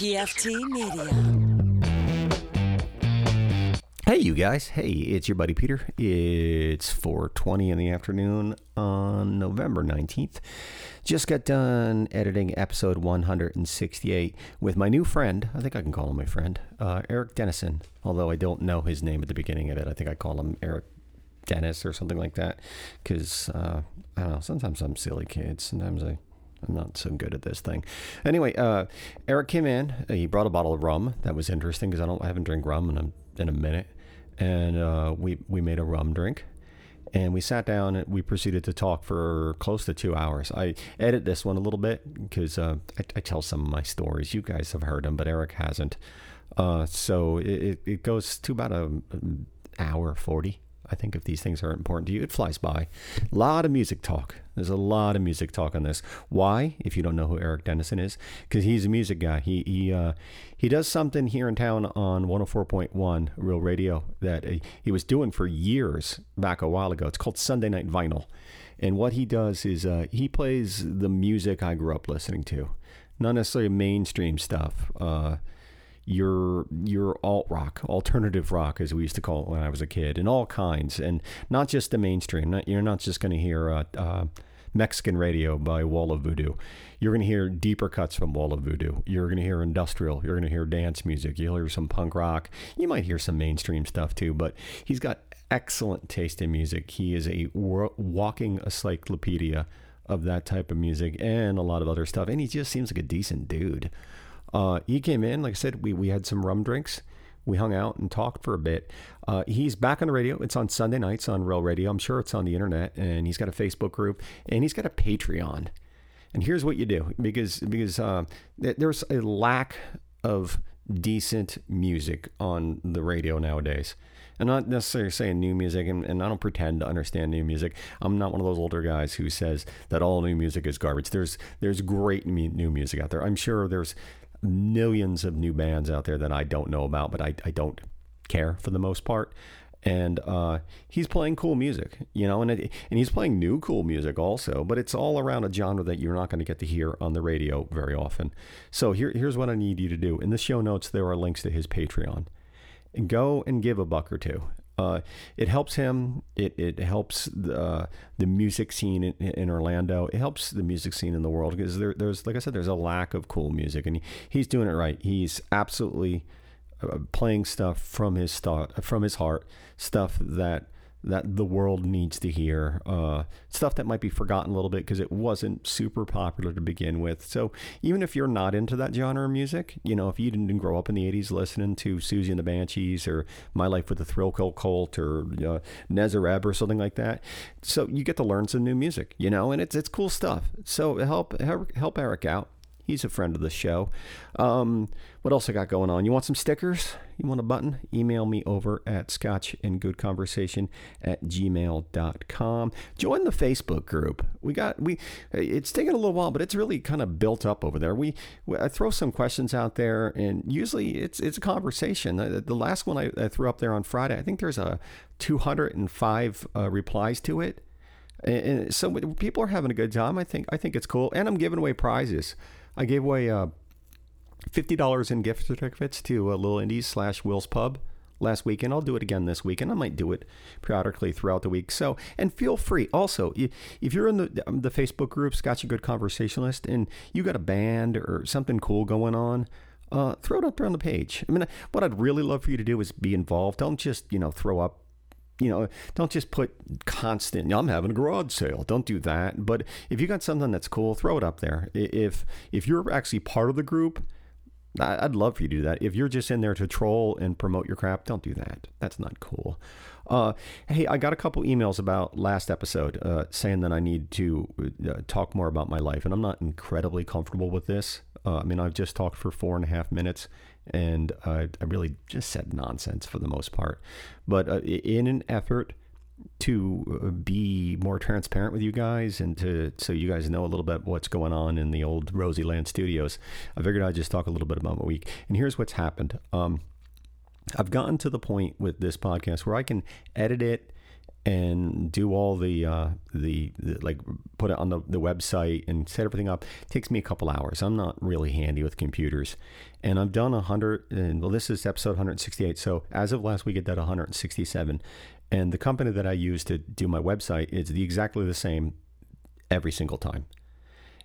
PFT Media. Hey, you guys. Hey, it's your buddy Peter. It's 4:20 in the afternoon on November 19th. Just got done editing episode 168 with my new friend. I think I can call him my friend, uh, Erik Dennison. Although I don't know his name at the beginning of it. I think I call him Erik Dennis or something like that. Because uh, I don't know. Sometimes I'm silly kid. Sometimes I I'm not so good at this thing. Anyway, uh, Erik came in. He brought a bottle of rum. That was interesting because I don't I haven't drank rum in a in a minute, and uh, we we made a rum drink, and we sat down and we proceeded to talk for close to two hours. I edit this one a little bit because uh, I, I, tell some of my stories. You guys have heard them, but Erik hasn't. Uh, so it, it goes to about a, an hour forty I think if these things are important to you, it flies by. A lot of music talk. There's a lot of music talk on this. Why? If you don't know who Erik Dennison is, because he's a music guy. He he uh, he does something here in town on 104.1 Real Radio that he was doing for years back a while ago. It's called Sunday Night Vinyl, and what he does is uh, he plays the music I grew up listening to, not necessarily mainstream stuff. Uh, your your alt rock, alternative rock, as we used to call it when I was a kid, and all kinds, and not just the mainstream. Not, you're not just going to hear uh, uh, Mexican radio by Wall of Voodoo. You're going to hear deeper cuts from Wall of Voodoo. You're going to hear industrial. You're going to hear dance music. You'll hear some punk rock. You might hear some mainstream stuff too. But he's got excellent taste in music. He is a walking encyclopedia of that type of music and a lot of other stuff. And he just seems like a decent dude. Uh, he came in, like I said, we, we had some rum drinks. We hung out and talked for a bit. Uh, he's back on the radio. It's on Sunday nights on Real Radio. I'm sure it's on the internet. And he's got a Facebook group and he's got a Patreon. And here's what you do because because uh, there's a lack of decent music on the radio nowadays. I'm not necessarily saying new music, and, and, I don't pretend to understand new music. I'm not one of those older guys who says that all new music is garbage. There's there's great new music out there. I'm sure there's millions of new bands out there that I don't know about, but I, I don't care for the most part. And uh, he's playing cool music, you know, and it, and he's playing new cool music also. But it's all around a genre that you're not going to get to hear on the radio very often. So here, here's what I need you to do. In the show notes, there are links to his Patreon. And go and give a buck or two. Uh, it helps him. It, it helps the, the music scene in, in, Orlando. It helps the music scene in the world because there, there's, like I said, there's a lack of cool music, and he, he's doing it right. He's absolutely uh, playing stuff from his thought, from his heart, stuff that that the world needs to hear. Uh, stuff that might be forgotten a little bit because it wasn't super popular to begin with. So even if you're not into that genre of music, you know, if you didn't grow up in the 80s listening to Siouxsie and the Banshees or My Life with the Thrill Kill Kult or uh, Nitzer Ebb or something like that, so you get to learn some new music, you know, and it's it's cool stuff. So help help Erik out. He's a friend of the show. Um, what else I got going on? You want some stickers? you want a button, email me over at scotchandgoodconversation at gmail.com. Join the Facebook group. We got, we, it's taken a little while, but it's really kind of built up over there. We, we I throw some questions out there and usually it's, it's a conversation. The, the last one I, I, threw up there on Friday, I think there's a 205 uh, replies to it. And so people are having a good time. I think I think it's cool, and I'm giving away prizes. I gave away a $50 in gift certificates to uh, a Little Indies slash Will's Pub last week, and I'll do it again this week, and I might do it periodically throughout the week. So, and feel free. Also, if you're in the um, the Facebook group, Scotch a good conversationalist, and you got a band or something cool going on. Uh, throw it up there on the page. I mean, what I'd really love for you to do is be involved. Don't just, you know, throw up you know, don't just put constant. I'm having a garage sale. Don't do that. But if you got something that's cool, throw it up there. If if you're actually part of the group, I'd love for you to do that. If you're just in there to troll and promote your crap, don't do that. That's not cool. Uh, hey, I got a couple emails about last episode uh, saying that I need to uh, talk more about my life, and I'm not incredibly comfortable with this. Uh, I mean, I've just talked for four and a half minutes, and I really just said nonsense for the most part. But uh, in an effort to uh, be more transparent with you guys and to so you guys know a little bit what's going on in the old Rosie Land Studios, I figured I'd just talk a little bit about my week. And here's what's happened. Um, I've gotten to the point with this podcast where I can edit it and do all the, uh, the, the like put it on the, the website and set everything up it takes me a couple hours. I'm not really handy with computers, and I've done a hundred. And well, this is episode 168. So as of last week, I did 167, and the company that I use to do my website is the exactly the same every single time.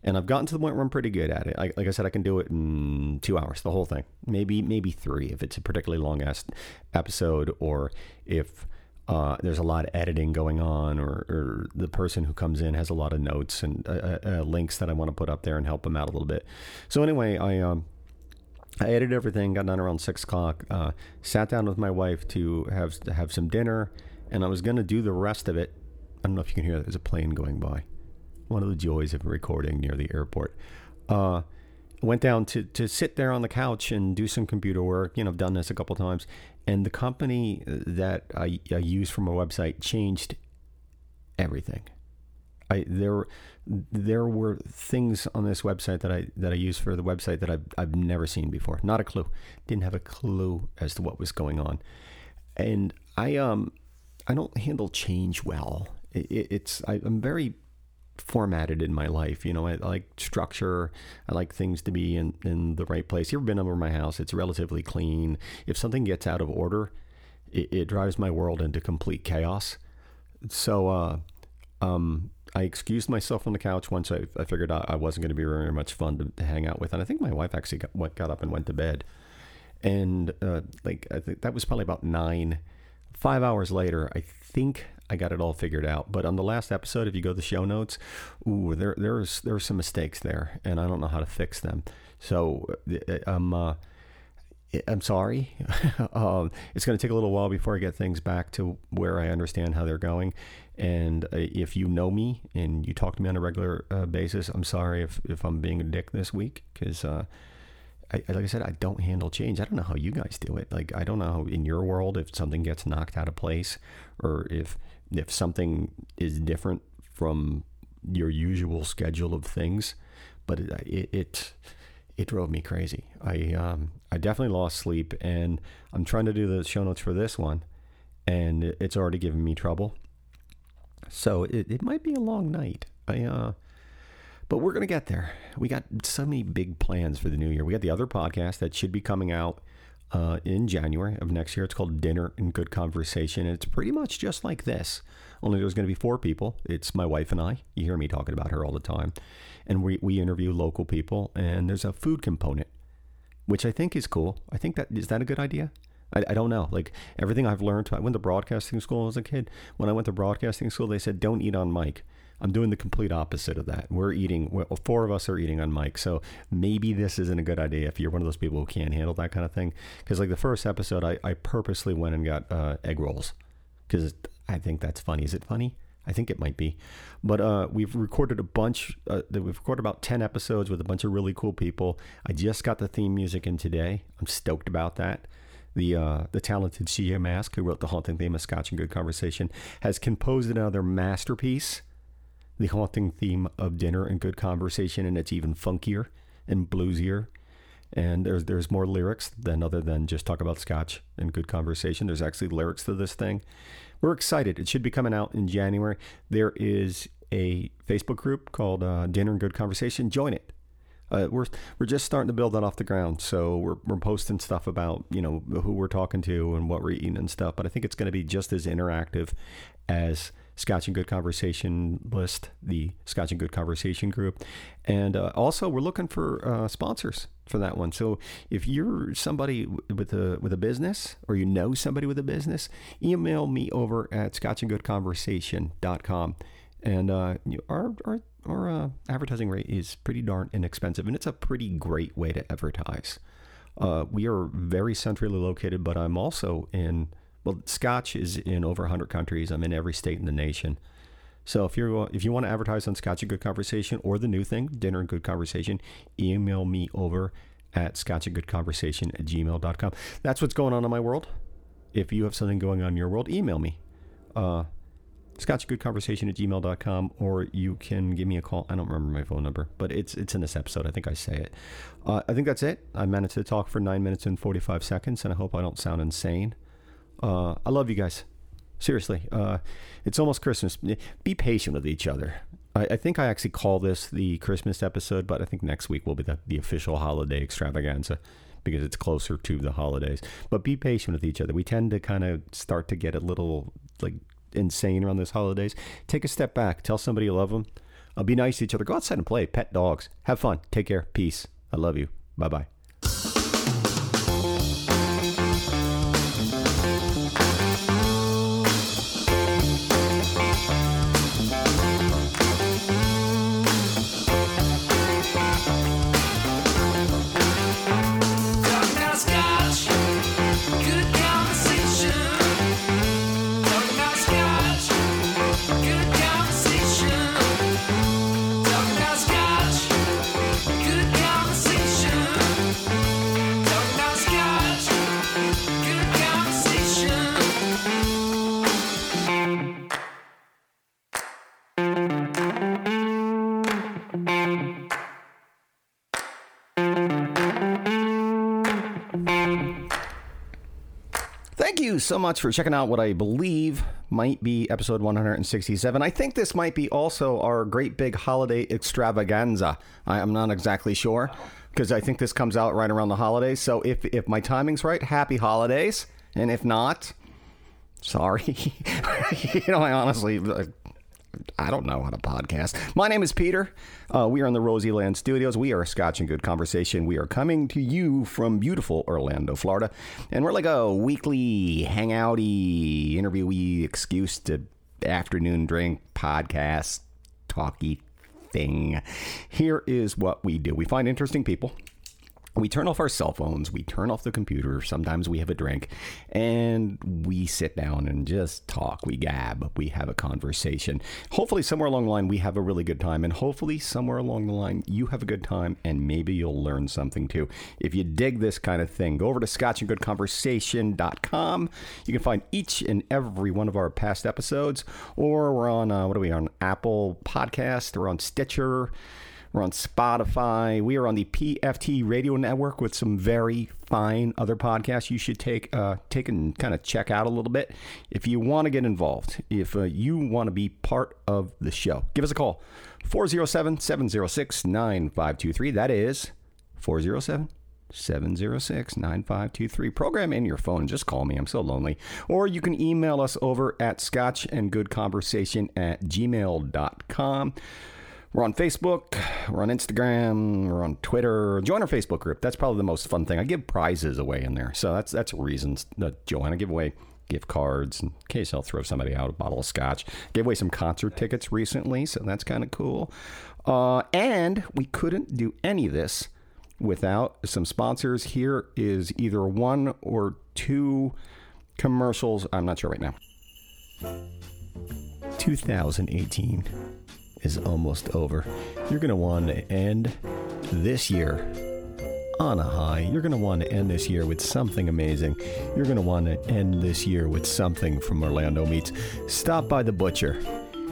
And I've gotten to the point where I'm pretty good at it. I, like I said, I can do it in two hours, the whole thing. Maybe maybe three if it's a particularly long ass episode, or if uh, there's a lot of editing going on, or, or, the person who comes in has a lot of notes and uh, uh, uh, links that I want to put up there and help them out a little bit. So anyway, I um, I edited everything, got done around six o'clock. Uh, sat down with my wife to have to have some dinner, and I was going to do the rest of it. I don't know if you can hear that. There's a plane going by. One of the joys of recording near the airport. Uh, went down to, to sit there on the couch and do some computer work. You know, I've done this a couple times. And the company that I, I use for my website changed everything. I there there were things on this website that I that I use for the website that I've I've never seen before. Not a clue. Didn't have a clue as to what was going on. And I um I don't handle change well. It, it's I, I'm very formatted in my life. You know, I, I, like structure. I like things to be in, in the right place. You ever been over my house? It's relatively clean. If something gets out of order, it, it drives my world into complete chaos. So, uh, um, I excused myself on the couch once I, I figured out I wasn't going to be very much fun to, to, hang out with. And I think my wife actually got, got up and went to bed. And uh, like, I think that was probably about nine. Five hours later, I think I got it all figured out. But on the last episode, if you go to the show notes, ooh, there there's there are some mistakes there, and I don't know how to fix them. So uh, I'm uh, I'm sorry. um, it's going to take a little while before I get things back to where I understand how they're going. And uh, if you know me and you talk to me on a regular uh, basis, I'm sorry if, if I'm being a dick this week because uh, I, like I said, I don't handle change. I don't know how you guys do it. Like, I don't know in your world if something gets knocked out of place or if if something is different from your usual schedule of things. But it it it, it drove me crazy. I um, I definitely lost sleep, and I'm trying to do the show notes for this one, and it's already giving me trouble. So it, it might be a long night. I uh, but we're gonna get there. We got so many big plans for the new year. We got the other podcast that should be coming out uh, in January of next year. It's called Dinner and Good Conversation. And it's pretty much just like this, only there's going to be four people. It's my wife and I. You hear me talking about her all the time. And we, we interview local people, and there's a food component, which I think is cool. I think that is that a good idea? I, I don't know. Like everything I've learned, I went to broadcasting school as a kid. When I went to broadcasting school, they said, don't eat on mic. I'm doing the complete opposite of that. We're eating, well, four of us are eating on mic. So maybe this isn't a good idea if you're one of those people who can't handle that kind of thing. Because, like the first episode, I, I purposely went and got uh, egg rolls because I think that's funny. Is it funny? I think it might be. But uh, we've recorded a bunch, uh, we've recorded about 10 episodes with a bunch of really cool people. I just got the theme music in today. I'm stoked about that the uh, the talented CJ Mask, who wrote the haunting theme of Scotch and Good Conversation, has composed another masterpiece the haunting theme of dinner and good conversation, and it's even funkier and bluesier. And there's there's more lyrics than other than just talk about scotch and good conversation. There's actually lyrics to this thing. We're excited. It should be coming out in January. There is a Facebook group called uh, Dinner and Good Conversation. Join it. Uh, we're we're just starting to build that off the ground, so we're we're posting stuff about you know who we're talking to and what we're eating and stuff. But I think it's going to be just as interactive as Scotch and Good Conversation list, the Scotch and Good Conversation group. And uh, also, we're looking for uh, sponsors for that one. So if you're somebody with a with a business or you know somebody with a business, email me over at scotchandgoodconversation.com. And uh, our, our, our uh, advertising rate is pretty darn inexpensive, and it's a pretty great way to advertise. Uh, we are very centrally located, but I'm also in well, Scotch is in over 100 countries. I'm in every state in the nation. So if you're if you want to advertise on Scotch a Good Conversation or the new thing, Dinner and Good Conversation, email me over at scotchandgoodconversation at gmail.com. That's what's going on in my world. If you have something going on in your world, email me. Uh, scotchgoodconversation at gmail.com or you can give me a call. I don't remember my phone number, but it's it's in this episode. I think I say it. Uh, I think that's it. I managed to talk for nine minutes and 45 seconds, and I hope I don't sound insane. Uh, I love you guys. Seriously, uh, it's almost Christmas. Be patient with each other. I, I think I actually call this the Christmas episode, but I think next week will be the, the official holiday extravaganza because it's closer to the holidays. But be patient with each other. We tend to kind of start to get a little like insane around this holidays. Take a step back. Tell somebody you love them. Uh, be nice to each other. Go outside and play. Pet dogs. Have fun. Take care. Peace. I love you. Bye bye. You so much for checking out what I believe might be episode 167. I think this might be also our great big holiday extravaganza. I, I'm not exactly sure because I think this comes out right around the holidays. So if, if my timing's right, happy holidays. And if not, sorry. you know, I honestly. I don't know how to podcast. My name is Peter. Uh, we are in the Rosie Land Studios. We are Scotch and Good Conversation. We are coming to you from beautiful Orlando, Florida. And we're like a weekly hangouty, interviewee, excuse to afternoon drink podcast, talky thing. Here is what we do we find interesting people. We turn off our cell phones, we turn off the computer, sometimes we have a drink, and we sit down and just talk. We gab, we have a conversation. Hopefully, somewhere along the line, we have a really good time, and hopefully, somewhere along the line, you have a good time, and maybe you'll learn something too. If you dig this kind of thing, go over to scotchandgoodconversation.com. You can find each and every one of our past episodes, or we're on, uh, what are we on? Apple Podcast, we're on Stitcher. We're on Spotify. We are on the PFT Radio Network with some very fine other podcasts you should take uh, take and kind of check out a little bit. If you want to get involved, if uh, you want to be part of the show, give us a call 407 706 9523. That is 407 706 9523. Program in your phone. Just call me. I'm so lonely. Or you can email us over at scotchandgoodconversation at gmail.com. We're on Facebook, we're on Instagram, we're on Twitter. Join our Facebook group. That's probably the most fun thing. I give prizes away in there. So that's that's reasons that Joanna give away gift cards in case I'll throw somebody out a bottle of scotch. Gave away some concert tickets recently, so that's kind of cool. Uh, and we couldn't do any of this without some sponsors. Here is either one or two commercials. I'm not sure right now. 2018 is almost over. You're going to want to end this year on a high. You're going to want to end this year with something amazing. You're going to want to end this year with something from Orlando Meats. Stop by the butcher.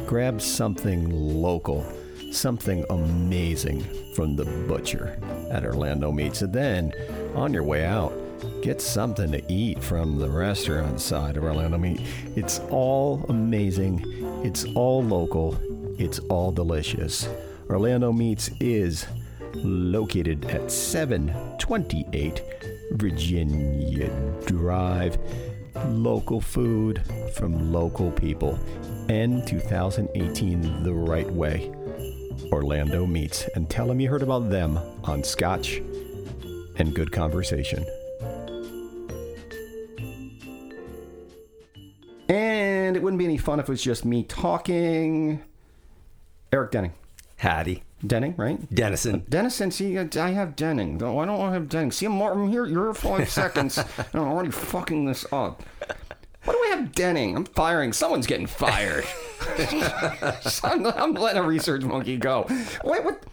Grab something local, something amazing from the butcher at Orlando Meats. And then on your way out, get something to eat from the restaurant side of Orlando Meat. It's all amazing. It's all local. It's all delicious. Orlando Meats is located at 728 Virginia Drive. Local food from local people. End 2018 the right way. Orlando Meats. And tell them you heard about them on Scotch and Good Conversation. And it wouldn't be any fun if it was just me talking. Erik Denning. Hattie. Denning, right? Dennison. Uh, Dennison, see, I have Denning. No, I don't have Denning. See, I'm, I'm here. You're five seconds, and I'm already fucking this up. Why do we have Denning? I'm firing. Someone's getting fired. I'm, I'm letting a research monkey go. Wait, what?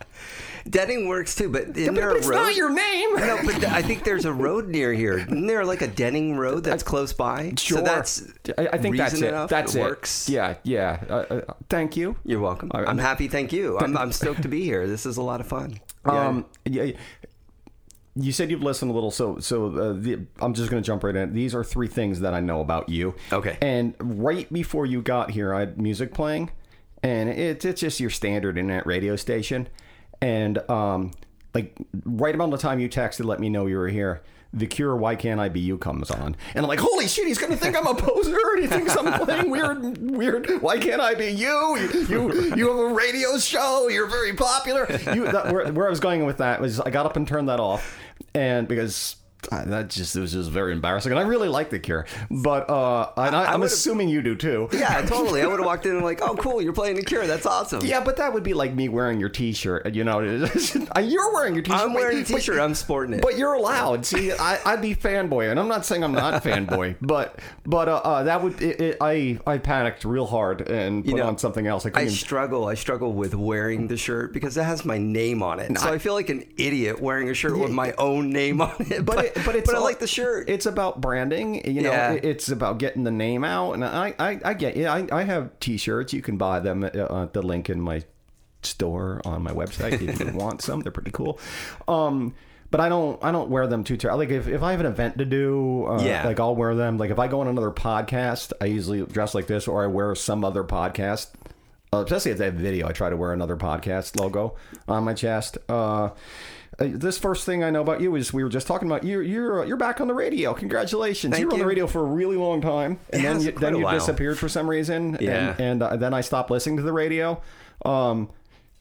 Denning works too, but isn't But there a it's road? not your name. no, but th- I think there's a road near here. Isn't there like a Denning Road that's close by? Sure. So that's I, I think that's it. enough. That's it it. works. Yeah, yeah. Uh, uh, thank you. You're welcome. Right. I'm happy. Thank you. I'm, I'm stoked to be here. This is a lot of fun. Yeah. Um, yeah, you said you've listened a little, so so uh, the, I'm just going to jump right in. These are three things that I know about you. Okay. And right before you got here, I had music playing, and it's it's just your standard internet radio station, and um, like right around the time you texted, let me know you were here. The Cure, Why Can't I Be You comes on. And I'm like, holy shit, he's to think I'm a poser. He thinks I'm playing weird, weird. Why can't I be you? You, you, you have a radio show. You're very popular. You, that, where, where I was going with that was I got up and turned that off. And because uh, that just it was just very embarrassing, and I really like the Cure, but uh, and I, I'm would've- assuming you do too. Yeah, totally. I would have walked in and like, oh, cool, you're playing the Cure. That's awesome. Yeah, but that would be like me wearing your T-shirt. You know, you're wearing your T-shirt. I'm wearing a but- T-shirt. I'm sporting it. But you're allowed. See, I, I'd be fanboy, and I'm not saying I'm not fanboy, but but uh, uh, that would it, it, I I panicked real hard and put know, on something else. I I couldn't. struggle. I struggle with wearing the shirt because it has my name on it. So I, feel like an idiot wearing a shirt with my own name on it. but it, but it's I all- like the shirt. It's about branding, you know. Yeah. It's about getting the name out, and I I, I get yeah. I, I have T-shirts. You can buy them at uh, the link in my store on my website if you want some. They're pretty cool. Um, but I don't I don't wear them too. Ter- like if, if I have an event to do, uh, Yeah. like I'll wear them. Like if I go on another podcast, I usually dress like this, or I wear some other podcast. Uh, especially if they have video, I try to wear another podcast logo on my chest. Uh, uh, this first thing I know about you is we were just talking about you. You're you're back on the radio. Congratulations! Thank you were on the radio for a really long time, and It then you, then you while. disappeared for some reason. Yeah. and, and uh, then I stopped listening to the radio. Um,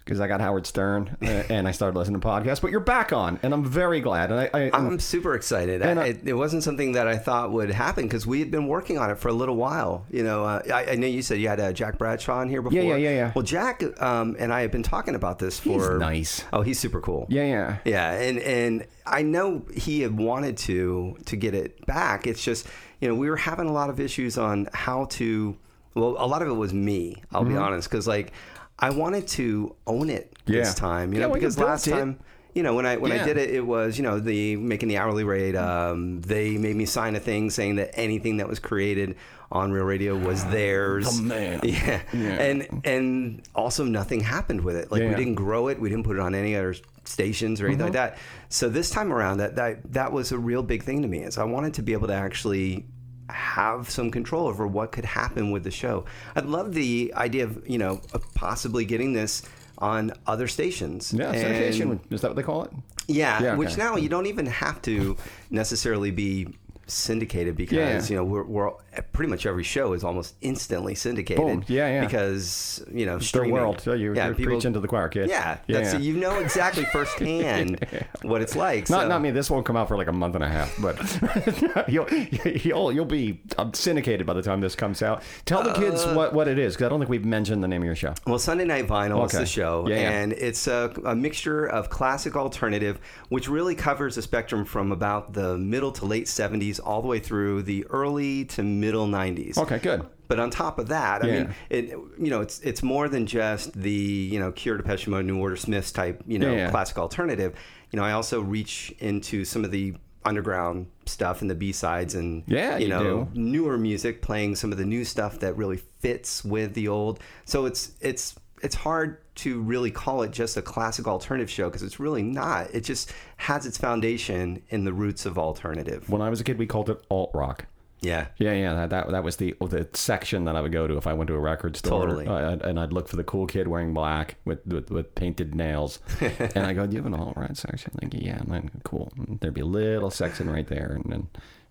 because I got Howard Stern uh, and I started listening to podcasts, but you're back on, and I'm very glad. And I, I I'm super excited. And I- it, it wasn't something that I thought would happen because we had been working on it for a little while. You know, uh, I, I know you said you had uh, Jack Bradshaw on here before. yeah, yeah, yeah. Well, Jack um, and I have been talking about this for. nice. Oh, he's super cool. yeah, yeah, Yeah, and and I know he had wanted to to get it back. It's just you know we were having a lot of issues on how to. Well, a lot of it was me. I'll Mm-hmm. be honest, because like I wanted to own it this time. You Yeah, know, well, you because built last it. time. You know, when I when Yeah. I did it, it was you know the making the hourly rate. Um, they made me sign a thing saying that anything that was created on Real Radio was theirs. The man. Yeah. Yeah. and and also nothing happened with it. Like Yeah. we didn't grow it. We didn't put it on any other stations or anything Mm-hmm. like that. So this time around, that that that was a real big thing to me. Is I wanted to be able to actually have some control over what could happen with the show. I'd love the idea of you know possibly getting this on other stations. yeah. And- Syndication is that what they call it? yeah, Yeah, which okay. now you don't even have to necessarily be syndicated because Yeah, you know we're, we're pretty much every show is almost instantly syndicated. Boom. Yeah, yeah. Because you know streaming. world. Yeah, you're, people- preaching to the choir, kid. Yeah, yeah. that's, you know exactly firsthand what it's like. Not, so- not me. This won't come out for like a month and a half, but you'll you'll you'll be syndicated by the time this comes out. Tell the kids Uh, what, what it is because I don't think we've mentioned the name of your show. Well, Sunday Night Vinyl is the show, and it's a, a mixture of classic alternative, which really covers the spectrum from about the middle to late 70s all the way through the early to middle 90s. Okay, good. But on top of that, I Yeah. mean, it you know, it's it's more than just the you know Cure, Depeche Mode, New Order, Smiths type you know Yeah, yeah. classic alternative. You know, I also reach into some of the underground stuff and the B sides and Yeah, you you know do. newer music, playing some of the new stuff that really fits with the old. So it's it's it's hard to really call it just a classic alternative show because it's really not. It just has its foundation in the roots of alternative. When I was a kid, we called it alt rock. Yeah. Yeah, yeah, that, that that was the the section that I would go to if I went to a record store. Totally. Uh, and I'd look for the cool kid wearing black with with, with painted nails, and I go, "Do you have an alt right section?" Like, yeah, and then cool. And there'd be a little section right there, and then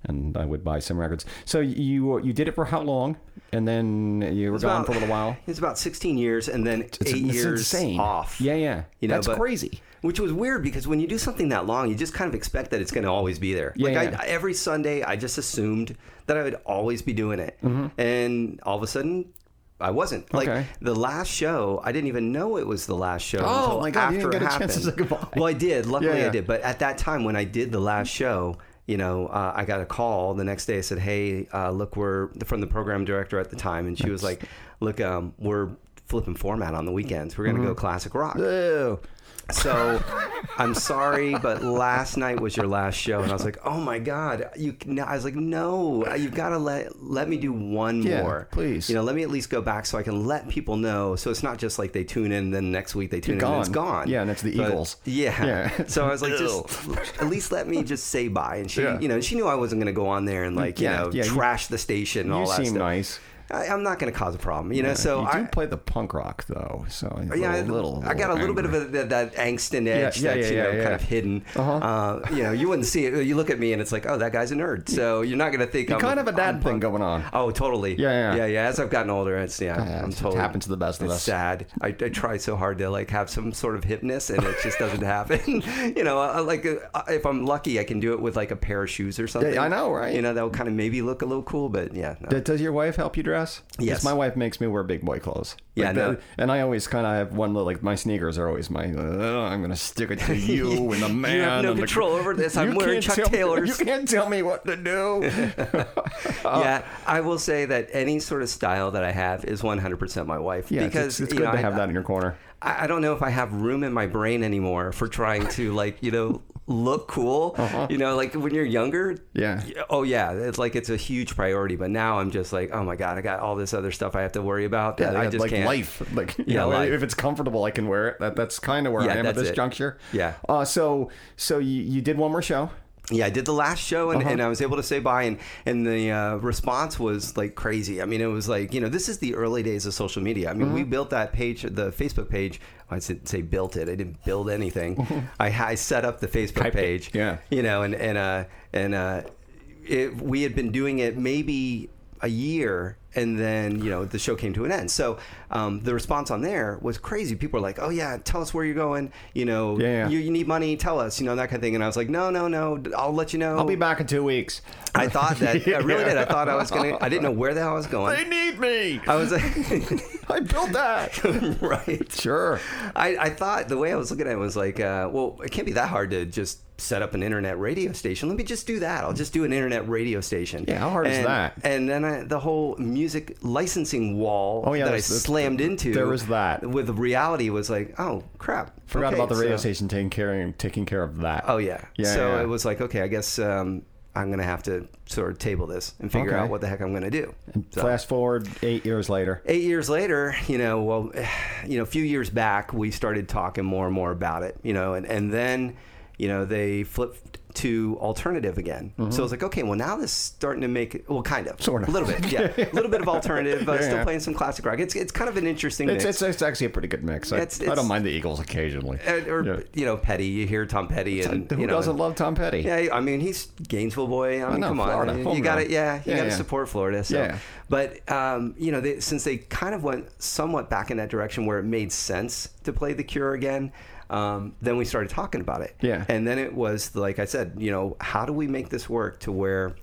and I would buy some records. So you you did it for how long? And then you were It's gone about- for a little while. It's about 16 years and then It's, eight it's years insane. off. Yeah, yeah. You know, That's but- crazy. Which was weird because when you do something that long, you just kind of expect that it's going to always be there. Yeah, like yeah. I, every Sunday, I just assumed that I would always be doing it, and all of a sudden, I wasn't. Like Mm-hmm. Okay. the last show, I didn't even know it was the last show Oh, until my God, you after didn't it get a chance to happened. say goodbye. Well, I did. Luckily, Yeah, yeah. I did. But at that time, when I did the last show, you know, uh, I got a call the next day. I said, "Hey, uh, look, we're from the program director at the time," and she was like, "Look, um, we're flipping format on the weekends. We're gonna Mm-hmm. go classic rock." Ew. So I'm sorry, but last night was your last show, and I was like, oh my god, you. no," I was like, no, you've got to let let me do one Yeah, more, please. You know, let me at least go back so I can let people know. So it's not just like they tune in, then next week they tune in, and it's gone. gone. Yeah, and it's the But- Eagles. Yeah. Yeah. So I was like, just at least let me just say bye. And she, Yeah. you know, she knew I wasn't going to go on there and like, you Yeah, know, yeah, you- trash the station and You all that seem stuff. nice. I, I'm not going to cause a problem, you know. so you do I, play the punk rock though, so a yeah, little, little, I got a little bit of a, that, that angst and edge yeah, that's yeah, you know yeah, kind of hidden. Uh-huh. Uh, you know, you wouldn't see it. You look at me and it's like, oh, that guy's a nerd. So you're not going to think You I'm kind of a dad I'm thing punk. going on. Oh, totally. Yeah, yeah. yeah, yeah. As I've gotten older, it's yeah, Yeah, I'm it totally. happens to the best of us. Sad. I, I try so hard to like have some sort of hipness, and it just doesn't happen. you know, I, like uh, if I'm lucky, I can do it with like a pair of shoes or something. I know, right? You know, that will kind of maybe look a little cool, but yeah. no. Does- Does your wife help you dress? 'Cause Yes. my wife makes me wear big boy clothes. Yeah, Like no. the- and I always kind of have one little, like my sneakers are always my. Uh, I'm gonna stick it to you and the man. You have no and the- control over this. I'm wearing Chuck tell Taylors. you can't tell me what to do. yeah, I will say that any sort of style that I have is 100% my wife. Yeah, because it's, it's good know, to I- have that in your corner. I, I don't know if I have room in my brain anymore for trying to like you know look cool. You know, like when you're younger. Uh-huh. Yeah. Oh yeah, it's like it's a huge priority. But now I'm just like, oh my god, I got all this other stuff I have to worry about. Yeah, that I just like can't. life. Like you Yeah, know, life. if it's comfortable, I can wear it. That, that's kind of where Yeah, I am at this it. juncture. Yeah. Uh, so so you, you did one more show. Yeah, I did the last show and, Uh-huh. and I was able to say bye, and and the uh, response was like crazy. I mean, it was like you know, this is the early days of social media. I mean, Mm-hmm. we built that page, the Facebook page. I said say built it. I didn't build anything. I, I set up the Facebook Typed it, page. yeah. you know, and and uh, and uh, it, we had been doing it maybe a year and then you know the show came to an end so um, the response on there was crazy people were like oh yeah tell us where you're going you know Yeah, yeah. You, you need money tell us you know that kind of thing and i was like no no no i'll let you know I'll be back in two weeks. I thought that I really did. I thought I was gonna. I didn't know where the hell I was going. They need me. I was Like, I built that. right. Sure. I, I thought the way I was looking at it was like, uh, well, it can't be that hard to just set up an internet radio station. Let me just do that. I'll just do an internet radio station. Yeah, how hard is that? And then I, the whole music licensing wall Oh, yeah, that I slammed into. there was that. With reality was like, oh crap. Forgot Okay, about the radio so- station taking care taking care of that. Oh yeah. Yeah, so yeah. it was like, okay, I guess um, I'm gonna have to sort of table this and figure Okay. out what the heck I'm gonna do. So- Fast forward eight years later. eight years later, you know, well, you know, a few years back, we started talking more and more about it, you know, and, and then, you know, they flipped to alternative again. So I was like, okay, well, now this is starting to make, well, kind of, Mm-hmm. Sort of. a little bit, yeah, a little bit of alternative, but Yeah, still yeah. playing some classic rock. It's it's kind of an interesting It's, mix. it's, it's actually a pretty good mix. I, It's- I don't mind the Eagles occasionally. Uh, or Yeah. you know, Petty. You hear Tom Petty, and Who you know, doesn't love Tom Petty? Yeah, I mean he's Gainesville boy. I mean, know, come on, Florida, you got it. yeah, you got to support Florida. So. Yeah. But um, you know, they, since they kind of went somewhat back in that direction where it made sense to play the Cure again, um, then we started talking about it. Yeah. And then it was like I said, you know, how do we make this work to where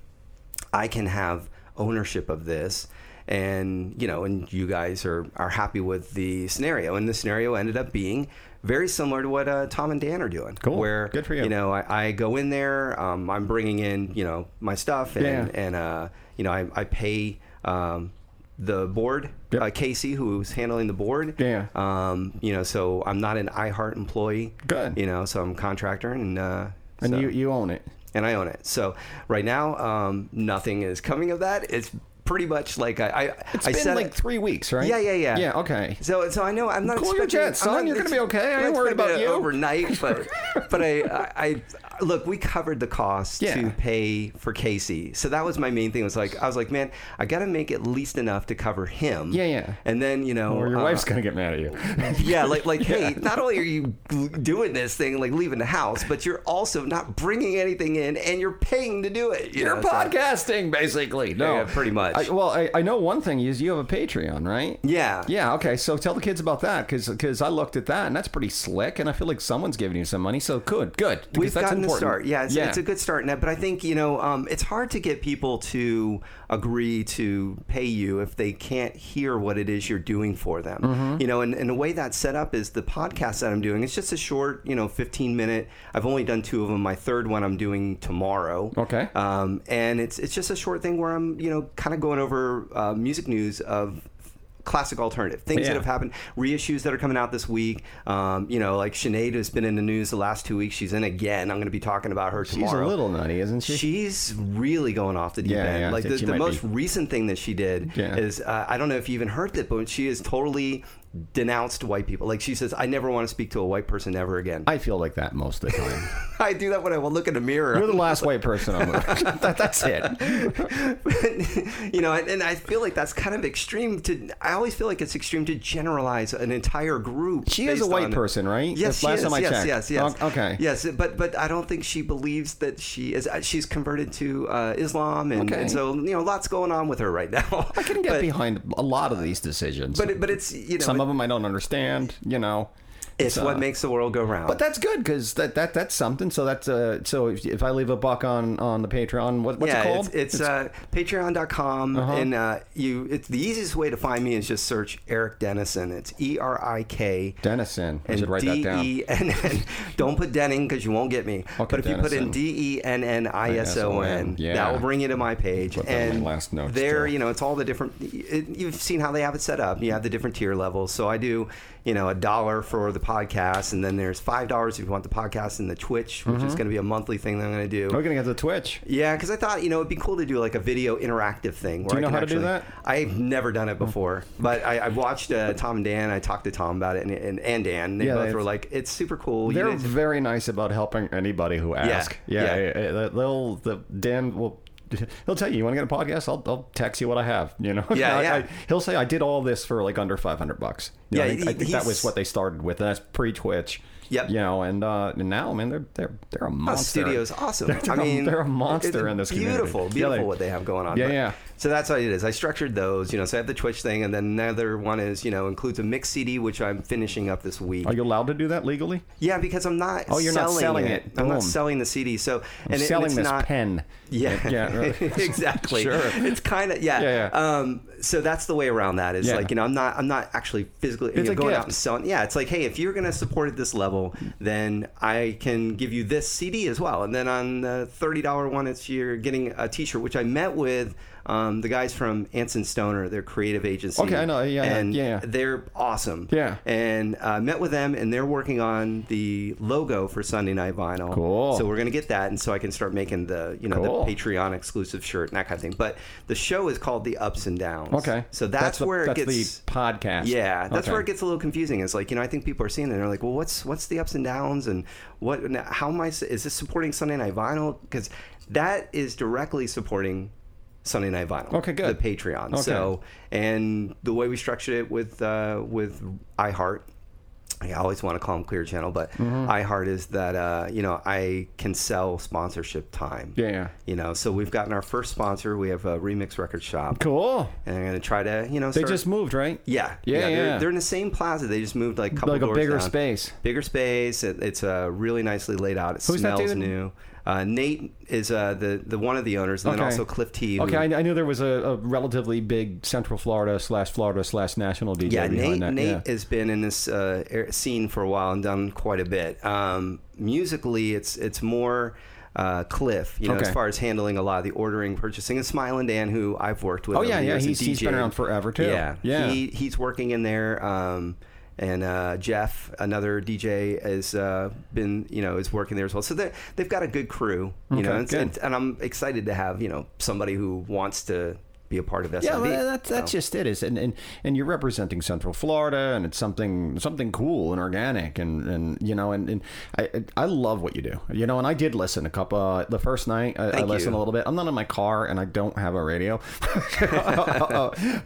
I can have ownership of this? And you know, and you guys are are happy with the scenario, and the scenario ended up being very similar to what uh, Tom and Dan are doing. Cool. Where Good for you. You know, I, I go in there. Um, I'm bringing in you know my stuff, and Yeah. and uh, you know I, I pay um, the board, Yep. uh, Casey, who's handling the board. Yeah. Um, you know, so I'm not an iHeart employee. Good. You know, so I'm a contractor, and uh, and so- you, you own it. and I own it. So right now, um, nothing is coming of that. It's pretty much like I, I It's I been said like it- three weeks, right? Yeah, yeah, yeah. Yeah, okay. So, so I know I'm not Cool your jets, son. not- You're gonna be it's- okay. I I'm ain't worried about you. overnight, but but I, I, I look. We covered the cost Yeah. to pay for Casey, so that was my main thing. Was like I was like, man, I got to make at least enough to cover him. Yeah, yeah. And then you know, Or your uh, wife's gonna get mad at you. yeah, like like hey, not only are you doing this thing, like leaving the house, but you're also not bringing anything in, and you're paying to do it. you You're know, so- podcasting, basically. No, Yeah, pretty much. I, well, I, I know one thing is you have a Patreon, right? Yeah. Yeah. Okay. So tell the kids about that because because I looked at that and that's pretty slick, and I feel like someone's giving you some money. So good, good. We've that's gotten important. a start. Yeah it's, it's a good start that. But I think, you know, um, it's hard to get people to agree to pay you if they can't hear what it is you're doing for them. Mm-hmm. You know, and, and the way that's set up is the podcast that I'm doing, it's just a short, you know, 15 minute. I've only done two of them. My third one I'm doing tomorrow. Okay. Um, and it's, it's just a short thing where I'm, you know, kind of going over uh, music news of classic alternative things Yeah. that have happened, reissues that are coming out this week. Um, you know, like Sinead has been in the news the last two weeks. She's in again. I'm going to be talking about her She's tomorrow. a little nutty, isn't she? She's really going off the deep Yeah, end. yeah, like the, the most be. recent thing that she did is uh, I don't know if you even heard it, but she is totally denounced white people. Like she says, I never want to speak to a white person ever again. I, feel like that most of the time. I do that when I will look in the mirror. You're the last white person on the. that, that's it. you know, and, and I feel like that's kind of extreme. To I always feel like it's extreme to generalize an entire group. She is a white on- person, right? Yes, The last she time is. I yes, checked. yes, yes. O- okay. Yes, but but I don't think she believes that she is. uh, She's converted to uh, Islam, and, Okay. and so you know, lots going on with her right now. I can get but, behind a lot of these decisions. But but it's you know some it- of them I don't understand. You know. It's uh, what makes the world go round. But that's good because that, that that's something. So that's uh so if, if I leave a buck on on the Patreon, what, what's yeah, it called? it's, it's, uh, patreon.com Uh-huh. and uh, you it's the easiest way to find me is just search Erik Dennison. It's E R I K Dennison. I and should write that down. E N N. Don't put Denning because you won't get me. Okay, but if you put in Dennison. D E N N I S O N, Yeah. that will bring you to my page. Put that my and last notes, there, too. you know, it's all the different. It, you've seen how they have it set up. You have the different tier levels. So I do, you know, a dollar for the podcast, and then there's five dollars if you want the podcast and the Twitch, which Mm-hmm. is going to be a monthly thing that I'm going to do. We're gonna get the Twitch. Yeah, because I thought you know it'd be cool to do like a video interactive thing. Where Do you I know can how to do that? I've never done it before, but I, I watched uh, Tom and Dan. I talked to Tom about it, and, and, and Dan. They Yeah, both were like, "It's super cool." They're to- very nice about helping anybody who asks. yeah. Yeah, yeah, they'll the Dan will. He'll tell you, you want to get a podcast? I'll, I'll text you what I have. You know, Yeah, I- yeah. I- he'll say, I did all this for like under five hundred bucks. You know, Yeah, I think, I think that was what they started with, and that's pre Twitch. Yep. You know, and uh, and now, man, they're they're they're a Oh, monster. studio's awesome. They're, I mean, they're a monster in this community. Beautiful, Yeah, beautiful they- what they have going on. Yeah, But- yeah. So that's what it is. I structured those, you know. So I have the Twitch thing, and then another one is, you know, includes a mix CD, which I'm finishing up this week. Are you allowed to do that legally? yeah, because I'm not. Oh, you're not selling selling it. it. I'm not selling the CD. So I'm and, it, selling and this not, pen. Yeah, yeah, right. exactly. Sure. It's kind of yeah. Yeah, yeah. Um, so that's the way around that. Is Yeah. like you know I'm not I'm not actually physically you know, going out and selling. Yeah, it's like hey, if you're gonna support at this level, then I can give you this CD as well. And then on the thirty dollar one, it's you're getting a T-shirt, which I met with. Um, the guys from Anson Stoner, their creative agency. Okay, I know. Yeah, and yeah. they're awesome. Yeah. and uh, met with them, and they're working on the logo for Sunday Night Vinyl. Cool. So we're gonna get that, and so I can start making the you know Cool. the Patreon exclusive shirt and that kind of thing. But the show is called the Ups and Downs. Okay. So that's, the, where it that's gets. the podcast. yeah, that's Okay. where it gets a little confusing. It's like you know, I think people are seeing it. and They're like, "Well, what's what's the ups and downs, and what? How am I? Is this supporting Sunday Night Vinyl? Because that is directly supporting Sunday Night Vinyl. Okay, good. The Patreon. Okay. So, and the way we structured it with uh, with iHeart. I always want to call them Clear Channel, but Mm-hmm. iHeart is that uh, you know I can sell sponsorship time. Yeah, yeah. You know, so we've gotten our first sponsor. We have a Remix Record Shop, Cool. and I'm going to try to you know They just moved, right? yeah, Yeah, They're, yeah. they're in the same plaza. They just moved like a couple Like a bigger down. space. Bigger space. It, it's uh, really nicely laid out. It Who's smells new. Uh, Nate is uh, the the one of the owners, and then also Cliff T. Okay, I, I knew there was a, a relatively big Central Florida slash Florida slash national DJ yeah, Nate. that. Nate yeah. has been in this uh, air- scene for a while and done quite a bit. Um, musically, it's it's more. Uh, Cliff, you know, Okay. as far as handling a lot of the ordering, purchasing, and Smile and Dan, who I've worked with. Oh, yeah, yeah, he's- he's been around forever, too. Yeah, Yeah. He, he's working in there. Um, and uh, Jeff, another DJ, has uh, been you know is working there as well. So they they've got a good crew, you know, and, and, and I'm excited to have you know somebody who wants to be a part of SID. Yeah, well, that's that's So- just it. Is and, and and you're representing Central Florida, and it's something something cool and organic, and and you know, and, and I I love what you do. You know, and I did listen a couple. Uh, the first night I, I listened you. a little bit. I'm not in my car, and I don't have a radio.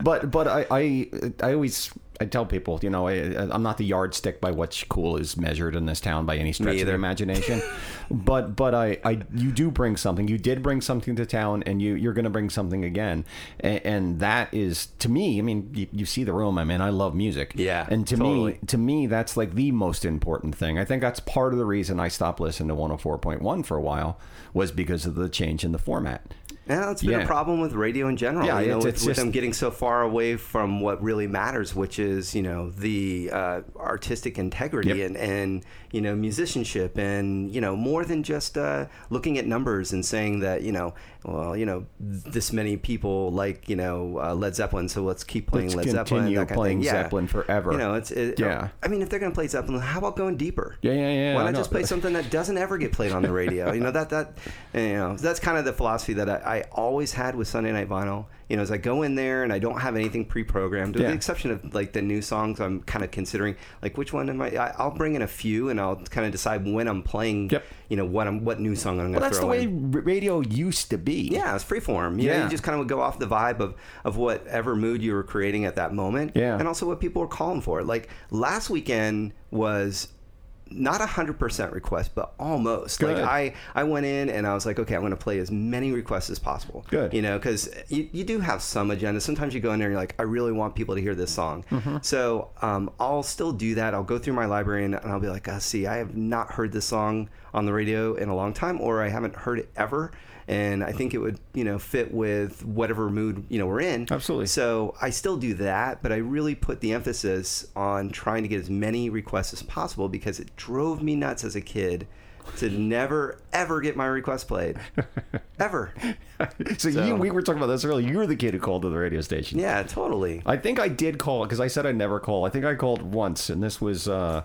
but but I I I always. I tell people, you know, I, I'm not the yardstick by what's cool is measured in this town by any stretch of the imagination. but but I, I you do bring something. You did bring something to town, and you you're going to bring something again. And, and that is to me. I mean, you, you see the room. I mean, I love music. Yeah, And to totally. me, to me, that's like the most important thing. I think that's part of the reason I stopped listening to 104.1 for a while was because of the change in the format. Yeah, that's been Yeah. a problem with radio in general. Yeah, you know, it's- with, it's with just- them getting so far away from what really matters, which is you know the uh, artistic integrity Yep. and and you know musicianship and you know more than just uh, looking at numbers and saying that you know well you know this many people like you know uh, Led Zeppelin, so let's keep playing Let's Led Zeppelin. continue that kind playing of thing. Yeah. Zeppelin forever. You know, it's it, Yeah. I mean, if they're gonna play Zeppelin, how about going deeper? Yeah, yeah, yeah, Why I not just play something that doesn't ever get played on the radio? you know that that you know that's kind of the philosophy that I, I always had with Sunday Night Vinyl. You know, as I go in there and I don't have anything pre-programmed, with Yeah. the exception of like the new songs, I'm kind of considering like which one am I? I I'll bring in a few and I'll kind of decide when I'm playing. Yep. You know what I'm what new song I'm going to Well, that's the throw way in. radio used to be. Yeah, it's freeform. You know, Yeah. you just kind of would go off the vibe of, of whatever mood you were creating at that moment. Yeah. And also what people were calling for. Like last weekend was not a hundred percent request, but almost. Good. Like I, I went in and I was like, okay, I'm going to play as many requests as possible. Good. You know, because you, you do have some agenda. Sometimes you go in there and you're like, I really want people to hear this song. Mm-hmm. So um, I'll still do that. I'll go through my library and, and I'll be like, uh, see, I have not heard this song on the radio in a long time, or I haven't heard it ever. And I think it would, you know, fit with whatever mood you know we're in. Absolutely. So I still do that, but I really put the emphasis on trying to get as many requests as possible because it drove me nuts as a kid to never ever get my request played, ever. So, So- you, we were talking about this earlier. You were the kid who called to the radio station. Yeah, totally. I think I did call because I said I'd never call. I think I called once, and this was uh,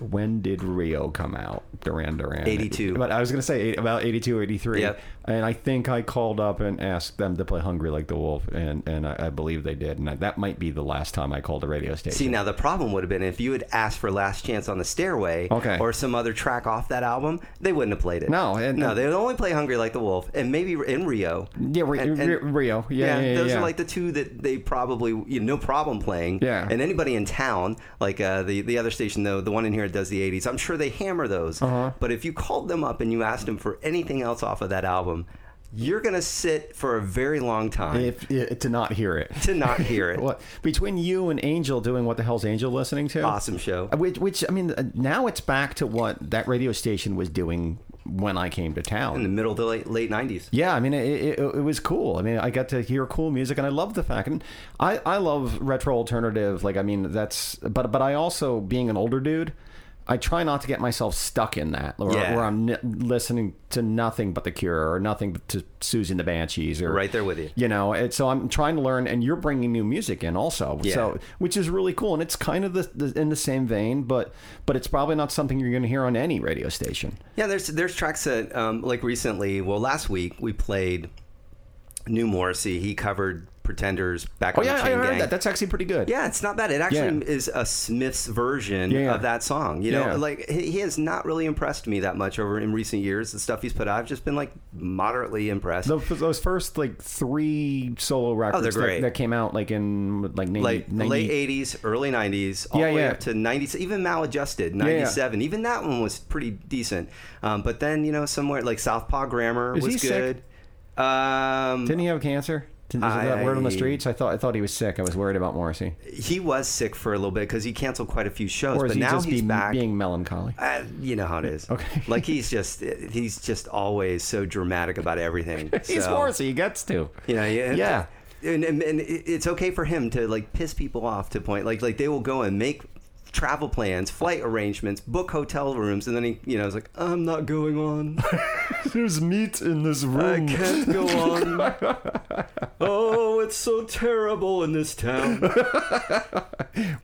when did Rio come out? Duran Duran. 82. But I was going to say eight- about 82, 83. Yep. And I think I called up and asked them to play "Hungry Like the Wolf," and and I, I believe they did. And I, that might be the last time I called a radio station. See, now the problem would have been if you had asked for Last Chance on the Stairway Okay. or some other track off that album, they wouldn't have played it. No, and- no, they would only play Hungry Like the Wolf and maybe in Rio. Yeah, Ri- And- and- Rio. Yeah, yeah, yeah, those yeah. are like the two that they probably you know, no problem playing. Yeah. and anybody in town, like uh, the the other station though, the one in here that does the '80s, I'm sure they hammer those. Uh-huh. But if you called them up and you asked them for anything else off of that album, you're gonna sit for a very long time if, if to not hear it. to not hear it. What between you and Angel doing what the hell's Angel listening to? Awesome show. Which, which I mean, uh, now it's back to what that radio station was doing when I came to town. In the middle to late late '90s. Yeah, I mean, it, it, it was cool. I mean, I got to hear cool music, and I love the fact, and I, I love retro alternative. Like, I mean, that's, but but I also, being an older dude, I try not to get myself stuck in that, where, Yeah. where I'm n- listening to nothing but The Cure or nothing but to Siouxsie and the Banshees or Right there with you. You know, and so I'm trying to learn, and you're bringing new music in also, Yeah. so which is really cool, and it's kind of the, the in the same vein, but but it's probably not something you're going to hear on any radio station. Yeah, there's there's tracks that um, like recently. Well, last week we played New Morrissey. He covered Pretenders back Oh on yeah, the I Chain heard Gang. that. That's actually pretty good. yeah, it's not bad. It actually Yeah. is a Smith's version Yeah, of that song. You know, like he, he has not really impressed me that much over in recent years. The stuff he's put out, I've just been like moderately impressed. Those, those first like three solo records Oh, that- That, came out like in like 90, like 90 late '80s, early '90s, all the way up to '90s. Even maladjusted yeah. '97. Even that one was pretty decent. Um, but then you know somewhere like Southpaw Grammar Is was he good. sick? Um, Didn't he have cancer? Is that word on the streets? I thought I thought he was sick. I was worried about Morrissey. he was sick for a little bit because he canceled quite a few shows. Or is but he now just he's be, back. being melancholy? Uh, you know how it is. Okay. like he's just he's just always so dramatic about everything. He's so, Morrissey. He gets to. You know, yeah. Yeah. And, and, and it's okay for him to like piss people off to point like like they will go and make travel plans, flight arrangements, book hotel rooms, and then he you know is like I'm not going on. There's meat in this room. I can't go on. oh, it's so terrible in this town.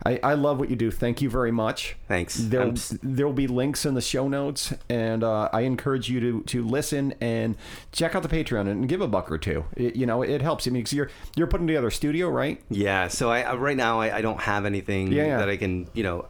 I, I love what you do. Thank you very much. Thanks. There'll, there'll be links in the show notes, and uh, I encourage you to, to listen and check out the Patreon and give a buck or two. It, you know, it helps. I mean, 'cause you're you're putting together a studio, right? Yeah, so I I- right now I, I don't have anything Yeah, yeah. that I can you know.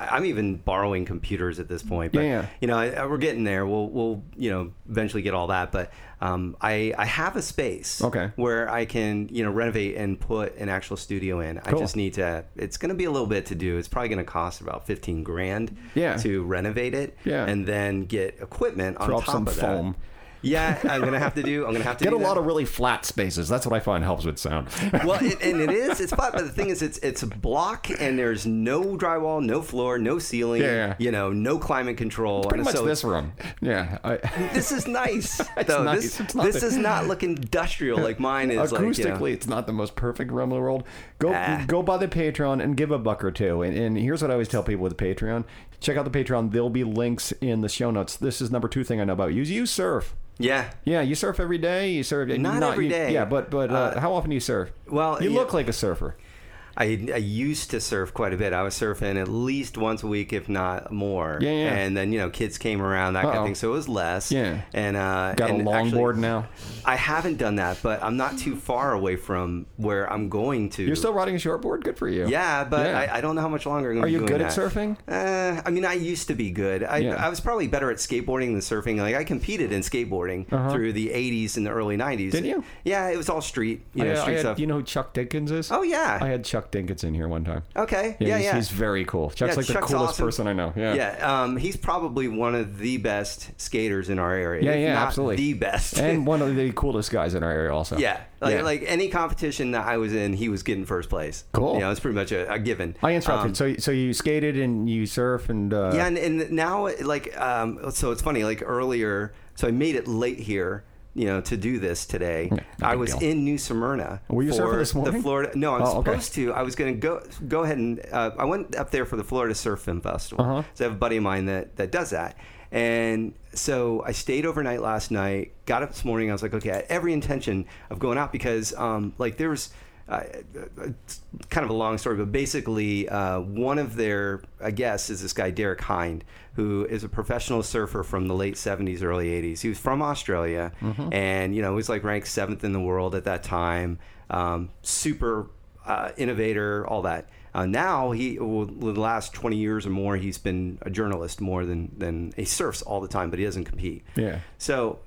I'm even borrowing computers at this point, but Yeah, yeah. you know I, I- we're getting there. We'll we'll you know eventually get all that, but um, I I have a space Okay. where I can you know renovate and put an actual studio in. I just need to. It's going to be a little bit to do. It's probably going to cost about 15 grand Yeah. to renovate it, Yeah. and then get equipment on top some of foam. that. Yeah, I'm gonna have to do. I'm gonna have to Get a that. lot of really flat spaces. That's what I find helps with sound. well, it, and it is. It's flat, but the thing is, it's it's a block, and there's no drywall, no floor, no ceiling. Yeah, yeah. You know, no climate control. Pretty and much so this room. Yeah. I, This is nice. though. nice. This, this the- does not look industrial like mine is. Acoustically, Like, you know. it's not the most perfect room in the world. Go Ah. go buy the Patreon and give a buck or two. And, and here's what I always tell people with the Patreon: check out the Patreon. There'll be links in the show notes. This is number two thing I know about you. is You surf. Yeah. Yeah, you surf every day. You surf Not every you- day. Yeah, but but uh, Uh, how often do you surf? well, you yeah. look like a surfer. I, I used to surf quite a bit. I was surfing at least once a week, if not more. Yeah, yeah. And then you know, kids came around, that kind Uh-oh. of thing. So it was less. Yeah. And uh, Got and a longboard now. I haven't done that, but I'm not too far away from where I'm going to. You're still riding a shortboard. Good for you. Yeah, but Yeah. I, I don't know how much longer I'm going Are to be you good at that. surfing? Uh, I mean, I used to be good. I, Yeah. I was probably better at skateboarding than surfing. Like I competed in skateboarding through the '80s and the early '90s. Uh-huh. Did you? Yeah, it was all street, you know, I street had- stuff. You know who Chuck Dickens is? oh yeah. I had Chuck Dinkins in here one time. okay. Yeah, Yeah, he's, yeah. he's very cool. Chuck's Yeah, like the coolest awesome. person I know. Yeah. Yeah, um, he's probably one of the best skaters in our area. Yeah, yeah, absolutely. The best. and one of the coolest guys in our area also. yeah, like, Yeah. like any competition that I was in, he was getting first place. Cool. You know, it's pretty much a, a given. I interrupted. Um, so so you skated and you surf and uh, yeah, and, and now like um, so it's funny. Like earlier, so I made it late here. You know, to do this today, no I was deal. in New Smyrna. Were you surfing this morning? The Florida. No, I was Oh, okay. supposed to. I was going to go go ahead and uh, I went up there for the Florida Surf Film Festival. Uh-huh. So I have a buddy of mine that that does that, and so I stayed overnight last night. Got up this morning. I was like, okay, I had every intention of going out because um, like there was. Uh, it's kind of a long story, but basically, uh, one of their, I guess, is this guy Derek Hynd, who is a professional surfer from the late '70s, early '80s. He was from Australia, and you know, he was like ranked seventh in the world at that time. Um, super uh, innovator, all that. Uh, now he, well, the last 20 years or more, he's been a journalist more than than he surfs all the time, but he doesn't compete. Yeah. So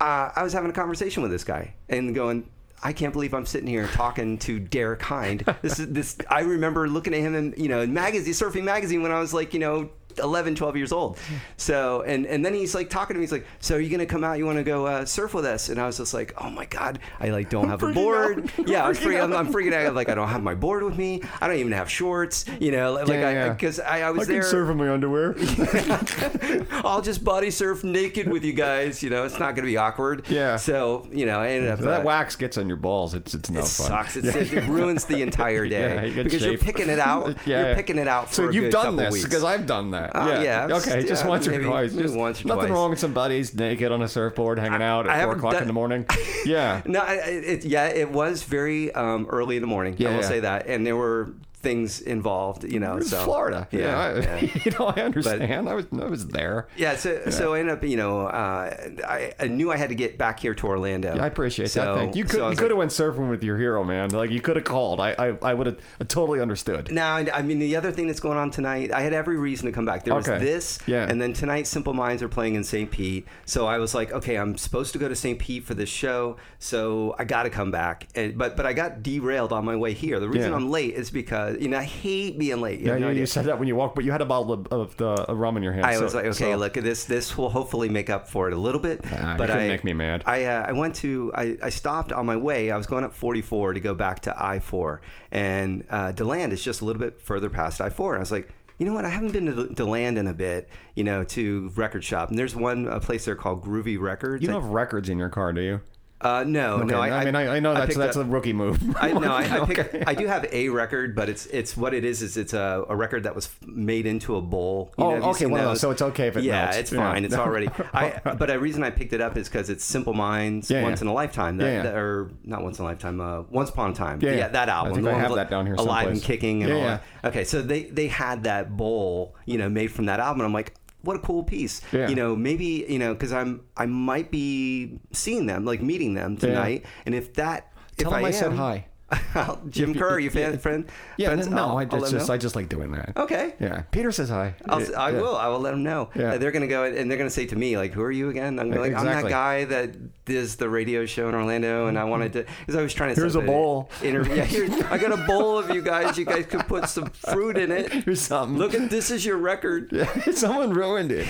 uh, I was having a conversation with this guy and going, I can't believe I'm sitting here talking to Derek Hynd. This is this. I remember looking at him in you know in magazine, surfing magazine when I was like you know 11, 12 years old. So and and then he's like talking to me. He's like, "So are you gonna come out? You want to go uh, surf with us?" And I was just like, "Oh my god, I like don't have a board. out. Yeah, I was Freaking freaking. I'm. I'm freaking out. Like I don't have my board with me. I don't even have shorts. You know, like Yeah, I yeah. because I, I was I can surf in my underwear. I'll just body surf naked with you guys. You know, it's not going to be awkward. Yeah. So you know, I ended up. that uh, wax gets on your balls. It's it's no it fun. sucks. It's, It ruins the entire day Yeah, you get because you're picking it out. Yeah, you're picking it out for So a you've good done this weeks. because I've done that. Oh, yeah, Okay, just yeah, once or maybe- twice. maybe Just once or nothing twice. wrong with some buddies naked on a surfboard hanging out I at four o'clock done- in the morning. Yeah. No, I- I- it, yeah, it was very um, early in the morning. Yeah, I will yeah. say that, and there were things involved. You know, so Florida. Yeah, Yeah, I, yeah. you know, I understand. I was I was there. Yeah, so so I ended up, you know, uh, I, I knew I had to get back here to Orlando. Yeah, I appreciate So- that. Thank you. You so could you could have like- went surfing with your hero, man. Like you could have called. I I, I would have totally understood. Now, I mean, the other thing that's going on tonight, I had every reason to come back. There was Okay. this, Yeah. and then tonight, Simple Minds are playing in St. Pete. So I was like, okay, I'm supposed to go to St. Pete for this show, so I got to come back. And, but but I got derailed on my way here. The reason Yeah. I'm late is because you know I hate being late. You Yeah, no you, you said that when you walked, but you had a bottle of, of the of rum in your hand. I so- was like, okay, so- look at this. This will hopefully make up for it a little bit. Nah, but I make me mad. I uh, I went to I, I stopped on my way. I was going up 44 to go back to I4, and uh, Deland is just a little bit further past I4. And I was like. You know what? I haven't been to Deland in a bit, you know, to record shop. And there's one a place there called Groovy Records. You don't have records in your car, do you? Uh, no, no. Okay, I, mean, I, I know that's picked that's up- a rookie move. I no, I, I, pick, Okay. I do have a record, but it's it's what it is. Is it's a, a record that was made into a bowl. You Oh, know, okay, of those, so it's okay if it yeah, melts. it's Yeah. fine. It's already. I but the reason I picked it up is because it's Simple Minds, Yeah, Once yeah. in a Lifetime, that, Yeah, yeah. that- or not Once in a Lifetime, uh, Once Upon a Time. Yeah, Yeah, yeah. that I album. think I have that down here Alive and someplace. kicking and Yeah, all yeah. that. Okay, so they they had that bowl, you know, made from that album. I'm like. What a cool piece, Yeah. you know. Maybe you know because I'm I might be seeing them, like meeting them tonight, and if that Tell if him I, I, said hi. Jim Kerr, are you fan, friend? Yeah, friends? no, I'll- I just, just. I just like doing that. Okay. Yeah, Peter says hi. I'll, Yeah, I will. I will let them know. Yeah. They're going to go and they're going to say to me, like, "Who are you again?" I'm like, "I'm that guy that does the radio show in Orlando, and I wanted to." Because I was trying to. Here's a bowl. Interview. Yeah, here, I got a bowl of you guys. You guys could put some fruit in it. Here's something. Look at this is your record. Someone ruined it.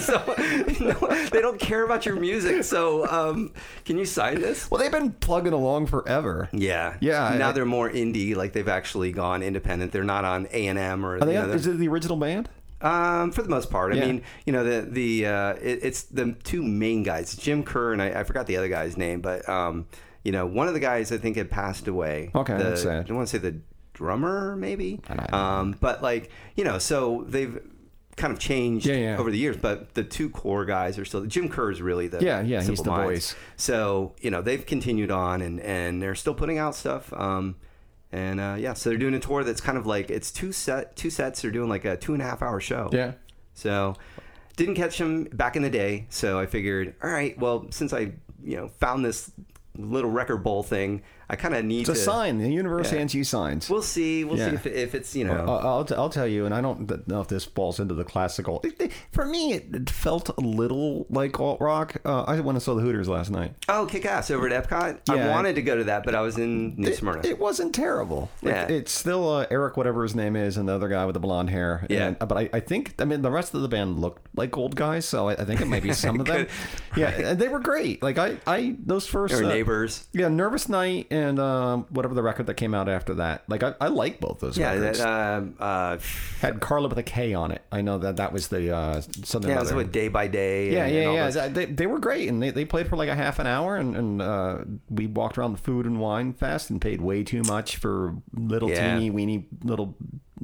so no, they don't care about your music. So um, can you sign this? well, they've been plugging along forever. Yeah, Yeah, Now I- they're more indie. Like they've actually gone independent. They're not on A and M or. Are they? you know, is it the original band? Um, for the most part, I Yeah. mean, you know, the the uh, it, it's the two main guys, Jim Kerr and I, I forgot the other guy's name, but um, you know, one of the guys I think had passed away. Okay, the, that's sad. I want to say the drummer, maybe. I don't know. Um, but like you know, so they've kind of changed Yeah, yeah. over the years, but the two core guys are still. Jim Kerr is really the Yeah, yeah, he's the Minds. voice. So you know, they've continued on and and they're still putting out stuff. Um, and uh, yeah, so they're doing a tour that's kind of like it's two set two sets. They're doing like a two and a half hour show. Yeah. So didn't catch him back in the day. So I figured, all right, well, since I you know found this little record bowl thing, I kind of need It's a to. sign. The universe Yeah. hands you signs. We'll see. We'll Yeah. see if, if it's you know. Uh, I'll, I'll tell you, and I don't know if this falls into the classical. it- it- for me, it, felt a little like alt rock. Uh, I went and saw the Hooters last night. oh, kick ass over at Epcot. I wanted to go to that, but I was in New It, Smyrna. it wasn't terrible. Like, Yeah. it's still uh, Eric, whatever his name is, and the other guy with the blonde hair. Yeah. And- but I, I think, I mean, the rest of the band looked like old guys, so I, I think it might be some of them. Yeah, and they were great. Like I, I those first uh, neighbors. Yeah, Nervous Night and um, whatever the record that came out after that. Like I, I like both those Yeah, records. that, um, uh, Had Karla with a K on it. I know that that was the uh, something. yeah, it was with Day by Day. Yeah, and, and yeah, all yeah. those- They, they were great, and they, they played for like a half an hour, and, and uh, we walked around the food and wine fest and paid way too much for little Yeah. teeny weeny little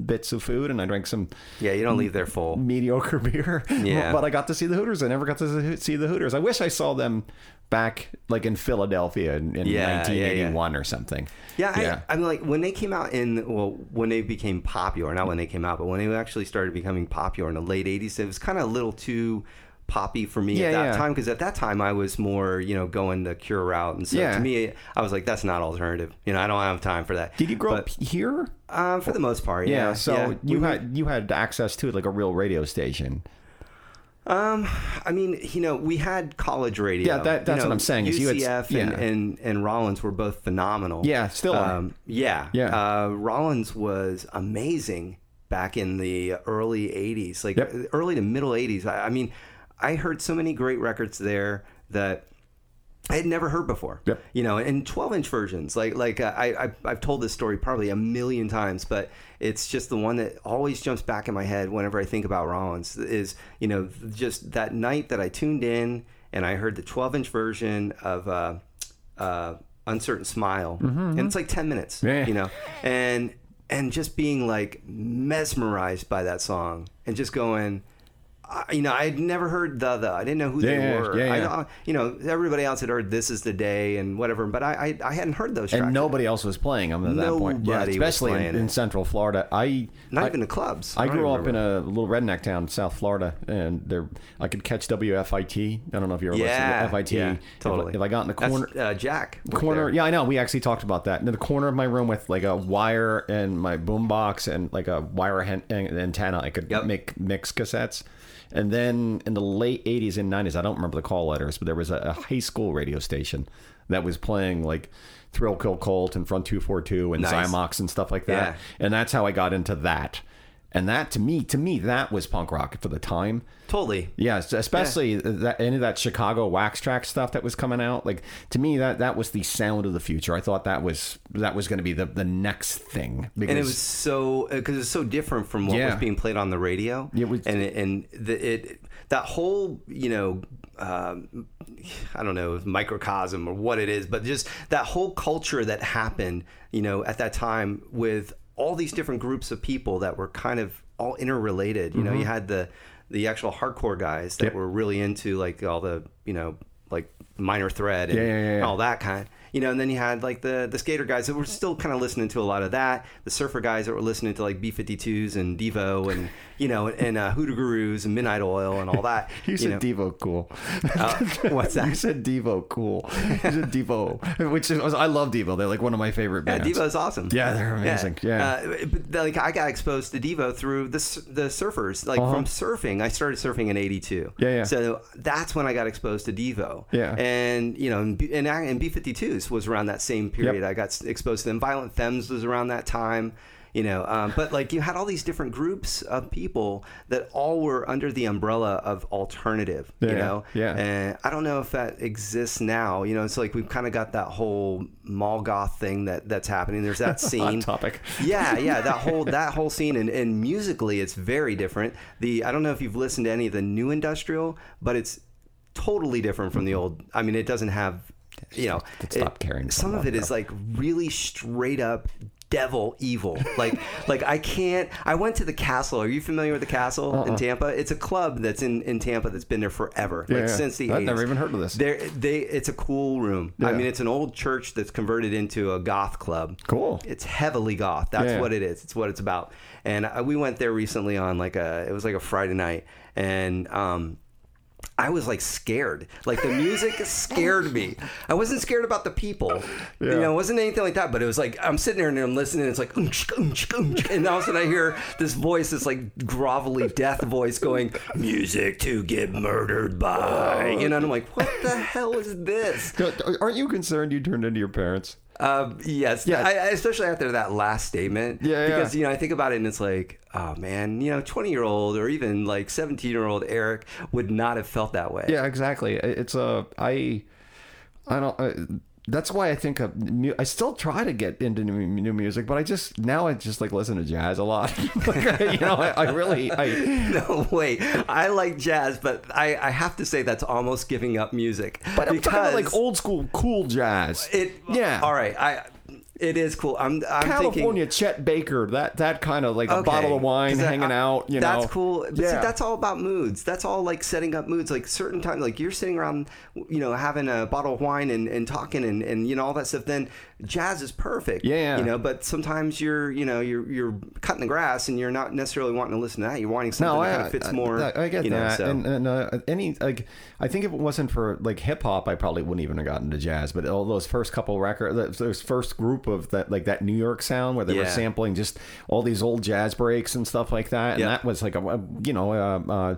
bits of food, and I drank some Yeah, you don't leave there full. mediocre beer. Yeah. but I got to see the Hooters. I never got to see the Hooters. I wish I saw them back like in Philadelphia in, in Yeah, yeah, yeah. 1981 or something. Yeah, I, yeah. I mean, like when they came out in well, when they became popular, not when they came out, but when they actually started becoming popular in the late '80s, it was kind of a little too poppy for me Yeah, at that yeah. time because at that time I was more, you know, going the Cure route, and so Yeah. to me, I was like, that's not alternative. You know, I don't have time for that. Did you grow But, up here? Um, for the most part, Yeah. yeah. so yeah. you We- had you had access to like a real radio station. Um, I mean, you know, we had college radio. Yeah, that- that's You know, what I'm saying, is you had- UCF and, and and Rollins were both phenomenal. Yeah, still are. Um, yeah, Yeah. Uh, Rollins was amazing back in the early '80s, like Yep. early to middle '80s. I, I mean, I heard so many great records there that. I had never heard before, Yep. you know, and 12 inch versions. Like, like uh, I, I, I've told this story probably a million times, but it's just the one that always jumps back in my head whenever I think about Rollins. Is you know just that night that I tuned in and I heard the 12 inch version of uh, uh, "Uncertain Smile," and it's like 10 minutes, Yeah. you know, and and just being like mesmerized by that song and just going. I- You know, I had never heard the the. I didn't know who Yeah, they were. yeah, I, yeah. uh, you know, everybody else had heard "This Is the Day" and whatever, but I I, I hadn't heard those tracks. and nobody else was playing them at that point. Yeah, Nobody was especially in, in. Central Florida. I not I, even the clubs. I grew up in a little redneck town, South Florida, and there I could catch WFIT. I don't know if you ever yeah, listened to FIT. yeah, If totally. If, I got in the corner, uh, Jack corner. there. Yeah, I know. We actually talked about that. In the corner of my room with like a wire and my boombox and like a wire hen- antenna, I could Yep. make mix cassettes. And then in the late '80s and '90s, I don't remember the call letters, but there was a, a high school radio station that was playing like Thrill Kill Kult and Front Two Four Two and Nice. Zymox and stuff like that. Yeah. And that's how I got into that. And that to me, to me, that was punk rock for the time. Totally. Yeah, especially that any of that Chicago Wax Trax stuff that was coming out. Like to me, that that was the sound of the future. I thought that was that was going to be the the next thing. Because, and it was so because it's so different from what Yeah. was being played on the radio. It was- and it, and the, it that whole you know. Um, I don't know microcosm or what it is, but just that whole culture that happened, you know, at that time with all these different groups of people that were kind of all interrelated. You know, you had the the actual hardcore guys that Mm-hmm. Yep. were really into like all the you know like Minor Threat and yeah, yeah, yeah. all that kind. You know, and then you had like the the skater guys that were still kind of listening to a lot of that. The surfer guys that were listening to like B52s and Devo and you know and uh, Hoodoo Gurus and Midnight Oil and all that. You said know. Devo cool. Uh, what's that? You said Devo cool. You said Devo, which is I love Devo. They're like one of my favorite Yeah, bands. Devo's awesome. Yeah, they're amazing. Yeah. Uh, but like I got exposed to Devo through the the surfers, like Uh-huh. from surfing. I started surfing in '82. Yeah, yeah. So that's when I got exposed to Devo. Yeah. And you know, and and, and B52s was around that same period. Yep. I got exposed to them. Violent Femmes was around that time. You know, um, but like you had all these different groups of people that all were under the umbrella of alternative. You know, yeah. and I don't know if that exists now. You know, it's like we've kind of got that whole mall goth thing that that's happening. There's that scene. topic. yeah, yeah, that whole that whole scene and, and musically it's very different. The I don't know if you've listened to any of the new industrial, but it's totally different from the old. I mean, it doesn't have you know, Stop caring so Some of it is like really straight up devil evil. Like like I can't I went to the castle. Are you familiar with the castle in Tampa? It's a club that's in, in Tampa that's been there forever. Yeah, like yeah. since the I've 80s. never even heard of this. They're, they it's a cool room. I mean it's an old church that's converted into a goth club. Cool. It's heavily goth. That's Yeah. what it is. It's what it's about. And uh, we went there recently on like a it was like a Friday night and um I was like scared. Like the music scared me. I wasn't scared about the people. You know, it wasn't anything like that. But it was like I'm sitting there and I'm listening. And it's like, "Unch, unch, unch," and all of a sudden I hear this voice, this like grovelly death voice, going, "Music to get murdered by." You know, and I'm like, "What the hell is this?" Aren't you concerned you turned into your parents? Um, yes, Yeah. I, I- especially after that last statement. Yeah, yeah. Because you know, I think about it, and it's like, oh man, you know, twenty year old or even like seventeen year old Eric would not have felt that way. Yeah, exactly. It's a I, I don't. Uh, that's why I think of mu- I still try to get into new, new music, but I just now I just like listen to jazz a lot. like, you know, I, I really I. No, wait. I like jazz, but I, I have to say that's almost giving up music. But I'm talking about like old school cool jazz. It. yeah. All right. I. It is cool. I'm. I'm California thinking. Chet Baker, that that kind of like a bottle of wine hanging I- out, you know. that's cool. But see, that's all about moods. That's all like setting up moods. Like certain times, like you're sitting around, you know, having a bottle of wine and, and talking and, and you know all that stuff. Then jazz is perfect. Yeah. You know, but sometimes you're you know you're you're cutting the grass and you're not necessarily wanting to listen to that. You're wanting something No, that I, kind of fits more. I, I get you know, that, so. and, and uh, any like, I think if it wasn't for like hip hop, I probably wouldn't even have gotten to jazz. But all those first couple records, those first group of that, like that New York sound, where they were sampling just all these old jazz breaks and stuff like that, and Yeah. that was like a, a you know, uh, uh,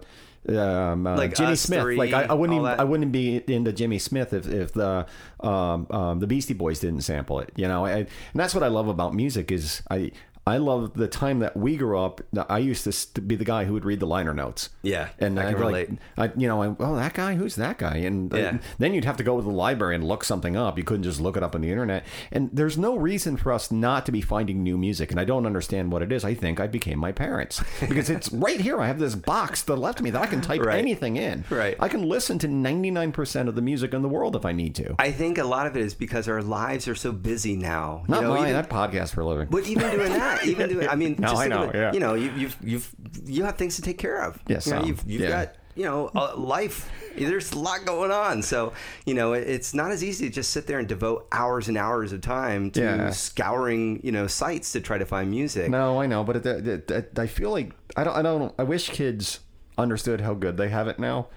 um, uh, Like Jimmy Smith. Three, like I, I wouldn't even, that. I wouldn't be into Jimmy Smith if, if the um, um, the Beastie Boys didn't sample it. You know, I, and that's what I love about music is I. I love the time that we grew up. I used to be the guy who would read the liner notes. Yeah, and I I'd can relate. Like, I, you know, I, oh, that guy, who's that guy? And uh, then you'd have to go to the library and look something up. You couldn't just look it up on the internet. And there's no reason for us not to be finding new music. And I don't understand what it is. I think I became my parents because it's right here. I have this box the left me that I can type Right. anything in. Right. I can listen to 99% of the music in the world if I need to. I think a lot of it is because our lives are so busy now. Not you know, mine. even- I podcast for a living. But even doing that, even doing, I mean, No, just I know, it, yeah. you know, you, you've you've you have things to take care of. Yes, you know, you've you've yeah. got you know life. There's a lot going on, so you know it, it's not as easy to just sit there and devote hours and hours of time to Yeah. scouring you know sites to try to find music. No, I know, but it, it, it, I feel like I don't. I don't. I wish kids understood how good they have it now,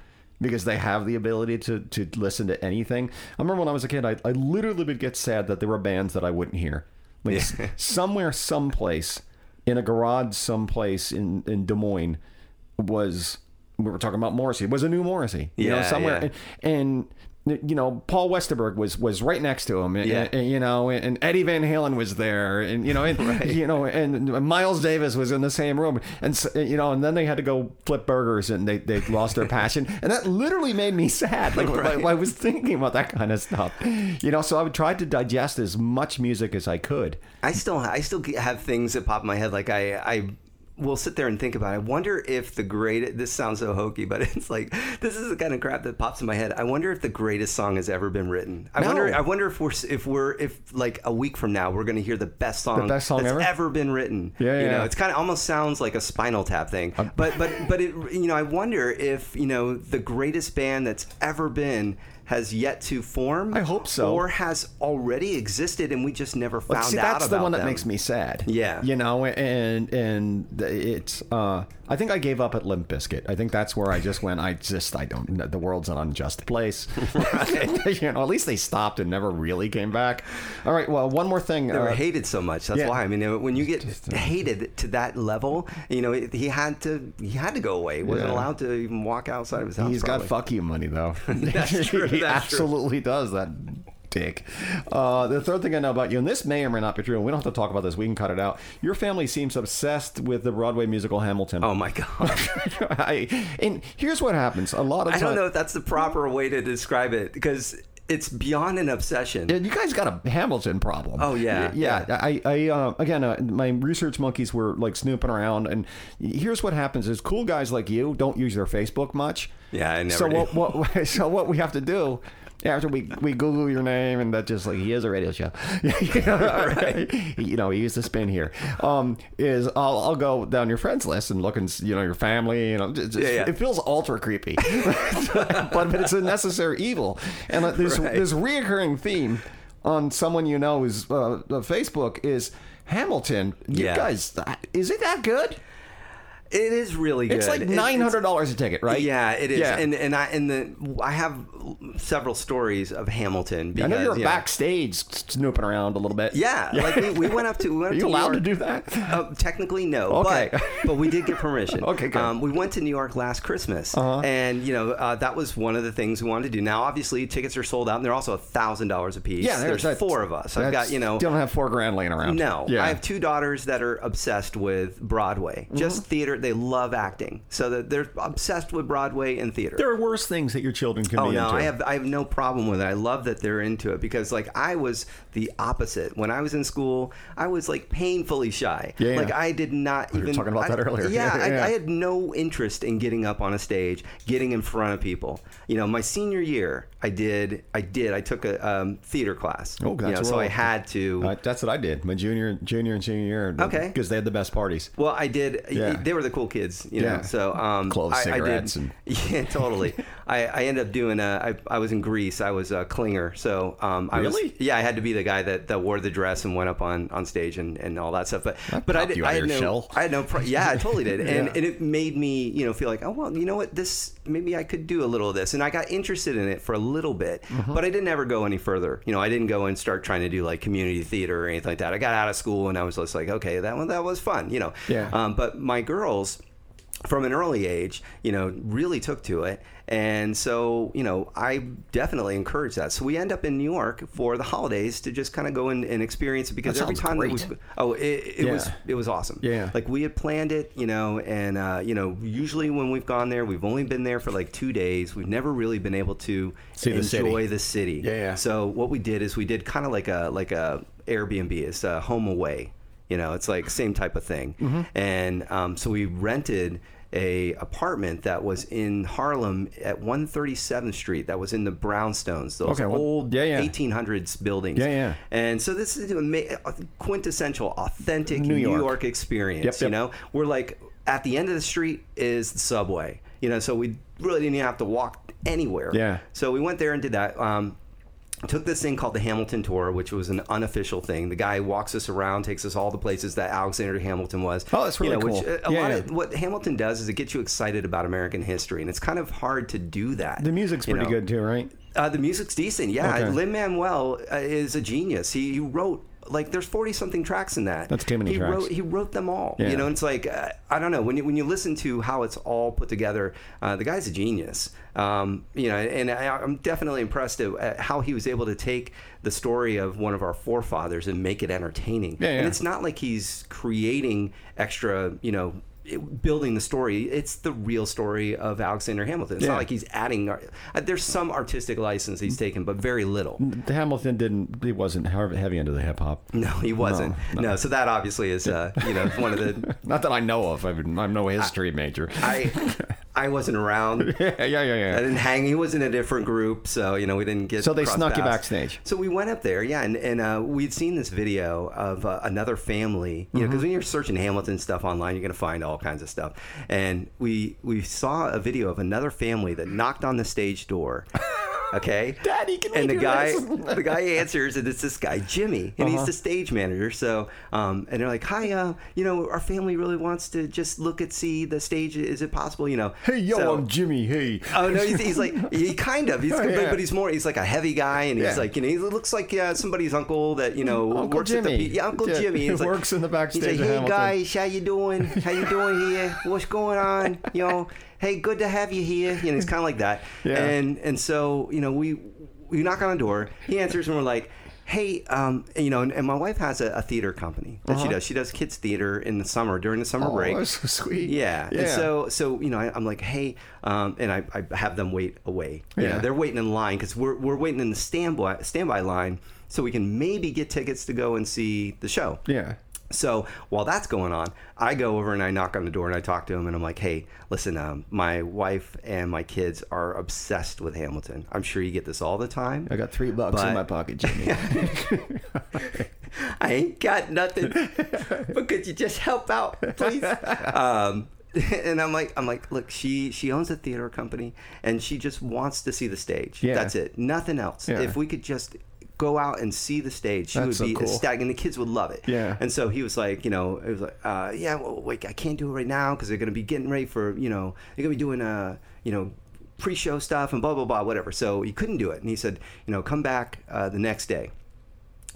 because they have the ability to to listen to anything. I remember when I was a kid, I, I literally would get sad that there were bands that I wouldn't hear. Like s- somewhere, someplace, in a garage, someplace in in Des Moines, was we were talking about Morrissey. It Was a new Morrissey, you know, somewhere, yeah. and. You know, Paul Westerberg was was right next to him, and, Yeah. and, you know, and Eddie Van Halen was there, and you know, and, you know, and Miles Davis was in the same room, and you know, and then they had to go flip burgers, and they they lost their passion, and that literally made me sad. Like Right. I, I was thinking about that kind of stuff, you know. So I would try to digest as much music as I could. I still I still have things that pop in my head. Like I I will sit there and think about. It. I wonder if the great. This sounds so hokey, but it's like this is the kind of crap that pops in my head. I wonder if the greatest song has ever been written. I No. wonder. I wonder if we're if we're if like a week from now we're going to hear the best song, best song that's ever? been written. Yeah, yeah. you know, it's kind of almost sounds like a Spinal Tap thing. Um, but but but it you know I wonder if you know the greatest band that's ever been has yet to form. I hope so. Or has already existed and we just never found See, out that's the one that them. makes me sad. Yeah. you know, and and it's. uh I think I gave up at Limp Bizkit. I think that's where I just went. I just I don't. The world's an unjust place. you know, at least they stopped and never really came back. All right. Well, one more thing. They were uh, hated so much. That's yeah. why. I mean, when you get hated to that level, you know, he had to he had to go away. He wasn't Yeah. allowed to even walk outside of his house. He's probably. got fuck you money though. That's true, he that's true. absolutely does that. Dick. Uh, the third thing I know about you, and this may or may not be true, and we don't have to talk about this. We can cut it out. Your family seems obsessed with the Broadway musical Hamilton. Oh my god! I, and here's what happens: a lot of I don't know if that's the proper way to describe it because it's beyond an obsession. Yeah, You guys got a Hamilton problem. Oh, yeah, yeah. yeah. I, I, uh, again, uh, my research monkeys were like snooping around, and here's what happens: is cool guys like you don't use their Facebook much. Yeah, I never So do. what, what? So what we have to do? After we, we Google your name and that just like he is a radio show, you know, you know he used to spin here. Um, is I'll, I'll go down your friends list and look and you know your family. You know, just, Yeah, yeah. it feels ultra creepy, but but it's a necessary evil. And uh, this Right. this reoccurring theme on someone you know is uh, uh, Facebook is Hamilton. You Yeah. guys, uh, is it that good? It is really good. It's like nine hundred dollars a ticket, right? Yeah, it is. Yeah. And and I and the I have several stories of Hamilton. I know you're you know- backstage snooping around a little bit. Yeah, like we, we went up to we went Are you allowed to do that? Uh, technically, no. Okay. But, but we did get permission. Okay, good. Um, we went to New York last Christmas, Uh-huh. and you know uh, that was one of the things we wanted to do. Now, obviously, tickets are sold out, and they're also a thousand dollars a piece. Yeah, there's that's- four of us. I've got you know. Don't have four grand laying around. No, Yeah. I have two daughters that are obsessed with Broadway, Mm-hmm. just theater. They love acting, so that they're obsessed with Broadway and theater. There are worse things that your children can Oh be no, into. I have I have no problem with it. I love that they're into it because like I was the opposite when I was in school. I was like painfully shy. Yeah, like. I did not were even talking about I- that earlier. Yeah, Yeah, I. I had no interest in getting up on a stage, getting in front of people. You know, my senior year, I did I did I took a um, theater class. Oh, you know, so I had to. Uh, that's what I did. My junior, junior, and senior year. Okay. Because they had the best parties. Well, I did. Yeah. They were the cool kids, you know. Yeah. So, um, Clothes, I, cigarettes, I and- did, yeah, totally. I, I ended up doing. A, I, I was in Greece. I was a clinger. So, um, I Really? was. Yeah, I had to be the guy that, that wore the dress and went up on, on stage and, and all that stuff. But but I did. you I had no. shell. I had no. Pro- yeah, I totally did. And Yeah. and it made me you know feel like oh well you know what this maybe I could do a little of this and I got interested in it for a little bit, Mm-hmm. but I didn't ever go any further. You know, I didn't go and start trying to do like community theater or anything like that. I got out of school and I was just like okay that one that was fun. You know. Yeah. Um, but my girls from an early age, you know, really took to it. And so, you know, I definitely encourage that. So we end up in New York for the holidays to just kind of go and, and experience it because That every time great. that we, oh, it, it Yeah. was it was awesome. Yeah. like we had planned it, you know, and uh, you know, usually when we've gone there, we've only been there for like two days. We've never really been able to See the city. enjoy the city. Yeah, yeah. So what we did is we did kind of like a like a Airbnb. It's a home away. You know, it's like same type of thing. Mm-hmm. And um, so we rented a apartment that was in Harlem at 137th Street. That was in the brownstones, those Okay, well, old yeah, yeah. 1800s buildings. Yeah, yeah. And so this is a quintessential, authentic New New York. York, experience. Yep, You know, we're like at the end of the street is the subway. You know, so we really didn't have to walk anywhere. Yeah. So we went there and did that. Um, took this thing called the Hamilton Tour, which was an unofficial thing. The guy walks us around, takes us all the places that Alexander Hamilton was. Oh, that's really you know, Which, cool. a Yeah, lot yeah. of what Hamilton does is it gets you excited about American history, and it's kind of hard to do that. The music's pretty know. good too, right? Uh, the music's decent. Yeah, Okay. Lin Manuel uh, is a genius. He, he wrote like there's 40 something tracks in that. That's too many he tracks. Wrote, he wrote them all. Yeah. You know, it's like uh, I don't know when you when you listen to how it's all put together. Uh, the guy's a genius. Um, you know, and I, I'm definitely impressed at, at how he was able to take the story of one of our forefathers and make it entertaining. Yeah, yeah. And it's not like he's creating extra. You know. Building the story, it's the real story of Alexander Hamilton. It's Yeah. not like he's adding. uh, There's some artistic license he's taken, but very little. Hamilton didn't. He wasn't heavy heavy into the hip hop. No, he wasn't. No, No, no. so that obviously is, uh, you know, one of the. Not that I know of. I'm, I'm no history major. I, I wasn't around. yeah, yeah, yeah, I didn't hang. He was in a different group, so you know we didn't get. So they snuck you paths. backstage. So we went up there, yeah, and, and uh, we'd seen this video of uh, another family. You know, Mm-hmm. because when you're searching Hamilton stuff online, you're gonna find all kinds of stuff. And we we saw a video of another family that knocked on the stage door. Okay, Daddy, can and the do guy, the guy answers, and it's this guy Jimmy, and Uh-huh. he's the stage manager. So, um, and they're like, "Hi, uh, you know, our family really wants to just look at see the stage. Is it possible? You know?" Hey, yo, So- I'm Jimmy. Hey. Oh no, he's, he's like he kind of he's Oh, yeah. but he's more he's like a heavy guy and he's Yeah. like you know he looks like uh, somebody's uncle that you know Uncle works at the Jimmy. Yeah Uncle Yeah, Jimmy he like- works in the backstage He's like hey Hamilton." guys how you doing how you doing here what's going on you know hey good to have you here you know he's kind of like that Yeah. and and so you know we we knock on the door he answers and we're like. Hey, um, you know, and, and my wife has a, a theater company that she Uh-huh. does. She does kids theater in the summer during the summer break. Oh, break. that's so sweet. Yeah. Yeah. And so, so you know, I, I'm like, hey, um, and I, I have them wait away. You Yeah. know, they're waiting in line because we're, we're waiting in the standby standby line so we can maybe get tickets to go and see the show. Yeah. So while that's going on, I go over and I knock on the door and I talk to him and I'm like, hey, listen, um, my wife and my kids are obsessed with Hamilton. I'm sure you get this all the time. I got three bucks in my pocket, Jimmy. I ain't got nothing, but could you just help out, please? Um, and I'm like, I'm like, look, she she owns a theater company, and she just wants to see the stage. Yeah. That's it, nothing else. Yeah. If we could just go out and see the stage, she That's would so be cool. ecstatic, and the kids would love it. Yeah. And so he was like, you know, it was like, uh, yeah, well, wait, I can't do it right now because they're gonna be getting ready for, you know, they're gonna be doing, uh, you know. Pre-show stuff and blah blah blah whatever. So he couldn't do it, and he said, you know, come back uh, the next day.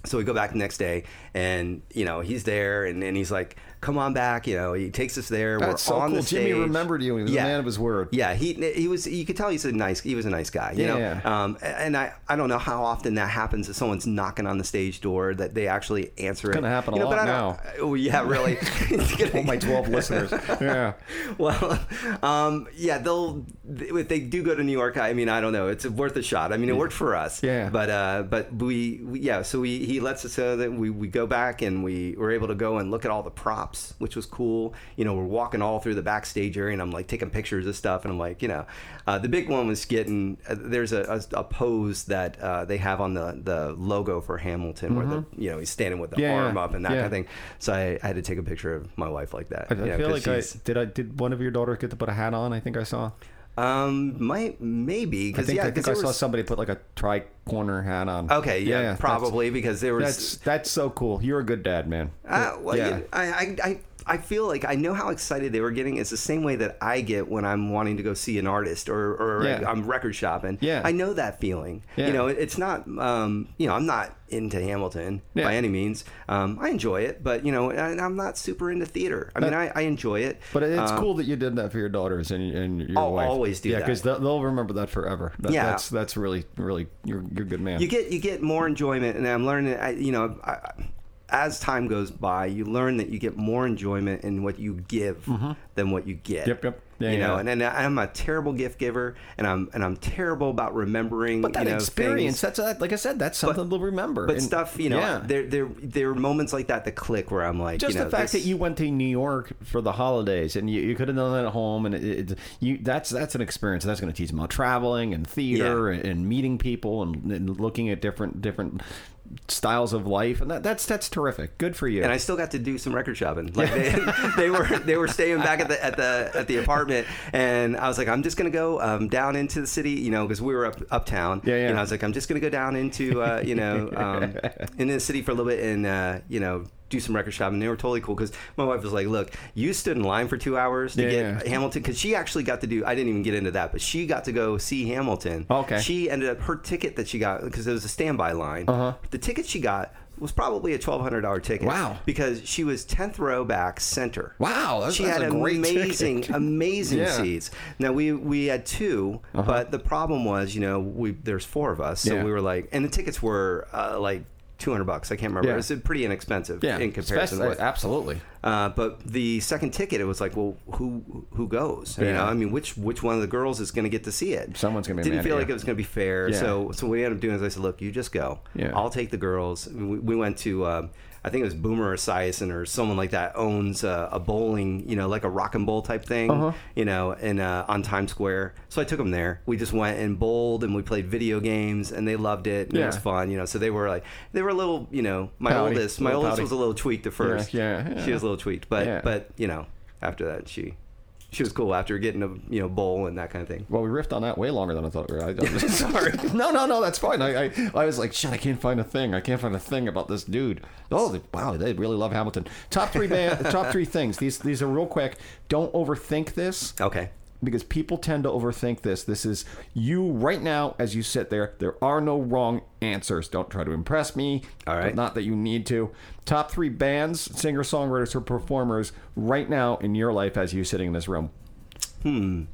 So we go back the next day, and you know he's there, and, and he's like, "Come on back!" You know, he takes us there. That's We're so on cool. the stage. Jimmy remembered you. He was a man of his word. Yeah, he he was. You could tell he's a nice. He was a nice guy. You Yeah. know. Um, and I I don't know how often that happens if someone's knocking on the stage door that they actually answer it. gonna happen a you know, lot but I now. Oh yeah, really. It's All my 12 listeners. Yeah. well, um, yeah, they'll if they do go to New York. I mean, I don't know. It's worth a shot. I mean, it worked for us. Yeah. But uh, but we, we yeah. So we he lets us know that we, we go back and we were able to go and look at all the props, which was cool. You know, we're walking all through the backstage area, and I'm like taking pictures of stuff, and I'm like, you know, uh, the big one was getting. Uh, there's a, a, a pose that uh, they have on the the logo for Hamilton, where the you know he's standing with the Mm-hmm. Yeah, arm up and that yeah. kind of thing. So I, I had to take a picture of my wife like that. I, I know, feel like I did. I did. One of your daughters get to put a hat on. I think I saw. Um, might maybe I because think, yeah, I, think I there saw was- somebody put like a tri-corner hat on. Okay, yeah, that's- probably because there was. That's that's so cool. You're a good dad, man. Uh, well, yeah. yeah. I, I, I, I feel like I know how excited they were getting. It's the same way that I get when I'm wanting to go see an artist or, or Yeah. I'm record shopping. Yeah. I know that feeling. Yeah. You know, it's not, um, you know, I'm not into Hamilton Yeah. by any means. Um, I enjoy it, but, you know, and I'm not super into theater. I mean, I, I enjoy it. But it's Uh, cool that you did that for your daughters and, and your wife. I'll wife. always do yeah, that. because they'll, they'll remember that forever. That, Yeah. that's that's really really you're you're a good man. you get you get more enjoyment and i'm learning I, you know I, as time goes by you learn that you get more enjoyment in what you give than what you get Mm-hmm. Yep, yep. Yeah, you know yeah. and, and i'm a terrible gift giver and i'm and i'm terrible about remembering but that you know, experience, things. that's a, like I said, that's something to remember. but And- stuff you know yeah. there there there are moments like that that click where i'm like just you know, the fact this- that you went to New York for the holidays and you, you could have done that at home and it, it, you that's that's an experience that's going to teach them about traveling and theater and, and meeting people and, and looking at different different styles of life and that, that's that's terrific good for you and I still got to do some record shopping. Like they, they were they were staying back at the at the at the apartment, and I was like, I'm just gonna go um, down into the city, you know, because we were up uptown. Yeah, yeah. And I was like, I'm just gonna go down into uh, you know um, into the city for a little bit and uh, you know do some record shopping. They were totally cool because my wife was like, look, you stood in line for two hours to Yeah, get. Hamilton because she actually got to do. I didn't even get into that, but she got to go see Hamilton. Okay. She ended up her ticket that she got because it was a standby line. Uh-huh. The ticket she got was probably a twelve hundred dollar ticket. Wow. Because she was tenth row back center. Wow, that's- she that's had a great amazing, ticket. amazing Yeah. Uh-huh. seats. Now we we had 2 but the problem was, you know, we there's four of us, so Yeah. we were like, and the tickets were uh, like two hundred bucks. I can't remember. Yeah. It was pretty inexpensive yeah in comparison. Especially- with, absolutely uh, but the second ticket, it was like, well, who who goes? You know, I mean, which which one of the girls is going to get to see it? Someone's gonna be Didn't feel like it was going to be fair. Yeah. So so what we ended up doing is I said, look, you just go. Yeah. I'll take the girls. We, we went to. Um, I think it was Boomer Esiason or someone like that owns a, a bowling, you know, like a rock and bowl type thing, Uh-huh. you know, in uh, on Times Square. So I took them there. We just went and bowled and we played video games and they loved it. And It was fun, you know. So they were like, they were a little, you know, my Pouty. oldest, my oldest pouty. was a little tweaked at first. yeah, yeah. She was a little tweaked, but Yeah. but you know, after that she she was cool after getting a you know bowl and that kind of thing. Well, we riffed on that way longer than I thought we were. I, I'm sorry. no, no, no, that's fine. I, I, I was like, shit, I can't find a thing. I can't find a thing about this dude. Oh, they, wow, they really love Hamilton. Top three band, top three things. These, these are real quick. Don't overthink this Okay. Because people tend to overthink this. This is you right now as you sit there. There are no wrong answers. Don't try to impress me. All right. Not that you need to. Top three bands, singer songwriters, or performers right now in your life as you sitting in this room. Hmm.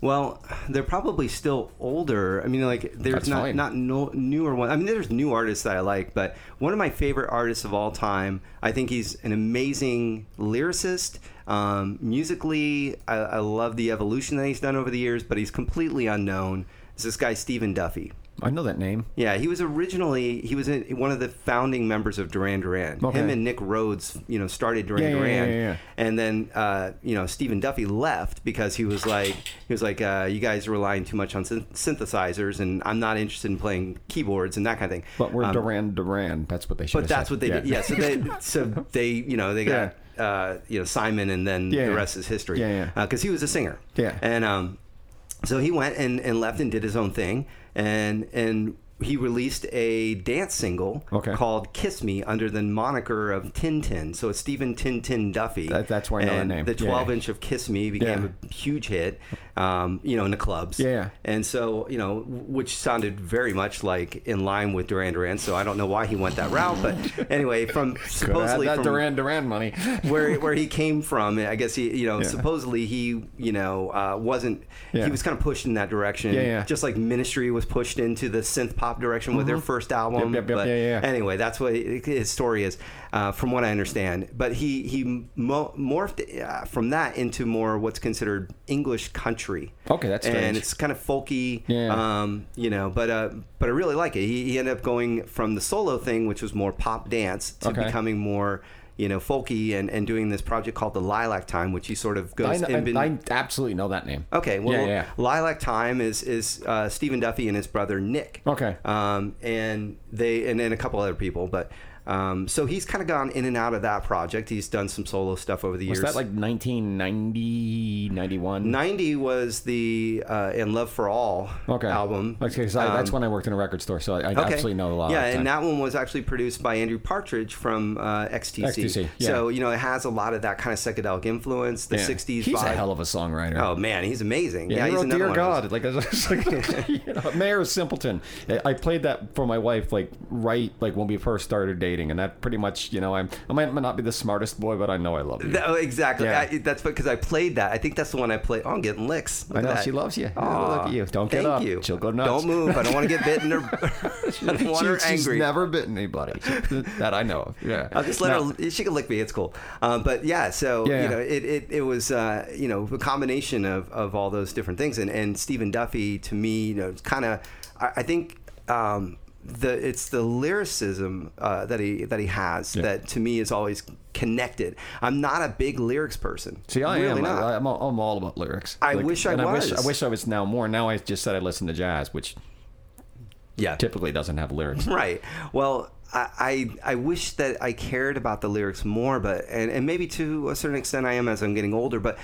Well, they're probably still older. I mean, like there's That's not fine. not no, newer one. I mean, there's new artists that I like, but one of my favorite artists of all time. I think he's an amazing lyricist. Um, musically, I, I love the evolution that he's done over the years, but he's completely unknown. It's this guy Stephen Duffy. I know that name. Yeah, he was originally he was in, one of the founding members of Duran Duran. Okay. Him and Nick Rhodes, you know, started Duran Yeah, Duran, yeah, yeah. and then uh, you know Stephen Duffy left because he was like he was like uh, you guys are relying too much on syn- synthesizers, and I'm not interested in playing keyboards and that kind of thing. But we're Um, Duran Duran. That's what they should But that's what they did. Yeah. So they so they you know they got uh, you know Simon, and then Yeah, the yeah. rest is history. Yeah, yeah. Because he was a singer. Yeah. And um, so he went and, and left and did his own thing, and and he released a dance single Okay. called "Kiss Me" under the moniker of Tintin. So it's Stephen Tintin Duffy. That- that's where I know and name. The Yeah, 12 yeah. inch of "Kiss Me" became Yeah. a huge hit, um, you know, in the clubs. Yeah. And so, you know, which sounded very much like in line with Duran Duran. So I don't know why he went that route, but anyway, from supposedly that from Duran Duran money. where where he came from, I guess he, you know, Yeah. supposedly he, you know, uh, wasn't. Yeah. He was kind of pushed in that direction. Yeah, yeah. Just like Ministry was pushed into the synth pop direction with their first album. Mm-hmm. Yep, yep, yep. But Yeah, yeah, yeah. Anyway, that's what his story is, uh, from what I understand. But he he mo- morphed uh, from that into more what's considered English country. Okay, that's strange. and it's kind of folky. Yeah. Um, you know, but uh, but I really like it. He, he ended up going from the solo thing, which was more pop dance, to Okay. becoming more. You know, folky and, and doing this project called the Lilac Time, which he sort of I, goes. know- I, I absolutely know that name. Okay, well, Yeah, yeah. Lilac Time is is uh, Stephen Duffy and his brother Nick. Okay. Um, and they and then a couple other people, but um, so he's kind of gone in and out of that project. He's done some solo stuff over the Was years. Was that like 1990, 91? ninety was the uh, "In Love for All" Okay. album. Okay, 'cause I, that's Um, when I worked in a record store, so I, I Okay. absolutely know a lot. Yeah, and that one was actually produced by Andrew Partridge from uh, XTC. XTC, yeah. So you know it has a lot of that kind of psychedelic influence, the Yeah. '60s He's vibe. a hell of a songwriter. oh man, he's amazing. Yeah, Yeah, he he's wrote another Dear. God, like, like you know, Mayor of Simpleton. I played that for my wife, like right, like when we first started dating, and that pretty much, you know, I'm I might not be the smartest boy, but I know I love you. That- oh, exactly. Yeah. I, that's because I played that. I think that's the one I played. Oh, I'm getting licks. Look I know that. she loves you. Look at you. Don't get thank up. You. She'll go nuts. Don't move. I don't want to get bitten or I don't want her She- she's angry. never bitten anybody that I know of. Yeah, I'll just let No. her. She can lick me. It's cool. Um, but yeah, so Yeah. you know, it, it, it was uh, you know a combination of, of all those different things, and and Stephen Duffy to me, you know, it's kind of I, I think. Um, the it's the lyricism uh, that he that he has Yeah. that to me is always connected. I'm not a big lyrics person. See, I really am. Not. I, I'm, all, I'm all about lyrics. I wish I was. I wish, I wish I was now more. Now I just said I listen to jazz, which yeah, typically doesn't have lyrics. Right. Well, I, I I wish that I cared about the lyrics more, but and, and maybe to a certain extent I am as I'm getting older. But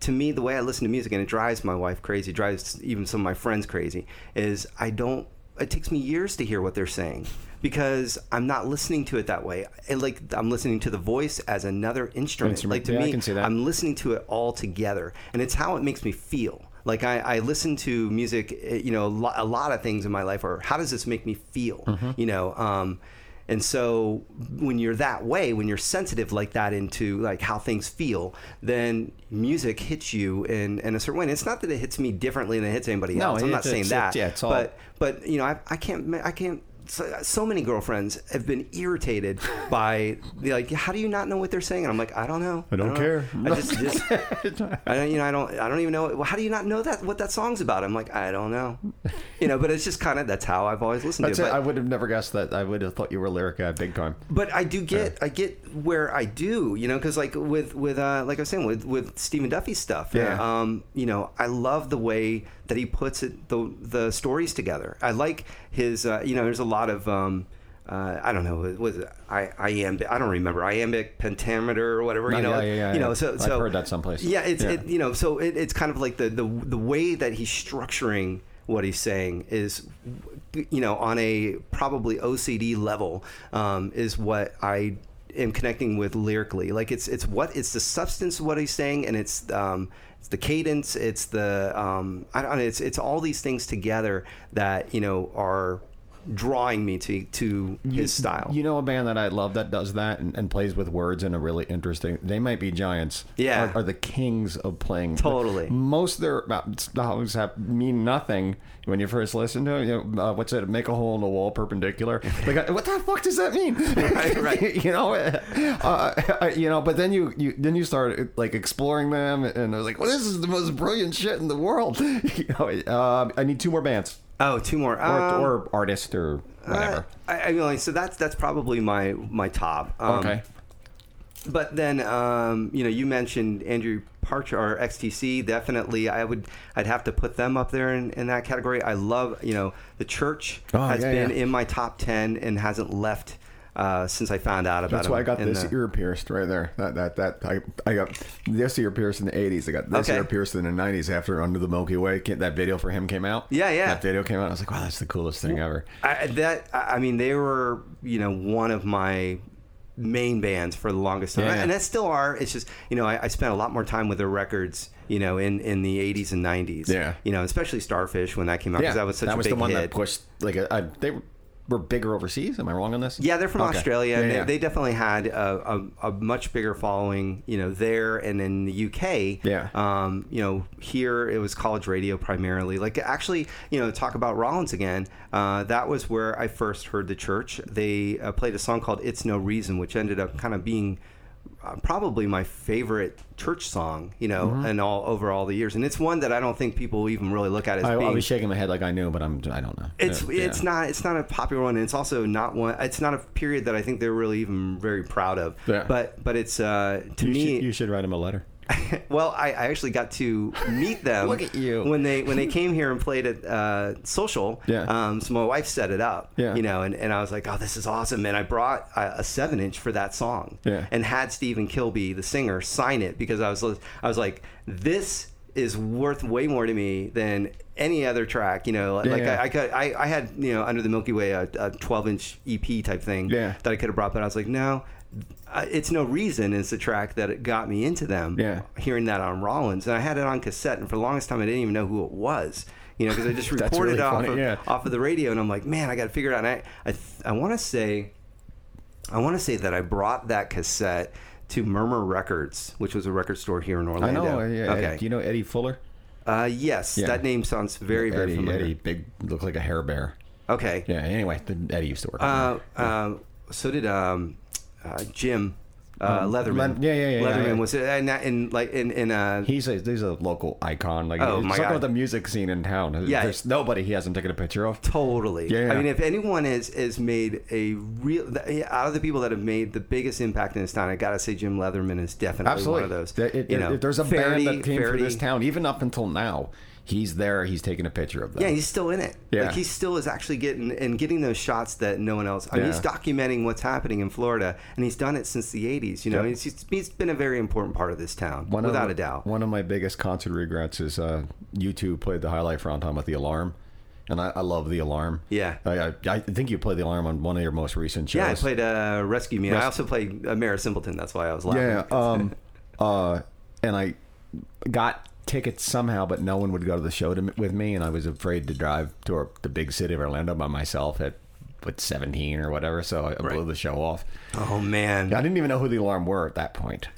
to me, the way I listen to music and it drives my wife crazy, drives even some of my friends crazy, is I don't. It takes me years to hear what they're saying because I'm not listening to it that way. And like I'm listening to the voice as another instrument. Instrument. Like to Yeah, I me, can see that. I'm listening to it all together, and it's how it makes me feel. Like I, I listen to music, eh, you know, a lot, a lot of things in my life are how does this make me feel, Mm-hmm. you know. Um, and so when you're that way, when you're sensitive like that into like how things feel, then music hits you in, in a certain way. And it's not that it hits me differently than it hits anybody No, else. I'm not saying that. yeah, it's all- but but you know, I, I can't I can't. So, so many girlfriends have been irritated by the, like, how do you not know what they're saying? And I'm like, I don't know. I don't know. care. I just, just I don't, you know, I don't, I don't even know. Well, how do you not know that what that song's about? I'm like, I don't know, you know. But it's just kind of that's how I've always listened That's to it. it. I would have never guessed that. I would have thought you were a lyric guy big time. but I do get, I get where I do, you know, because like with with uh, like I was saying with with Stephen Duffy's stuff, Yeah. Um, you know, I love the way that he puts it the the stories together. I like his, uh, you know, there's a lot of. Um, uh, I don't know, was I, iambic? I don't remember iambic pentameter or whatever. No, you know, yeah, yeah, yeah, you know. So, I've so heard that someplace. Yeah, it's. It, you know, so it, it's kind of like the, the the way that he's structuring what he's saying is, you know, on a probably OCD level, um, is what I am connecting with lyrically. Like it's it's what it's the substance of what he's saying, and it's um, it's the cadence, it's the um, I don't know, it's it's all these things together that you know are drawing me to to his style. You know a band that I love that does that and, and plays with words in a really interesting. They might be giants. Yeah. are, are the kings of playing. Totally. Most of their uh, songs have mean nothing when you first listen to it. You know, uh, what's it? Make a hole in the wall perpendicular. Like, uh, what the fuck does that mean? Right, right. you know, uh, uh, you know. But then you, you then you start like exploring them, and I was like, well, this is the most brilliant shit in the world. you know, uh, I need two more bands. oh, two more. Or, Um, or artist or whatever. Uh, I, I mean, like, so that's that's probably my my top. Um, okay. But then, um, you know, you mentioned Andrew Partridge or XTC. Definitely, I would, I'd have to put them up there in, in that category. I love, you know, the church Oh, has yeah, been yeah. in my top ten and hasn't left uh, since I found out about it. That's why I got this the- ear pierced right there. That that that I, I got this ear pierced in the '80s. I got this Okay. ear pierced in the '90s after Under the Milky Way. That video for him came out. Yeah, yeah. That video came out. I was like, wow, that's the coolest thing ever. I, that I mean, they were you know one of my main bands for the longest time, Yeah. and that still are. It's just you know I, I spent a lot more time with their records, you know, in in the '80s and '90s. Yeah. you know, especially Starfish when that came out because Yeah, that was such a was big the one hit. that pushed like a, a, they were bigger overseas. Am I wrong on this? Yeah, they're from Okay. Australia. Yeah, and yeah. They, they definitely had a, a, a much bigger following, you know, there and in the UK. Yeah. Um, you know, here it was college radio primarily. Like, actually, you know, talk about Rollins again. Uh, that was where I first heard the church. They uh, played a song called "It's No Reason," which ended up kind of being. Uh, probably my favorite church song, you know, Mm-hmm. and all over all the years, and it's one that I don't think people even really look at as I, I being was shaking my head like I knew, but I'm I don't know. it's Yeah, it's not it's not a popular one and it's also not one it's not a period that I think they're really even very proud of Yeah. but but it's uh to You, me should, you should write him a letter. well I, I actually got to meet them Look at you. when they when they came here and played at uh, social Yeah. um so my wife set it up Yeah. you know and, and I was like oh this is awesome and I brought a, a seven inch for that song Yeah. and had Stephen Kilbey the singer sign it because I was I was like this is worth way more to me than any other track you know like Yeah. I, I could I, I had you know under the Milky Way a, a 12 inch EP type thing Yeah. that I could have brought but I was like no uh, it's no reason is the track that it got me into them Yeah. hearing that on Rollins and I had it on cassette and for the longest time I didn't even know who it was you know because I just recorded really off funny, of, yeah. off of the radio and I'm like man I got to figure it out and I I, th- I want to say I want to say that I brought that cassette to Murmur Records which was a record store here in Orlando. I know. Yeah, okay Do you know Eddie Fuller? uh, yes Yeah. that name sounds very very Eddie, familiar Eddie, big, looked like a hair bear. okay Yeah. Anyway, the, Eddie used to work. Uh, uh, so did um, uh, Jim uh, Um, Leatherman. Len- yeah, yeah, yeah, yeah, Leatherman yeah. was in, in like in in uh, He's a he's a local icon. Like Oh, my God. with the music scene in town. Yeah. There's nobody he hasn't taken a picture of. totally. Yeah, yeah. I mean, if anyone has has made a real out of the people that have made the biggest impact in this town, I gotta say Jim Leatherman is definitely Absolutely. one of those. There- it- you know, if there's a Faraday- band that came through this town, even up until now, he's there. He's taking a picture of them. Yeah, he's still in it. Yeah. Like he still is actually getting and getting those shots that no one else. I mean, Yeah. he's documenting what's happening in Florida, and he's done it since the '80s. You know, Yeah. he's, he's, been a very important part of this town, One without a doubt. One of my biggest concert regrets is uh, U2 played the highlight for on time with the alarm. And I, I love the alarm. Yeah. I, I, I think you played the alarm on one of your most recent shows. Yeah, I played uh, Rescue Me. I also played uh, Mayor of Simpleton. That's why I was laughing. Yeah. Um, uh, and I got tickets somehow, but no one would go to the show to, with me, and I was afraid to drive to a, the big city of Orlando by myself at what 17 or whatever. So I blew the show off. oh man. I didn't even know who the alarm were at that point.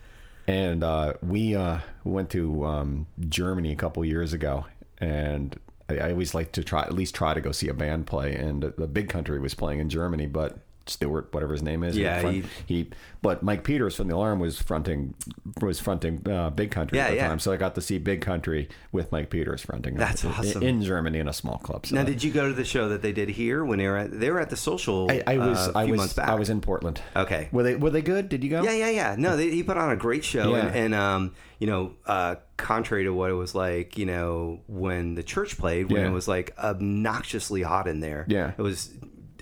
And uh, we uh, went to um, Germany a couple years ago, and I, I always like to try at least try to go see a band play. And the Big Country was playing in Germany, but Stuart, whatever his name is, Yeah, front- he- he, But Mike Peters from the Alarm was fronting was fronting uh, Big Country Yeah, at the yeah. time, so I got to see Big Country with Mike Peters fronting. That's in- awesome. in Germany in a small club. So Now, did you go to the show that they did here when they were at they were at the social? I, I was uh, a I few was months back. I was in Portland. Okay. Were they were they good? Did you go? Yeah, yeah, yeah. No, they, he put on a great show, and, and um, you know, uh, contrary to what it was like, you know, when the church played, when Yeah. it was like obnoxiously hot in there. Yeah. it was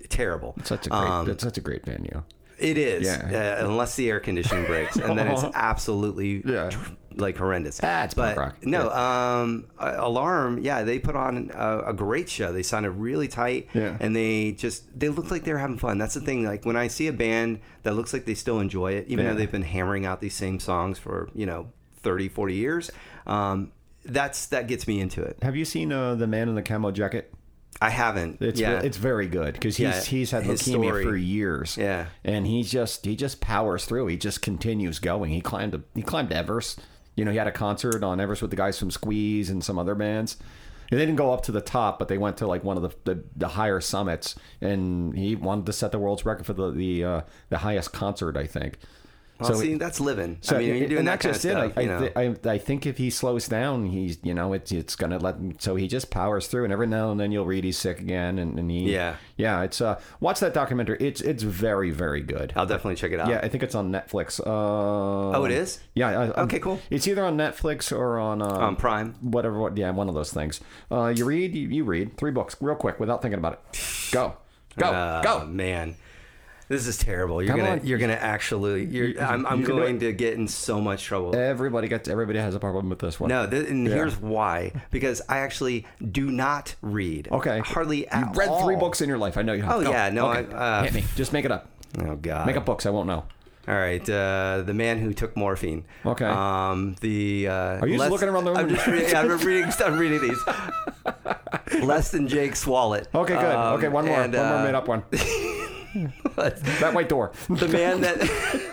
terrible. Such a great, Um, it's such a great venue. it is, Yeah. uh, unless the air conditioning breaks, and then it's absolutely Yeah. like horrendous. Ah, punk but rock. no, um, uh, Alarm, yeah, they put on a, a great show. They sounded really tight, Yeah. and they just they look like they're having fun. That's the thing. Like when I see a band that looks like they still enjoy it, even Yeah. though they've been hammering out these same songs for you know 30, 40 years, um, that's that gets me into it. Have you seen uh, the man in the camo jacket? I haven't. It's yeah, it's very good because he's Yeah, he's had leukemia story. for years. Yeah. and he just he just powers through. He just continues going. He climbed a, he climbed Everest. You know, he had a concert on Everest with the guys from Squeeze and some other bands. And they didn't go up to the top, but they went to like one of the the, the higher summits, and he wanted to set the world's record for the the uh, the highest concert, I think. Well, see, that's living. I mean, you're doing that kind of stuff. it. you I, know. I, I, I think if he slows down, he's you know it's it's gonna let him. So he just powers through, and every now and then you'll read he's sick again, and, and he Yeah. yeah. It's uh watch that documentary. It's it's very very good. I'll definitely check it out. Yeah, I think it's on Netflix. Uh, Oh, it is? Yeah. I'm- Okay, cool. It's either on Netflix or on um, On Prime. whatever. What, yeah, one of those things. Uh, you read, you, you read three books real quick without thinking about it. Go, go, Uh, go. man. This is terrible. You're Come gonna on. you're gonna actually you're I'm, I'm you can do going to get in so much trouble. Everybody gets. Everybody has a problem with this one. no, th- and here's why. Because I actually do not read. Okay. Hardly at You at read three books in your life. I know you have. Oh, Go. yeah, no, Okay. I- uh, Hit me. Just make it up. Oh God. Make up books. I won't know. All right. Uh, the man who took morphine. Okay. Um. The. Uh, Are you just looking around the room? I'm just reading. I'm reading. I'm reading these. Less than Jake's wallet. Okay, good. Um, okay, one more. and, one more uh, made up one. that white door. The man that.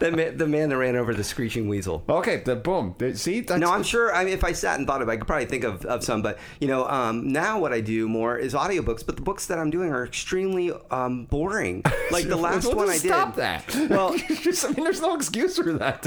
the, man, the man that ran over the screeching weasel. Okay, the boom. See, that's, No, I'm sure. I mean, if I sat and thought of it, I could probably think of, of some. But you know, um, now what I do more is audiobooks. But the books that I'm doing are extremely um, boring. Like the last Well, one I just did. Stop that. Well- I mean, there's no excuse for that.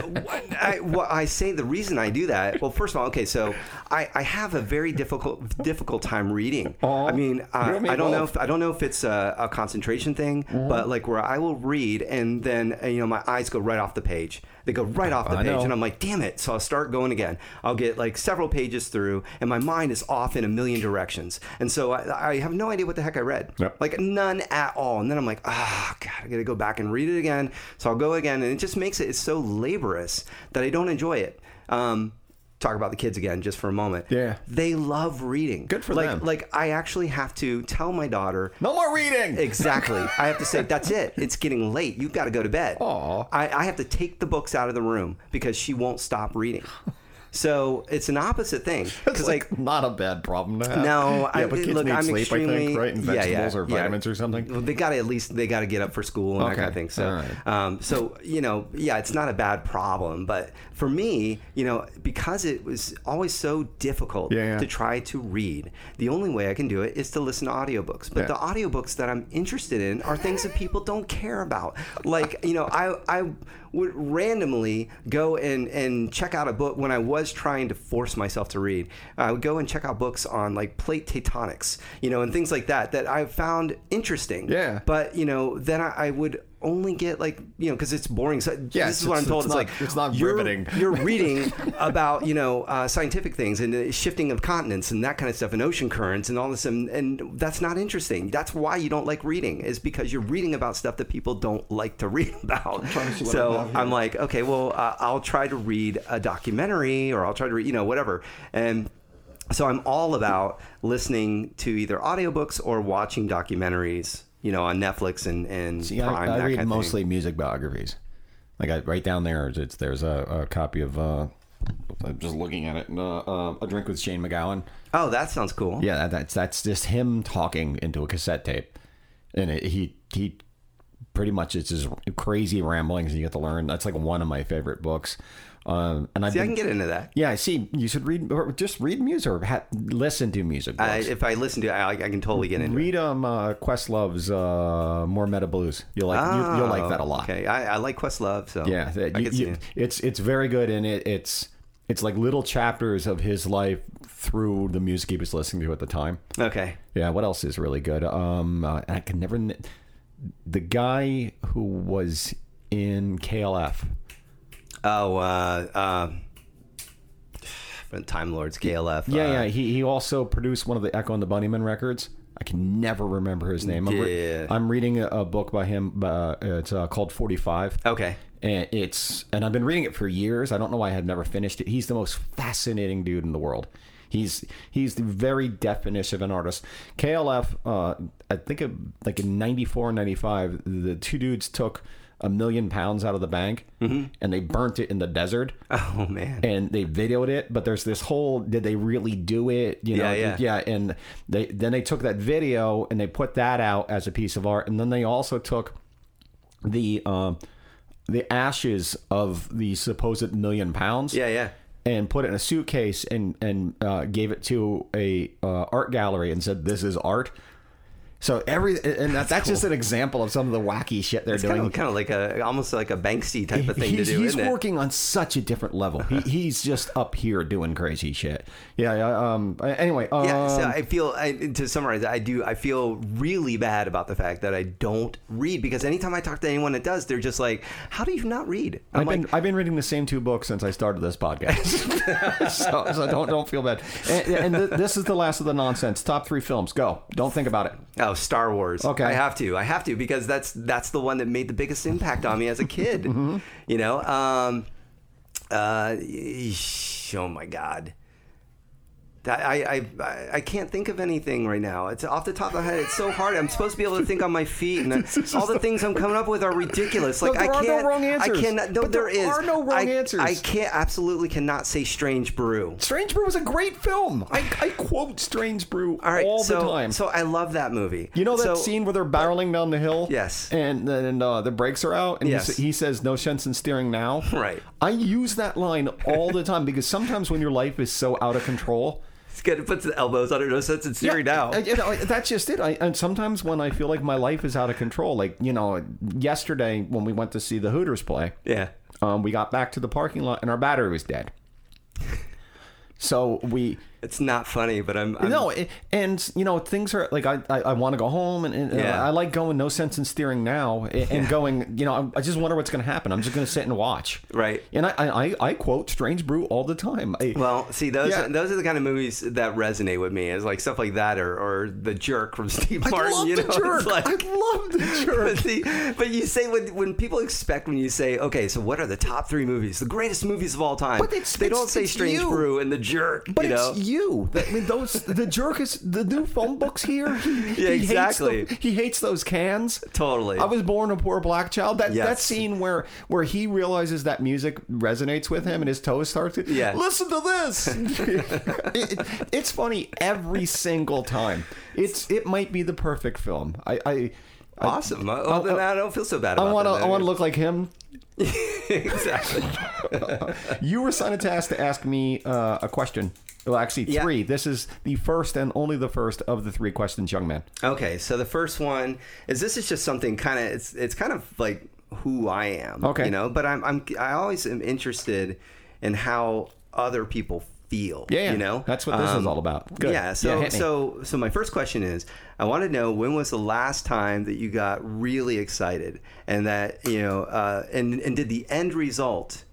I, well, I say the reason I do that. Well, first of all, okay, so I, I have a very difficult difficult time reading. I mean, uh, You and me I don't know if I don't know if it's a, a concentration thing, Mm-hmm. but like where I will read and then uh, you know my eyes go right off the page. They go right off the I page, know. and I'm like, damn it! So I'll start going again. I'll get like several pages through, and my mind is off in a million directions, and so I, I have no idea what the heck I read. Yep. Like none at all. And then I'm like, ah, God, I gotta go back and read it again. So I'll go again, and it just makes it it's so laborious that I don't enjoy it. Um, talk about the kids again just for a moment. Yeah. they love reading. Good for like, them. Like I actually have to tell my daughter. No more reading. Exactly. I have to say, that's it. It's getting late. You've got to go to bed. Aw. I, I have to take the books out of the room because she won't stop reading. So it's an opposite thing. It's like, like, not a bad problem to have. no, yeah, I but kids look. need I'm sleep, extremely I think, right? And yeah, yeah, vegetables or yeah. vitamins or something. Well, they got to at least they got to get up for school and that kind of thing. So, right. um, so you know, yeah, it's not a bad problem. But for me, you know, because it was always so difficult Yeah, yeah. to try to read, the only way I can do it is to listen to audiobooks. But Yeah. the audiobooks that I'm interested in are things that people don't care about. Like, you know, I I would randomly go and and check out a book when I was trying to force myself to read. I would go and check out books on like plate tectonics, you know, and things like that that I found interesting. Yeah. But you know, then I, I would only get like you know because it's boring. So Yeah, this is what I'm told. it's It's, not- like it's not you're, riveting. You're reading about you know uh, scientific things and the shifting of continents and that kind of stuff and ocean currents and all this and, and that's not interesting. That's why you don't like reading is because you're reading about stuff that people don't like to read about. to see what I so. I'm like, okay, well, uh, I'll try to read a documentary or I'll try to read, you know, whatever. And so I'm all about listening to either audiobooks or watching documentaries, you know, on Netflix and, and See, Prime. I, I read mostly Thing. music biographies. Like I, right down there, it's there's a, a copy of. Uh, I'm just looking at it. Uh, uh, a drink with Shane MacGowan. Oh, that sounds cool. Yeah, that, that's that's just him talking into a cassette tape, and it, he he pretty much it's his crazy ramblings. You get to learn. That's like one of my favorite books. Um, and I've See, I can get into that. yeah, I see. You should read or just read music or ha- listen to music I, if I listen to it, I, I can totally get into it. read um uh, Questlove's uh, Mo' Meta Blues. You'll like you, you'll like that a lot. Oh, Okay, I, I like Questlove, so Yeah, that- I you- you- it. it's it's very good, and it, it's it's like little chapters of his life through the music he was listening to at the time. Okay, Yeah, what else is really good? Um, uh, I can never. The guy who was in KLF. Oh, uh, uh, Time Lords KLF. Yeah, uh, yeah. He he also produced one of the Echo and the Bunnymen records. I can never remember his name. I'm, re- Yeah. I'm reading a, a book by him. Uh, it's uh, called 45. Okay. And it's and I've been reading it for years. I don't know why I have never finished it. He's the most fascinating dude in the world. He's he's the very definition of an artist. KLF, uh, I think of, like in 94 and 95, the two dudes took a million pounds out of the bank and they burnt it in the desert Oh man. and they videoed it but there's this whole did they really do it you know Yeah, yeah. and they then they took that video and they put that out as a piece of art and then they also took the um the ashes of the supposed million pounds Yeah, yeah. and put it in a suitcase and and uh, gave it to a uh, art gallery and said this is art so every and that, that's, just an example of some of the wacky shit they're It's doing kind of, kind of like a almost like a Banksy type of thing he's, to do. he's isn't it? working on such a different level. He, he's just up here doing crazy shit. Yeah. um. Anyway. Um, Yeah, so I feel I, to summarize, I do. I feel really bad about the fact that I don't read because anytime I talk to anyone that does, they're just like, "How do you not read?" I'm I've like, been I've been reading the same two books since I started this podcast, so, so don't don't feel bad. And, and th- this is the last of the nonsense. Top three films. Go. Don't think about it. "Oh, Star Wars." Okay. I have to. I have to because that's that's the one that made the biggest impact on me as a kid. Mm-hmm. You know. Um. Uh. Oh my God. I, I I can't think of anything right now. It's off the top of my head. It's so hard. I'm supposed to be able to think on my feet, and all the things I'm coming up with are ridiculous. Like there I are no can't. wrong answers. I cannot. No, But there there is. are no wrong I, answers. I can't. Absolutely cannot say Strange Brew. Strange Brew was a great film. I, I quote Strange Brew All right. all so, the time. So I love that movie. You know that So- scene where they're barreling down the hill? Yes. And then uh, the brakes are out, and Yes. he, he says, "No sense in steering now." Right. I use that line all the time because sometimes when your life is so out of control, It's good. It puts the elbows under no sense in steering now. I- you know, that's just it. I, and sometimes when I feel like my life is out of control, like you know, yesterday when we went to see the Hooters play, yeah. um, we got back to the parking lot and our battery was dead. So we It's not funny, but I'm. I'm no, it, and you know things are like I I, I want to go home and, and uh, Yeah. I like going no sense in steering now and, and going you know I, I just wonder what's going to happen. I'm just going to sit and watch. Right. And I, I I quote Strange Brew all the time. I, Well, see, those Yeah. those are the kind of movies that resonate with me. Is like stuff like that, or or the Jerk from Steve I Martin. love you the know, jerk. It's like, I love the jerk. But, see, but you say when when people expect when you say, okay, so what are the top three movies, the greatest movies of all time? But it's- they don't say it's Strange you. Brew and the Jerk. But you know, it's you. That, I mean, those the jerk is the new phone books here. He, Yeah, he hates exactly. the- he hates those cans. Totally. I was born a poor black child. That that scene where where he realizes that music resonates with him and his toes start to Yeah. listen to this. It- it- it's funny every single time. It's it might be the perfect film. I I. awesome. well, then I don't feel so bad I want to. I want to look like him. exactly. You were signed a task to ask me uh, a question. Well, actually, Yeah. three. This is the first and only the first of the three questions, young man. Okay, so the first one is this is just something kind of it's it's kind of like who I am. Okay. you know, but I'm I'm I always am interested in how other people feel. Yeah, yeah. you know, That's what this is all about. Good. Yeah, so Yeah, so so my first question is, I want to know when was the last time that you got really excited and that you know uh, and and did the end result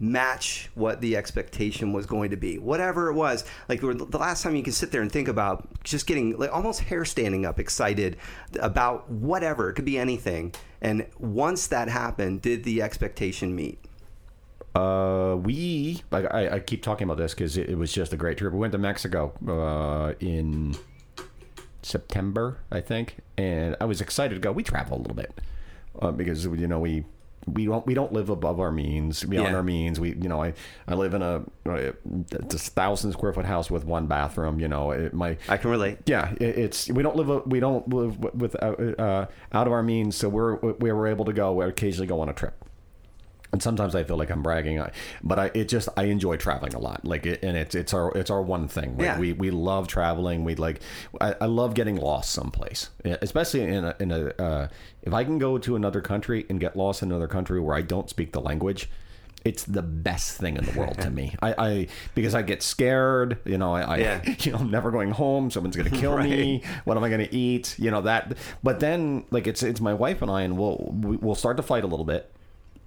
match what the expectation was going to be whatever it was like the last time you can sit there and think about just getting like almost hair standing up excited about whatever it could be anything and once that happened did the expectation meet Uh, we, like, I, I keep talking about this because it, it was just a great trip. We went to Mexico uh, in September, I think, and I was excited to go. We travel a little bit uh, because you know we we don't we don't live above our means, beyond Yeah. our means. We you know I I live in a, a thousand square foot house with one bathroom. You know it, my i can relate yeah, it, it's we don't live we don't live with uh, uh, out of our means, so we're we were able to go. We occasionally go on a trip, and sometimes I feel like I'm bragging, but I it just I enjoy traveling a lot. Like it, and it's it's our it's our one thing. Like, Yeah. we we love traveling. We like I, I love getting lost someplace, especially in a, in a uh, if I can go to another country and get lost in another country where I don't speak the language. It's the best thing in the world to me. I, I because I get scared. You know, I, I Yeah. you know I'm never going home. Someone's gonna kill me. What am I gonna eat? You know that. But then like it's it's my wife and I, and we'll we'll start to fight a little bit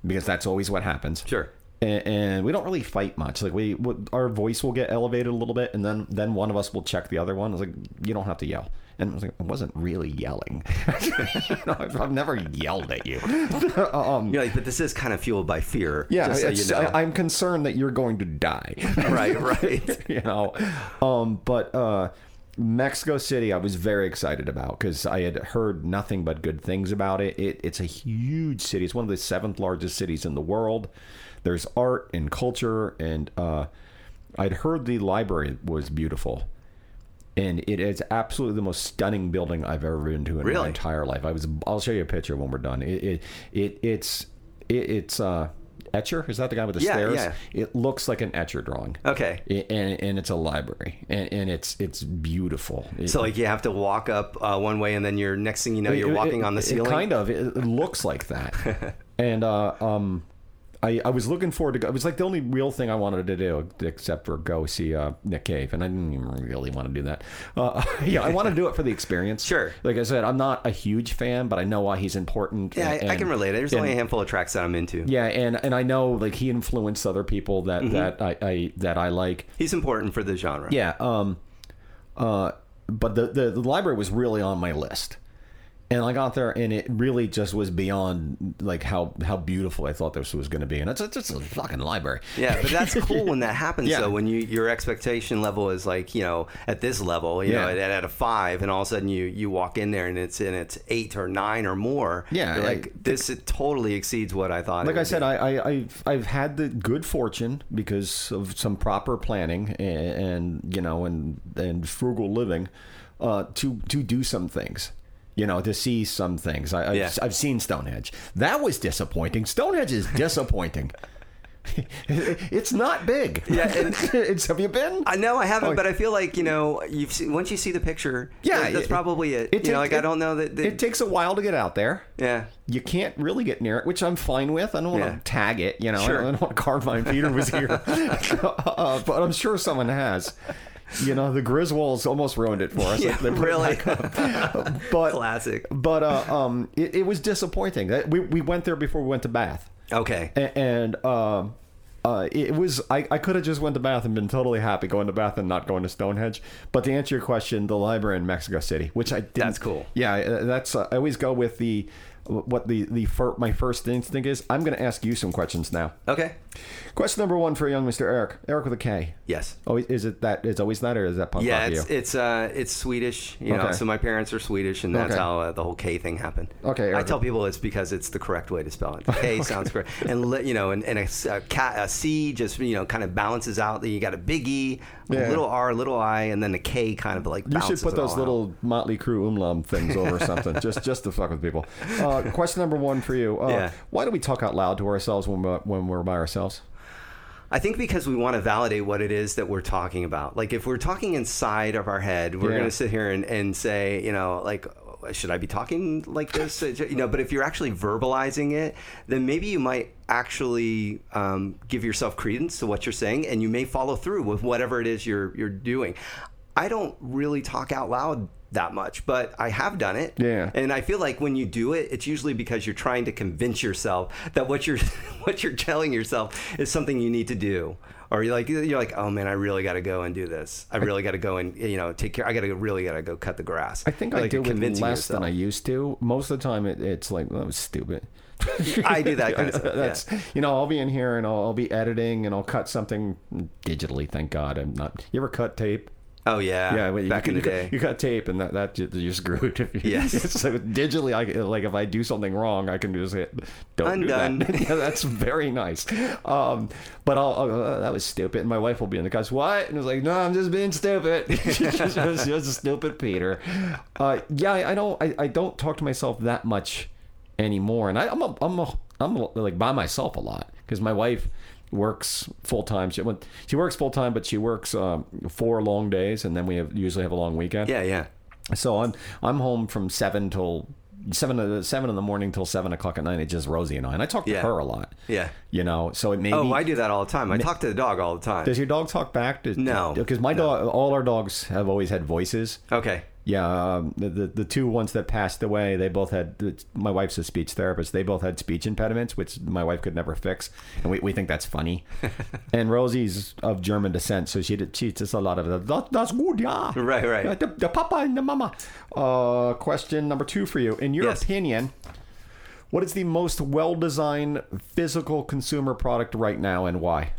because that's always what happens. Sure. And, and we don't really fight much. Like we, our voice will get elevated a little bit, and then then one of us will check the other one. It's like you don't have to yell. And I was like, I wasn't really yelling. You know, I've, I've never yelled at you. um, You're like, but this is kind of fueled by fear. yeah, just so you know. I, I'm concerned that you're going to die. right, right. you know um but uh mexico city i was very excited about because i had heard nothing but good things about it. it it's a huge city it's one of the seventh largest cities in the world there's art and culture and uh i'd heard the library was beautiful and it is absolutely the most stunning building I've ever been to in my entire life. I was. I'll show you a picture when we're done. It. It. it it's. It, it's. Uh, Escher is that the guy with the Yeah, stairs? yeah. It looks like an Escher drawing. Okay. And, and it's a library and, and it's it's beautiful It- So like you have to walk up uh, one way, and then you're next thing you know, you're it- walking on the it ceiling. kind of it, it looks like that and uh um I, I was looking forward to go. It was like the only real thing I wanted to do, except for go see uh, Nick Cave, and I didn't even really want to do that. Uh, yeah, I want to do it for the experience. Sure. Like I said, I'm not a huge fan, but I know why he's important. Yeah, I, I can relate. There's and- only a handful of tracks that I'm into. Yeah, and and I know like he influenced other people that Mm-hmm. that I, I that I like. He's important for the genre. Yeah. Um. Uh. But the, the the library was really on my list, and I got there, and it really just was beyond like how how beautiful I thought this was going to be, and it's it's just a fucking library. Yeah, but that's cool when that happens. Yeah. though, when you your expectation level is like you know at this level, you know, Yeah. at, at a five, and all of a sudden you you walk in there and it's and it's eight or nine or more. Yeah, You're I- like this it totally exceeds what I thought. Like I said, be. I, I I've I've had the good fortune because of some proper planning and, and you know and and frugal living, uh, to to do some things. You know, to see some things. I, I've, Yeah. I've seen Stonehenge. That was disappointing. Stonehenge is disappointing. it's not big. Yeah, and- it's have you been? I know I haven't, Oh. but I feel like you know you've seen, once you see the picture, Yeah, that's it- probably it. it you know, like I don't know that. that It takes a while to get out there. yeah, You can't really get near it, which I'm fine with. I don't want Yeah. to tag it, you know. I Sure. don't, I don't want to carve my Peter was here, uh, but I'm sure someone has. You know, the Griswolds almost ruined it for us. Yeah, it really. but classic. But uh, um, it, it was disappointing. We we went there before we went to Bath, Okay, A- and um, uh, it was I, I could have just went to Bath and been totally happy going to Bath and not going to Stonehenge. But to answer your question, the library in Mexico City, which I didn't, That's cool. Yeah, uh, that's uh, I always go with the what the the fir- my first instinct is. I'm going to ask you some questions now. okay, Question number one for young Mister Erik. Erik with a K. yes. Oh, is it that? It's always that, or is that punk Yeah, rock it's you? it's uh it's Swedish, you know. So my parents are Swedish, and that's Okay. how uh, the whole K thing happened. Okay, I tell people it's because it's the correct way to spell it. K sounds correct, and you know, and, and a, a, a C just you know kind of balances out. You got a big E, a Yeah. little R, a little I, and then the K kind of like. You should put those little out. Motley Crue umlaut things over something, just just to fuck with people. Uh, question number one for you. Uh, Yeah. Why do we talk out loud to ourselves when we're, when we're by ourselves? I think because we want to validate what it is that we're talking about. Like if we're talking inside of our head, we're Yeah. going to sit here and, and say, you know, like, should I be talking like this? You know, but if you're actually verbalizing it, then maybe you might actually um, give yourself credence to what you're saying, and you may follow through with whatever it is you're you're doing. I don't really talk out loud that much, but I have done it. Yeah. And I feel like when you do it, it's usually because you're trying to convince yourself that what you're what you're telling yourself is something you need to do. Or you're like you're like, oh man, I really got to go and do this. I really got to go and you know take care. I got to really got to go cut the grass. I think You're I do it less than I used to. Most of the time, it, it's like that was stupid. I do that kind of stuff, yeah. That's you know, I'll be in here and I'll, I'll be editing and I'll cut something digitally. Thank God, I'm not. You ever cut tape? Oh yeah, Yeah, well, back you, in the you, day. you got tape, and that that you're screwed. If you, Yes. so digitally, I like if I do something wrong, I can just hit don't Undone. do that. yeah, that's very nice. Um, but I'll, I'll uh, that was stupid. And my wife will be in the couch. What? And I was like, no, I'm just being stupid. just, just, just stupid, Peter. Uh, yeah, I, I don't. I, I don't talk to myself that much anymore, and I, I'm a, I'm a, I'm a, like by myself a lot because my wife works full time. She well, she works full time, but she works um, four long days, and then we have, usually have a long weekend. Yeah, yeah. So I'm I'm home from seven till seven to seven in the morning till seven o'clock at night. It's just Rosie and I, and I talk to Yeah. her a lot. Yeah. You know, so it may Oh, be- I do that all the time. I talk to the dog all the time. Does your dog talk back? Does, No. because my dog, all our dogs have always had voices. okay. Yeah, um, the, the the two ones that passed away, they both had. My wife's a speech therapist. They both had speech impediments, which my wife could never fix, and we, we think that's funny. and Rosie's of German descent, so she did, she just a lot of the, that, that's good, yeah. Right, right. The, the papa and the mama. Uh, question number two for you. In your Yes. opinion, what is the most well-designed physical consumer product right now, and why?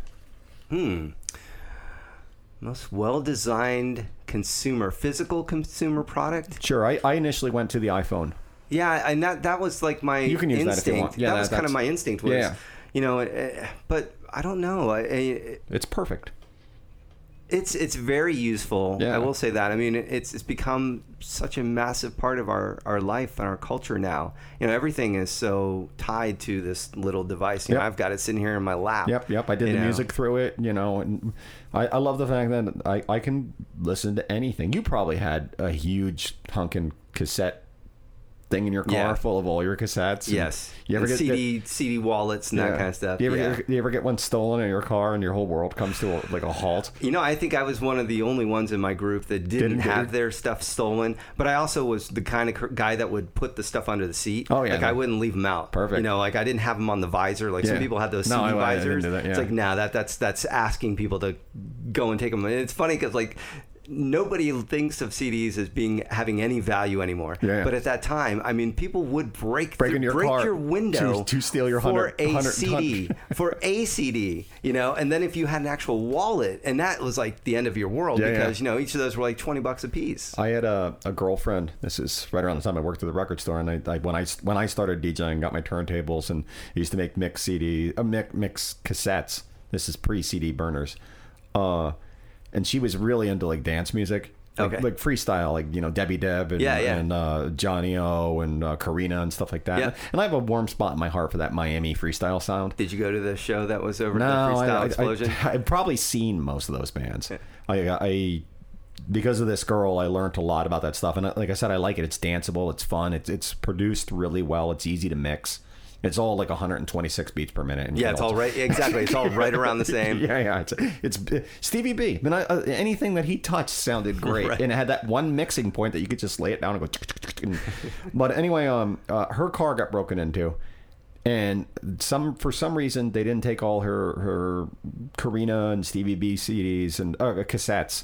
Most well-designed consumer, physical consumer product. Sure, I, I initially went to the iPhone. Yeah, and that that was like my You can use that instinct. if you want. Yeah, that that- was kind of my instinct. Was Yeah. you know, uh, but I don't know. I, I, It's perfect. it's it's very useful. Yeah. I will say that. I mean, it's it's become such a massive part of our, our life and our culture now. You know, everything is so tied to this little device. You know, I've got it sitting here in my lap. Yep, yep. I did the know. music through it, you know, and I, I love the fact that I, I can listen to anything. You probably had a huge hunkin' cassette thing in your car Yeah. full of all your cassettes. Yes. You ever And get CD CD wallets and that kind of stuff. You ever, yeah. get, you ever get one stolen in your car and your whole world comes to a, like a halt? You know, I think I was one of the only ones in my group that didn't, Didn't- have their stuff stolen. But I also was the kind of guy that would put the stuff under the seat. Oh, yeah, like no. I wouldn't leave them out. Perfect. You know, like I didn't have them on the visor. Like some people had those No, CD I- I didn't visors. do that, It's yeah. like, nah, that that's that's asking people to go and take them. And it's funny because like. Nobody thinks of CDs as being having any value anymore. Yeah. But at that time, I mean, people would break Break into your break your window to- to steal your for 100 a 100 CD for a CD, you know, and then if you had an actual wallet, and that was like the end of your world Yeah, yeah. because you know each of those were like twenty bucks a piece. I had a, a girlfriend. This is right around the time I worked at the record store, and I, I when I when I started DJing, got my turntables, and used to make mix CD, uh, mix, mix cassettes. This is pre CD burners, uh, and she was really into like dance music. Like, Okay. like freestyle, like you know Debbie Deb and, Yeah, yeah. and uh, Johnny O and uh, Corina and stuff like that. Yeah. And I have a warm spot in my heart for that Miami freestyle sound. Did you go to the show that was over No, the Freestyle I, Explosion? I, have probably seen most of those bands. I, I, because of this girl, I learned a lot about that stuff. And uh, like I said, I like it. It's danceable. It's fun. It's it's produced really well. It's easy to mix. It's all like 126 beats per minute. and yeah, it's all- all right. Exactly, it's all right around the same. yeah, yeah. It's, it's Stevie B. I mean, I, uh, anything that he touched sounded great, Right. and it had that one mixing point that you could just lay it down and go. and- but anyway, um, uh, her car got broken into, and some for some reason they didn't take all her her Corina and Stevie B CDs and uh, cassettes.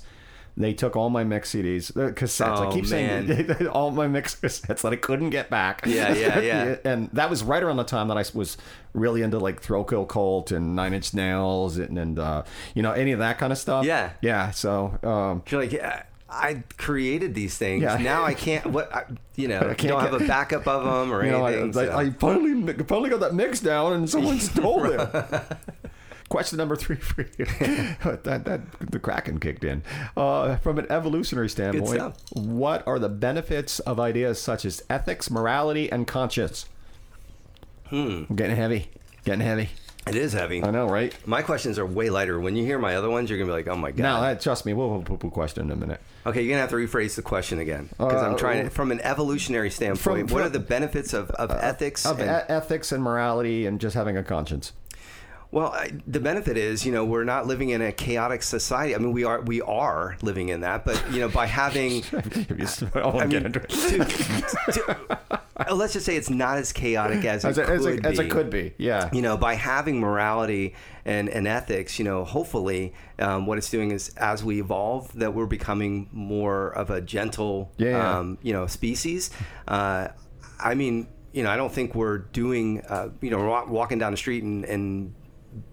They took all my mix CDs, uh, cassettes. I Oh, keep saying all my mix cassettes that I couldn't get back. Yeah, yeah, yeah. and that was right around the time that I was really into like Kill Kult and Nine Inch Nails and, and uh, you know any of that kind of stuff. Yeah. yeah. So um, You're like, yeah, I created these things. Yeah. Now I can't. What I, you know, I can't don't have a backup of them or you know, I, anything. so- I, I finally finally got that mix down, and someone stole it. Question number three for you. that, that the Kraken kicked in. Uh, from an evolutionary standpoint, what are the benefits of ideas such as ethics, morality, and conscience? Hmm. Getting heavy. Getting heavy. it is heavy. I know, right? My questions are way lighter. When you hear my other ones, you're gonna be like, "Oh my god!" Now, that, trust me, we'll have a poo-poo question in a minute. Okay, you're gonna have to rephrase the question again because I'm Uh, trying to, from an evolutionary standpoint. from- what from- are the benefits of, of ethics? Of and- e- ethics and morality and just having a conscience. Well, I, the benefit is, you know, we're not living in a chaotic society. I mean, we are we are living in that, but you know, by having, s- I mean, to- to- uh, let's just say it's not as chaotic as it, As, it- as, could it, as be. it could be, yeah. You know, by having morality and, and ethics, you know, hopefully, um, what it's doing is as we evolve, that we're becoming more of a gentle, Yeah. um, you know, species. Uh, I mean, you know, I don't think we're doing, uh, you know, walking down the street and, and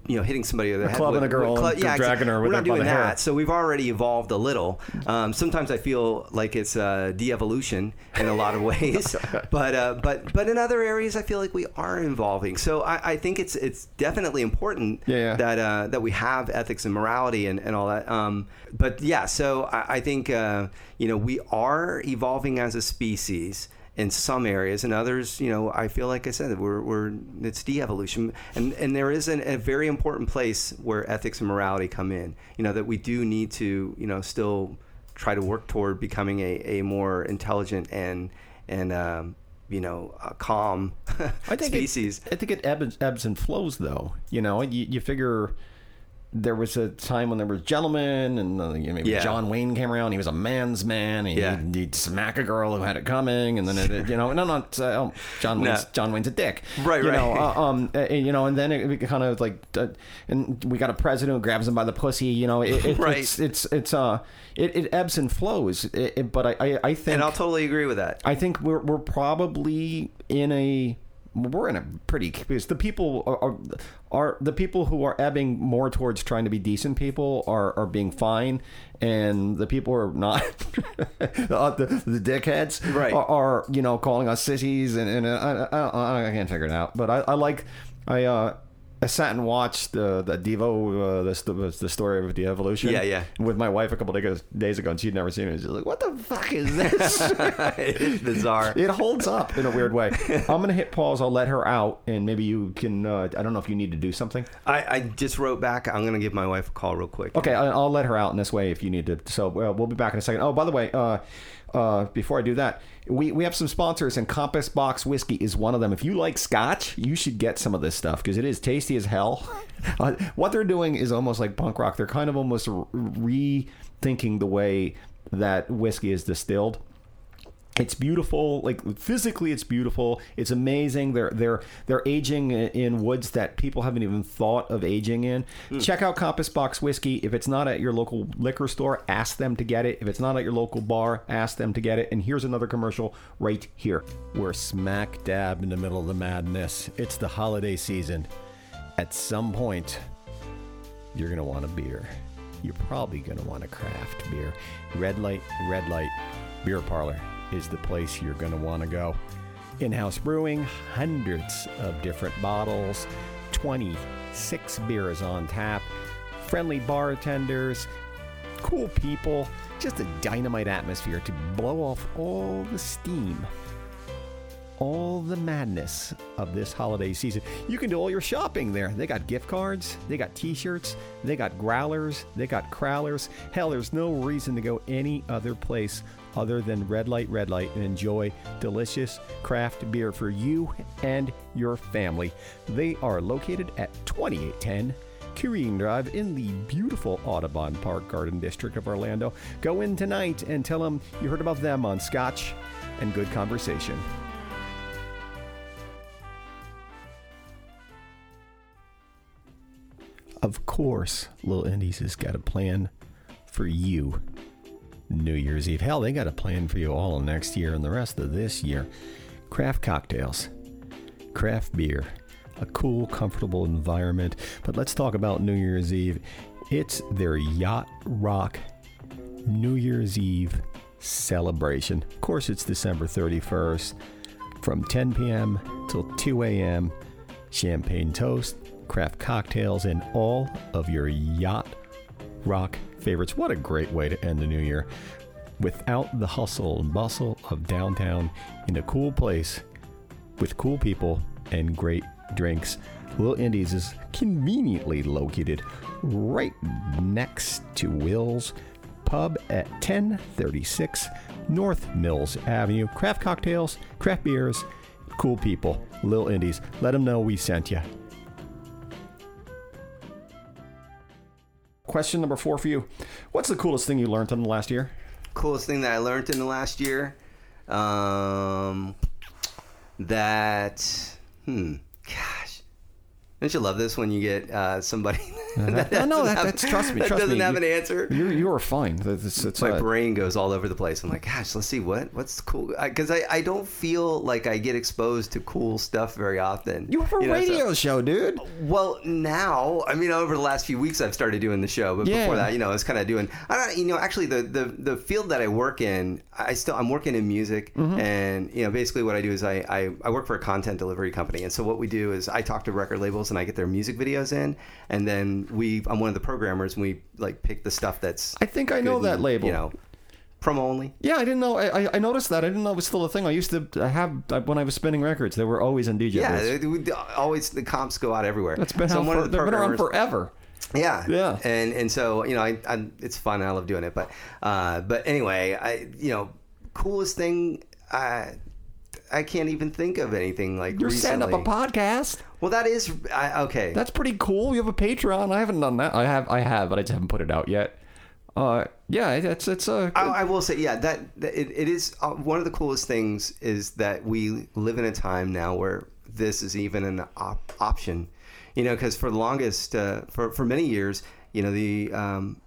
you know, hitting somebody with a head clubbing with- a girl with and dragging her We're not doing the hair. that. So we've already evolved a little. Um, sometimes I feel like it's uh, de-evolution in a lot of ways, but uh, but but in other areas I feel like we are evolving. So I, I think it's it's definitely important Yeah, yeah. that uh, that we have ethics and morality and, and all that. Um, but yeah, so I, I think uh, you know we are evolving as a species in some areas and others you know i feel like i said we're, we're it's de-evolution and and there is an, a very important place where ethics and morality come in you know that we do need to you know still try to work toward becoming a, a more intelligent and and um, you know a calm I think species It, I think it ebbs, ebbs and flows, though. You know, you, you figure there was a time when there were gentlemen, and uh, you know, maybe Yeah. John Wayne came around. He was a man's man. He, Yeah. he'd smack a girl who had it coming, and then it, you know, no, no, it's, uh, oh, John No. Wayne's John Wayne's a dick, Right, you right. Know, uh, um, uh, you know, and then it, kind of like, uh, and we got a president who grabs him by the pussy. You know, it, Right. it's it's it's uh, it, it ebbs and flows. But I I, I think and I'll totally agree with that. I think we're we're probably in a we're in a pretty because the people are, are are the people who are ebbing more towards trying to be decent people are are being fine, and the people who are not the, the dickheads Right. are, are you know calling us sissies and, and uh, I, I, I can't figure it out. But I, I like I uh. I sat and watched the the Devo uh, the, the the story of the evolution. Yeah, yeah. With my wife a couple days days ago, and she'd never seen it. She's like, "What the fuck is this?" it's bizarre. it holds up in a weird way. I'm gonna hit pause. I'll let her out, and maybe you can. Uh, I don't know if you need to do something. I, I just wrote back. I'm gonna give my wife a call real quick. Okay, I- I'll let her out in this way if you need to. So uh, we'll be back in a second. Oh, by the way, uh, uh, before I do that, we, we have some sponsors, and Compass Box Whiskey is one of them. If you like Scotch, you should get some of this stuff because it is tasty as hell. Uh, what they're doing is almost like punk rock. They're kind of almost rethinking the way that whiskey is distilled. It's beautiful, like physically, it's beautiful. It's amazing. They're they're they're aging in woods that people haven't even thought of aging in. Hmm. Check out Compass Box Whiskey. If it's not at your local liquor store, ask them to get it. If it's not at your local bar, ask them to get it. And here's another commercial right here. We're smack dab in the middle of the madness. It's the holiday season. At some point, you're going to want a beer. You're probably going to want a craft beer. Red Light, Red Light Beer Parlor is the place you're going to want to go. In house brewing, hundreds of different bottles, 26 beers on tap, friendly bartenders, cool people, just a dynamite atmosphere to blow off all the steam all the madness of this holiday season. You can do all your shopping there. They got gift cards, they got t shirts, they got growlers, they got crowlers. Hell, there's no reason to go any other place other than Red Light, Red Light and enjoy delicious craft beer for you and your family. They are located at 2810. Corrine Drive in the beautiful Audubon Park Garden District of Orlando. Go in tonight and tell them you heard about them on Scotch and Good Conversation. Of course, Little Indies has got a plan for you. New Year's Eve. Hell, they got a plan for you all next year and the rest of this year. Craft cocktails, craft beer, a cool, comfortable environment. But let's talk about New Year's Eve. It's their Yacht Rock New Year's Eve celebration. Of course, it's December 31st from 10 p.m. till 2 a.m. Champagne toast, craft cocktails, and all of your yacht rock favorites. What a great way to end the new year without the hustle and bustle of downtown in a cool place with cool people and great drinks. Little Indies is conveniently located right next to Will's Pub at 1036 North Mills Avenue. Craft cocktails, craft beers, cool people. Little Indies. Let them know we sent you. Question number four for you. What's the coolest thing you learned in the last year? Coolest thing that I learned in the last year, um, that hmm, gosh, don't you love this when you get uh, somebody that No, no, that- have- that's trust me. that Trust doesn't me. have You- an answer? You you are fine. My uh, brain goes all over the place. I'm like, gosh, let's see what what's cool because I, I don't feel like I get exposed to cool stuff very often. you have a know, so- radio show, dude. well, now I mean, over the last few weeks, I've started doing the show, but Yeah. before that, you know, I was kind of doing. I don't, you know, actually, the, the the field that I work in, I still I'm working in music, Mm-hmm. and you know, basically, what I do is I, I I work for a content delivery company, and so what we do is I talk to record labels and I get their music videos in, and then we I'm one of the programmers, and we like pick the stuff that's. I think I know that and, label. You know, promo only. Yeah, I didn't know. I, I- noticed that. I didn't know it was still a thing. I used to have when I was spinning records. They were always in DJ. Yeah, they- we- always the comps go out everywhere. That's been, so out I'm one for, the they've been around forever. Yeah, Yeah. and and so you know, I, I it's fun. I love doing it, but uh, but anyway, I you know, coolest thing. Uh, I can't even think of anything like You're recently. setting up a podcast. Well, that is I, okay. That's pretty cool. You have a Patreon. I haven't done that. I have. I have, but I just haven't put it out yet. Uh, yeah, it's it's a. I, I will say, yeah, that, that it, it is uh, one of the coolest things is that we live in a time now where this is even an op- option, you know, because for the longest, uh, for for many years, you know, the um,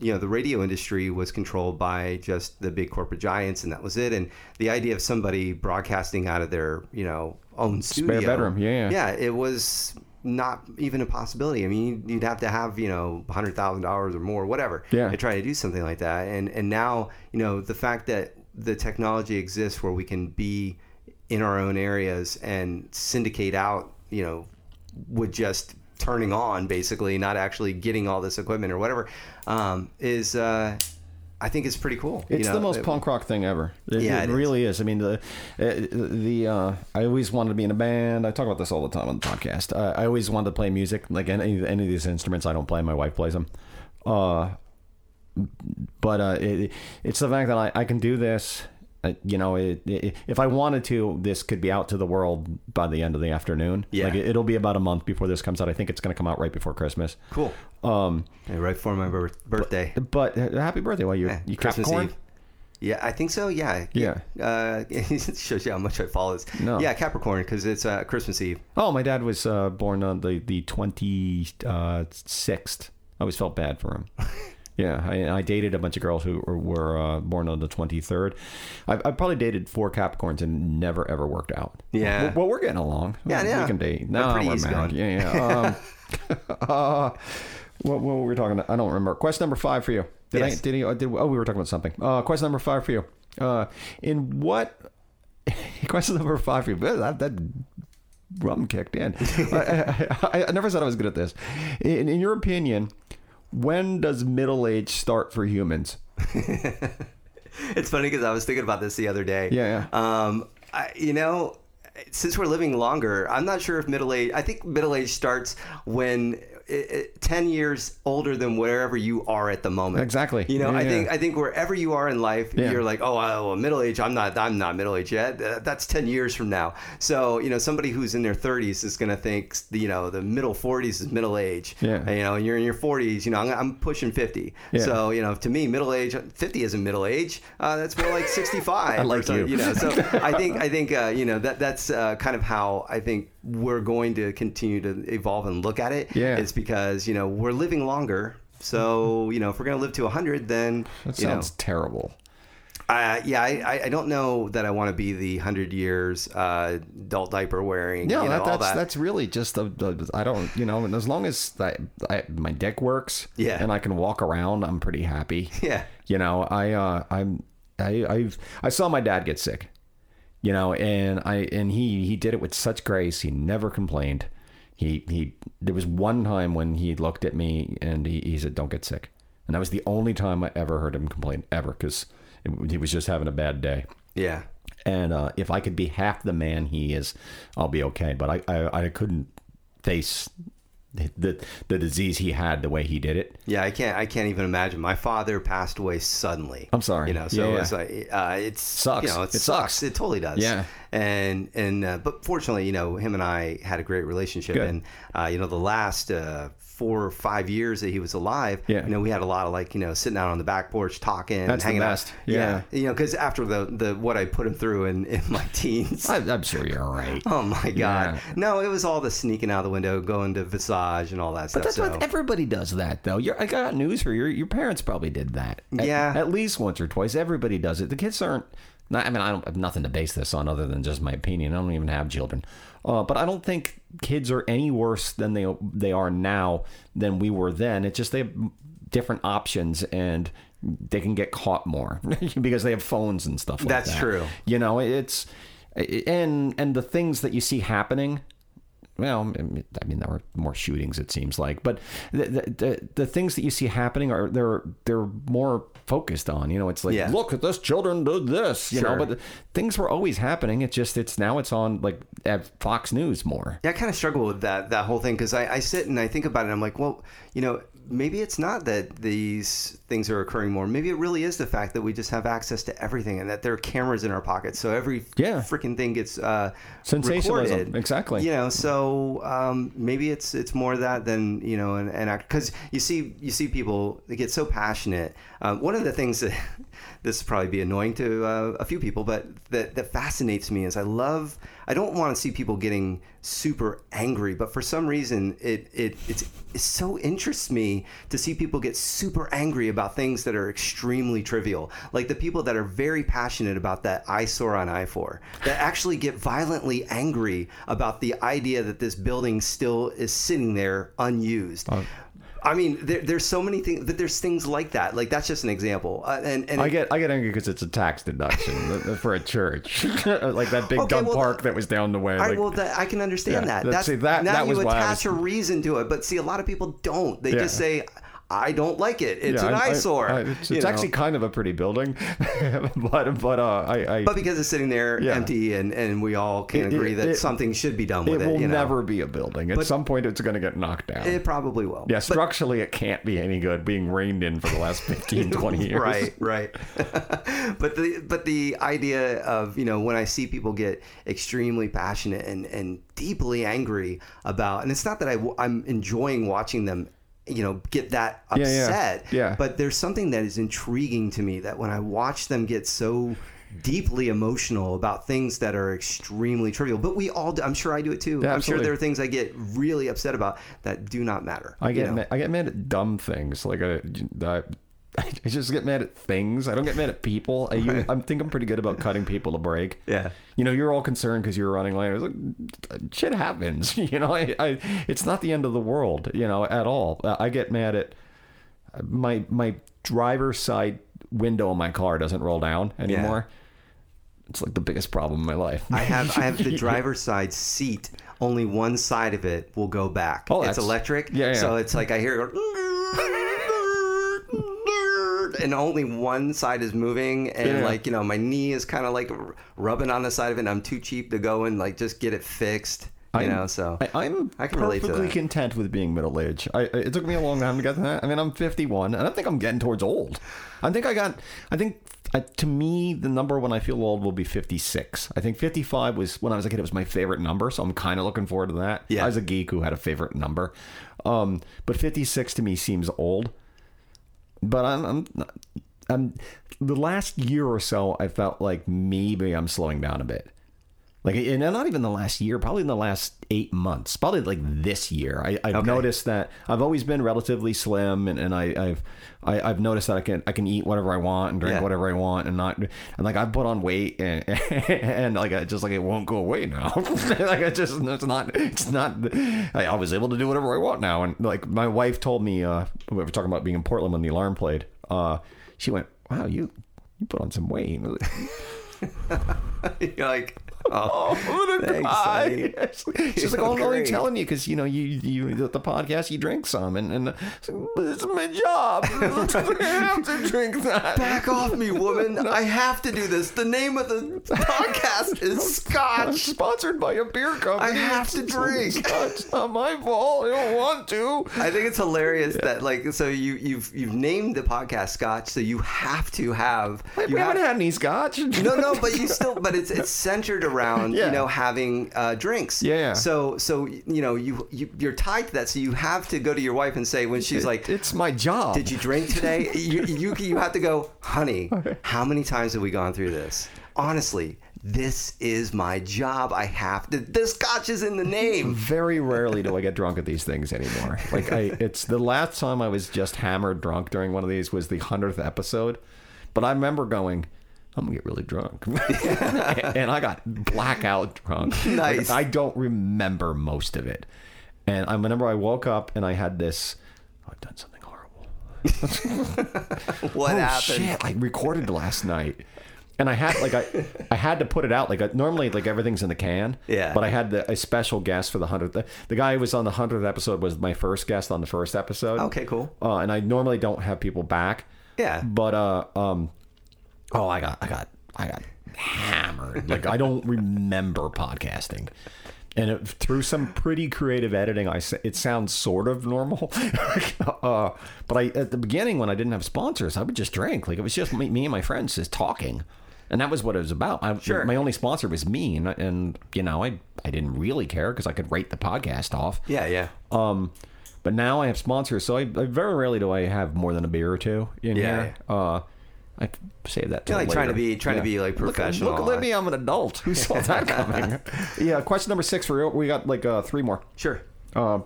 you know the radio industry was controlled by just the big corporate giants, and that was it. And the idea of somebody broadcasting out of their you know own studio, bedroom, yeah, yeah. yeah, it was not even a possibility. I mean, you'd have to have you know hundred thousand dollars or more, whatever, Yeah. to try to do something like that. And and now you know the fact that the technology exists where we can be in our own areas and syndicate out, you know, would just turning on basically, not actually getting all this equipment or whatever, um, is uh, I think it's pretty cool. you It's know? the most It- punk rock thing ever. It, Yeah, it, it is. really is. I mean, the uh, the uh, I always wanted to be in a band. I talk about this all the time on the podcast. Uh, I always wanted to play music, like any any of these instruments. I don't play. My wife plays them. Uh, but uh, it, it's the fact that I, I can do this. Uh, you know, it, it, if I wanted to, this could be out to the world by the end of the afternoon. Yeah. like it, it'll be about a month before this comes out. I think it's going to come out right before Christmas. cool. Um, Yeah, right for my bir- birthday. but uh, happy birthday! Well, you Yeah, you Christmas Capricorn? Eve. Yeah, I think so. Yeah. Yeah. Uh, it shows you how much I follow this. No. Yeah, Capricorn because it's uh, Christmas Eve. Oh, my dad was uh, born on the the twenty sixth. I always felt bad for him. Yeah, I, I dated a bunch of girls who were, were uh, born on the twenty third. I've, I've probably dated four Capricorns and never ever worked out. Yeah. Well, well, we're getting along. Yeah, we yeah. can date. We're pretty we're married. Yeah, yeah. Um, uh, what, what were we talking about? I don't remember. Question number five for you. Did I? Yes. Did he? Did, oh, we were talking about something. Uh, question number five for you. Uh, in what? question number five for you. That, that rum kicked in. I, I, I never said I was good at this. In, in your opinion, when does middle age start for humans? It's funny because I was thinking about this the other day. Yeah, Um, I, you know, since we're living longer, I'm not sure if middle age. I think middle age starts when. It, it, 10 years older than wherever you are at the moment Exactly. you know Yeah, i yeah. think i think wherever you are in life Yeah. you're like oh well, middle age i'm not i'm not middle age yet Uh, that's 10 years from now so you know somebody who's in their 30s is going to think you know the middle 40s is middle age Yeah. And, you know and you're in your 40s you know i'm, I'm pushing 50 Yeah. so you know to me middle age 50 isn't middle age uh, that's more like 65 I like you. you know so i think i think uh, you know that that's uh, kind of how i think we're going to continue to evolve and look at it Yeah. it's because you know we're living longer so you know if we're going to live to 100 then That you know sounds terrible. uh, yeah, I, I- don't know that I want to be the hundred years uh, adult diaper wearing. No, you know, that, that's that. that's really just a, the I don't you know and as long as I, I, my dick works Yeah. and I can walk around I'm pretty happy Yeah. you know I uh I'm I I've I saw my dad get sick you know and I and he he did it with such grace he never complained he he there was one time when he looked at me and he, he said don't get sick and that was the only time I ever heard him complain ever because he was just having a bad day yeah. and uh, if I could be half the man he is, I'll be okay. But I, I, I couldn't face the, the the disease he had the way he did it. Yeah, I can't. I can't even imagine. My father passed away suddenly. I'm sorry. You know, so Yeah, it's like uh, it's Sucks. You know, it, It sucks. sucks. It totally does. Yeah. And and uh, but fortunately, you know, him and I had a great relationship, Good. and uh, you know, the last. Four or five years that he was alive, Yeah. you know, we had a lot of like, you know, sitting out on the back porch talking, That's the hanging best. out. Yeah. you know, because after the the what I put him through in in my teens, I, I'm sure you're all right. Oh my god! Yeah. No, it was all the sneaking out of the window, going to Visage and all that stuff. But that's so. what everybody does that though. You're, I got news for you. Your parents probably did that. At- Yeah. At, least once or twice. Everybody does it. The kids aren't. Not, I mean, I don't have nothing to base this on other than just my opinion. I don't even have children, uh, but I don't think kids are any worse than they they are now than we were then. It's just they have different options and they can get caught more because they have phones and stuff like That's that. true. You know, it's and and the things that you see happening well, I mean, there were more shootings. It seems like, but the, the the the things that you see happening are they're they're more focused on. You know, it's like Yeah. look at this children did this. You Sure. know, but things were always happening. It's just it's now it's on like at Fox News more. Yeah, I kind of struggle with that that whole thing because I, I sit and I think about it. I'm like, well, you know, maybe it's not that these things are occurring more. Maybe it really is the fact that we just have access to everything and that there are cameras in our pockets, so every Yeah. freaking thing gets uh, Sensationalism, recorded. exactly. You know, so um, maybe it's it's more that than you know an, an act because you see you see people they get so passionate. Um, one of the things that this will probably be annoying to uh, a few people, but that that fascinates me is I love. I don't want to see people getting super angry, but for some reason it it it's, it so interests me to see people get super angry about things that are extremely trivial, like the people that are very passionate about that eyesore on I four that actually get violently angry about the idea that this building still is sitting there unused. I mean, there, there's so many things. That there's things like that. Like that's just an example. Uh, and and I get I get angry because it's a tax deduction for a church, like that big Okay, dumb well, park that was down the way. All right, like- well, that, I can understand Yeah, that. that- That's see, that- now that you attach a reason to it, but see, a lot of people don't. They Yeah. just say, "I don't like it. It's Yeah, an I- I- eyesore." I- it's it's actually kind of a pretty building, but but uh, I, I but because it's sitting there Yeah. empty, and, and we all can It- agree it- that it- something should be done it with it. will you know? never be a building. At But- some point, it's going to get knocked down. It probably will. yeah, But- structurally, it can't be any good being reined in for the last 15, 20 years. Right, right. but the but the idea of you know when I see people get extremely passionate and and deeply angry about, and it's not that I, I'm enjoying watching them. You know, get that Yeah, yeah. upset. Yeah. But there's something that is intriguing to me that when I watch them get so deeply emotional about things that are extremely trivial, but we all, do, I'm sure I do it too. Yeah, I'm sure there are things I get really upset about that do not matter. I you get know? ma- I get mad at dumb things like uh, I, I, I just get mad at things. I don't get mad at people. I, Right. I think I'm pretty good about cutting people a break. Yeah. You know, you're all concerned because you're running late. I was like, shit happens. You know, I, I, it's not the end of the world. You know, at all. I get mad at my my driver's side window in my car doesn't roll down anymore. It's like the biggest problem in my life. I have I have the driver's side seat. Only one side of it will go back. Oh, it's electric. yeah, yeah. So it's like I hear it go, and only one side is moving, and Yeah. like you know, my knee is kind of like rubbing on the side of it. and I'm too cheap to go and like just get it fixed. You I'm- know, so I, I'm I can relate to perfectly content with being middle aged. I, it took me a long time to get to that. I mean, I'm 51, and I think I'm getting towards old. I think I got. I think uh, to me, the number when I feel old will be 56. I think 55 was when I was a kid. It was my favorite number, so I'm kind of looking forward to that. Yeah. I was a geek who had a favorite number, um, but 56 to me seems old. But I'm, I'm, I'm. The last year or so, I felt like maybe I'm slowing down a bit. Like, and not even the last year, probably in the last eight months, probably like this year. I, I've Okay. noticed that I've always been relatively slim, and, and I, I've I, I've noticed that I can I can eat whatever I want and drink Yeah. whatever I want, and not and like I've put on weight, and, and like I just like it won't go away now. like I just it's not it's not. I, I was able to do whatever I want now, and like my wife told me, uh, we were talking about being in Portland when the alarm played. Uh, she went, "Wow, you you put on some weight." I you're like, oh, oh I'm gonna Thanks, cry. She's like, oh, I'm only telling you because you know you you the, podcast you drink some and and uh, it's "But it's my job. I have to drink that. back off me, woman! I have to do this. The name of the podcast is Scotch. sponsored by a beer company. I have to drink. It's not my fault. I don't want to. I think it's hilarious that like so you you've you've named the podcast Scotch, so you have to have Like, you we have- haven't had any scotch. no, no, but you still, but it's it's centered around Yeah. you know having uh, drinks. Yeah, yeah. So so you know you, you you're tied to that, so you have to go to your wife and say when she's like, it's my job. "Did you drink today?" you, you you have to go, "Honey, how many times have we gone through this?" Honestly, this is my job. I have to. The Scotch is in the name. Very rarely do I get drunk at these things anymore. Like I, it's the last time I was just hammered drunk during one of these was the hundredth episode, but I remember going, I'm gonna get really drunk, and I got blackout drunk. Like, Nice. I don't remember most of it, and I remember I woke up and I had this. "Oh, I've done something horrible. What oh happened? shit! I recorded last night, and I had like I I had to put it out. Like I, normally, like everything's in the can. Yeah. But I had the, a special guest for the hundredth. The, the guy who was on the hundredth episode was my first guest on the first episode. Okay, cool. Uh, and I normally don't have people back. Yeah. But uh um, oh I got I got I got hammered. like I don't remember podcasting. and it, through some pretty creative editing, I it sounds sort of normal. uh, but I at the beginning when I didn't have sponsors, I would just drink. Like it was just me, me and my friends just talking, and that was what it was about. I, Sure. My only sponsor was me, and, and you know I I didn't really care because I could rate the podcast off. Yeah, yeah. Um, but now I have sponsors, so I, I very rarely do I have more than a beer or two in Yeah, here. Uh, I save that. You're, like, trying to later. be- trying to be, like, Look professional. Look, at me, I'm an adult. Who saw that coming? yeah. Question number six for. We got like uh, three more. Sure. Uh,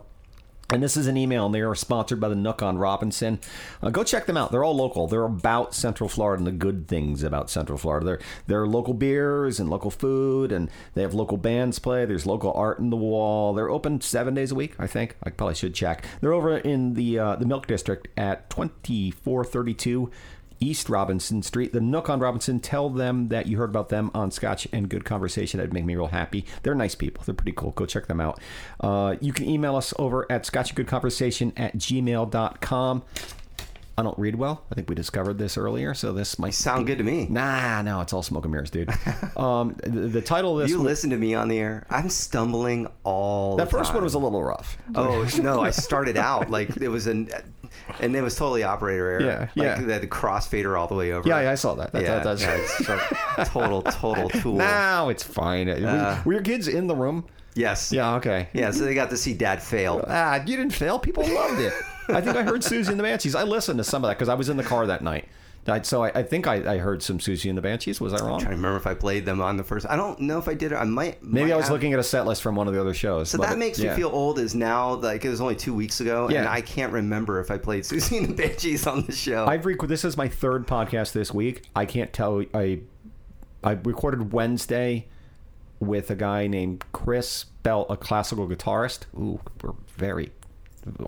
and this is an email, and they are sponsored by the Nook on Robinson. Uh, go check them out. They're all local. They're about Central Florida and the good things about Central Florida. They're, they're local beers and local food, and they have local bands play. There's local art in the wall. They're open seven days a week, I think. I probably should check. They're over in the uh, the Milk District at 2432 East Robinson Street. The Nook on Robinson. Tell them that you heard about them on Scotch and Good Conversation. That'd make me real happy. They're nice people. They're pretty cool. Go check them out. Uh, you can email us over at scotchandgoodconversation at gmail.com. I don't read well. I think we discovered this earlier, so this might Sound good to me. Nah, no, it's all smoke and mirrors, dude. um, the, the title of this You one- listen to me on the air. I'm stumbling all that the first time. one was a little rough. Oh no! I started out like it was an, and it was totally operator error. Yeah, like yeah. They had the crossfader all the way over. Yeah, yeah, I saw that. That- yeah, that does- yeah, total, total tool. Now it's fine. Uh, were, were your kids in the room? Yes. Yeah, okay. Yeah. So they got to see Dad fail. Ah, you didn't fail. People loved it. I think I heard Siouxsie and the Banshees. I listened to some of that because I was in the car that night. I, so I, I think I, I heard some Siouxsie and the Banshees. Was I wrong? i trying to remember if I played them on the first. I don't know if I did it. I might. Maybe might I was have. looking at a set list from one of the other shows. So that it- makes yeah. me feel old. Is now like it was only two weeks ago, and I can't remember if I played Siouxsie and the Banshees on the show. I've rec- this is my third podcast this week. I can't tell. I I recorded Wednesday with a guy named Chris Bell, a classical guitarist. Ooh, we're very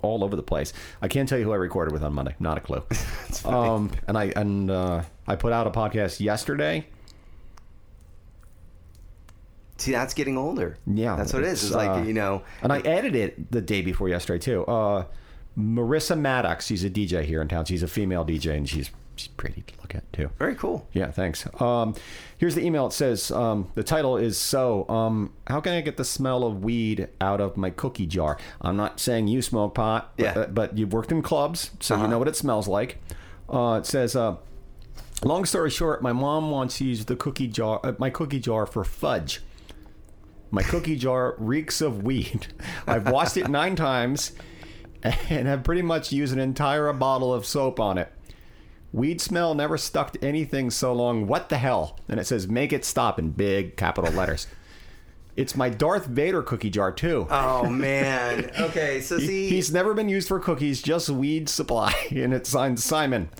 all over the place. I can't tell you who I recorded with on Monday. Not a clue. um, and I and uh, I put out a podcast yesterday. See, that's getting older. Yeah, that's what it is. It's like uh, you know, And I edited it the day before yesterday too. Uh, Marissa Maddox, she's a DJ here in town. She's a female DJ, and she's she's pretty to look at too. very cool. Yeah, thanks. Um, here's the email. It says um, the title is so. Um, how can I get the smell of weed out of my cookie jar? I'm not saying you smoke pot, but, Yeah. but you've worked in clubs, so you Uh-huh. know what it smells like. Uh, it says. Uh, Long story short, my mom wants to use the cookie jar, uh, my cookie jar for fudge. My cookie jar reeks of weed. I've washed it nine times and have pretty much used an entire bottle of soap on it. Weed smell never stuck to anything so long. What the hell? And it says, make it stop in big capital letters. It's my Darth Vader cookie jar, too. Oh man. Okay, so see, He's never been used for cookies, just weed supply. And it's signed Simon.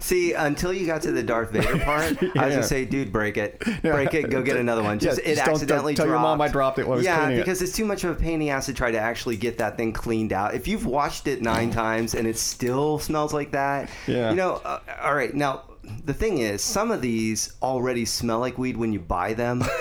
See, until you got to the Darth Vader part, I was Yeah. gonna say, dude, break it, break it, go get another one. Just Yeah, it just don't- accidentally don't tell your mom I dropped it was yeah, cleaning it. because it's too much of a pain in the ass to try to actually get that thing cleaned out. If you've washed it nine times and it still smells like that, Yeah. you know. Uh, all right, now the thing is, some of these already smell like weed when you buy them.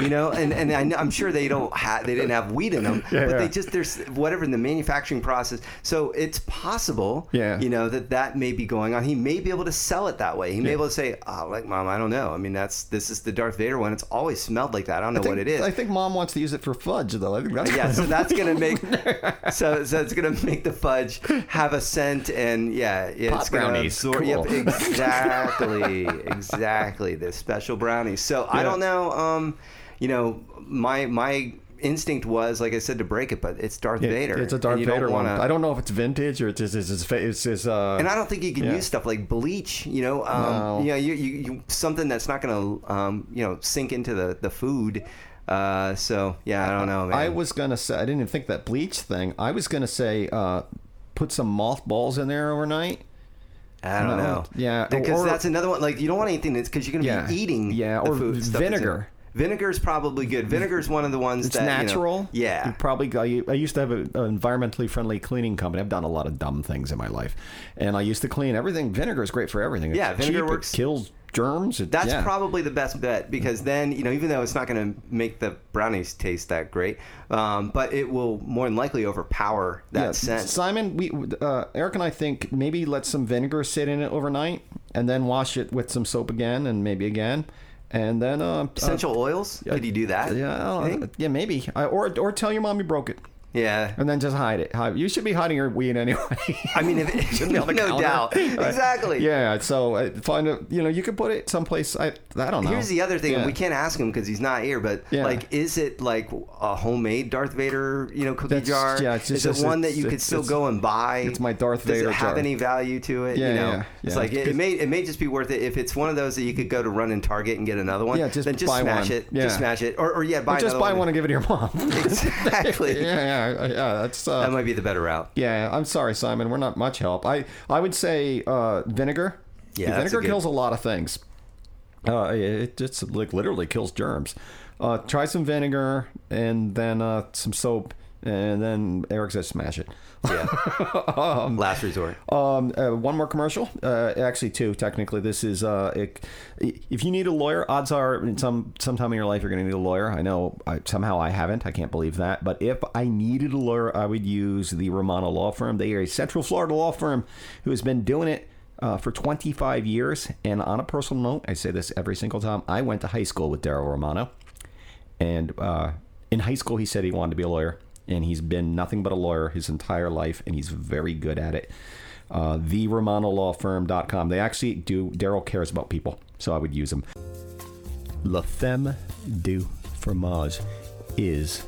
You know, and, and I know, I'm sure they don't have they didn't have weed in them, Yeah, but they just there's whatever in the manufacturing process. So it's possible, Yeah. you know, that that may be going on. He may be able to sell it that way. He may be able to say, "Oh, like mom, I don't know. I mean, that's this is the Darth Vader one. It's always smelled like that. I don't know I think, what it is." I think mom wants to use it for fudge, though. I think that's yeah, so that's gonna make so so it's gonna make the fudge have a scent and yeah, it's brownies. absorb. Cool. Yep, exactly, exactly. The special brownies. So I don't know. Um, you know, my my instinct was like I said to break it, but it's Darth Yeah, Vader. It's a Darth Vader one. wanna- I don't know if it's vintage or it's it's it's, uh. and I don't think you can Yeah. use stuff like bleach. You know, um, No. you know, you, you, you something that's not going to, um, you know, sink into the the food. Uh, so yeah, I don't know. Man. I was gonna say I didn't even think that bleach thing. I was gonna say uh, put some mothballs in there overnight. I don't No. know. Yeah, because that's another one. Like you don't want anything that's because you're going to Yeah. be eating. Yeah, the or food, stuff that's vinegar. Vinegar is probably good. Vinegar is one of the ones It's that you know- natural. yeah. You probably. I, I used to have an environmentally friendly cleaning company. I've done a lot of dumb things in my life, and I used to clean everything. Vinegar is great for everything. It's Yeah, vinegar cheap, works- It kills germs. It, That's yeah. probably the best bet because then you know even though it's not going to make the brownies taste that great, um, but it will more than likely overpower that Yeah, scent. Simon, we uh, Erik and I think maybe let some vinegar sit in it overnight, and then wash it with some soap again, and maybe again, and then uh, Essential oils? Could you do Uh, that? yeah, yeah, maybe. I, or or tell your mom you broke it, Yeah. and then just hide it. Hide- You should be hiding your weed anyway. I mean, if it, Shouldn't be on the no counter. doubt. Exactly. Yeah, so uh, find a you know you could put it someplace. I I don't know. Here's the other thing. Yeah. We can't ask him because he's not here. But Yeah. like, is it like a homemade Darth Vader, you know, cookie That's- jar? yeah, it's is just- it one that you could still go and buy? it's my Darth Vader Does it have jar. any value to it? Yeah, you know, yeah, it's yeah. like it, it may it may just be worth it if it's one of those that you could go to run in Target and get another one. Yeah, just then just smash one. it. Yeah. Just smash it, or, or yeah, buy Or just buy one and give it to your mom. Exactly. Yeah, yeah, yeah, yeah. That's uh, That might be the better route. Yeah, I'm sorry, Simon. We're not much help. I I would say uh, vinegar. Yeah, that's a vinegar good- kills a lot of things. Uh, it just like literally kills germs. Uh, try some vinegar and then uh, some soap, and then Erik says smash it. Yeah. Last resort. Um, uh, one more commercial. Uh, actually, two. Technically, this is uh, it, if you need a lawyer, odds are in some sometime in your life you're going to need a lawyer. I know I, somehow I haven't. I can't believe that. But if I needed a lawyer, I would use the Romano Law Firm. They are a Central Florida law firm who has been doing it. Uh, for 25 years, and on a personal note, I say this every single time. I went to high school with Daryl Romano, and uh, in high school, he said he wanted to be a lawyer, and he's been nothing but a lawyer his entire life, and he's very good at it. Uh, TheRomanoLawFirm.com. They actually do, Daryl cares about people, so I would use them. La Femme du Fromage is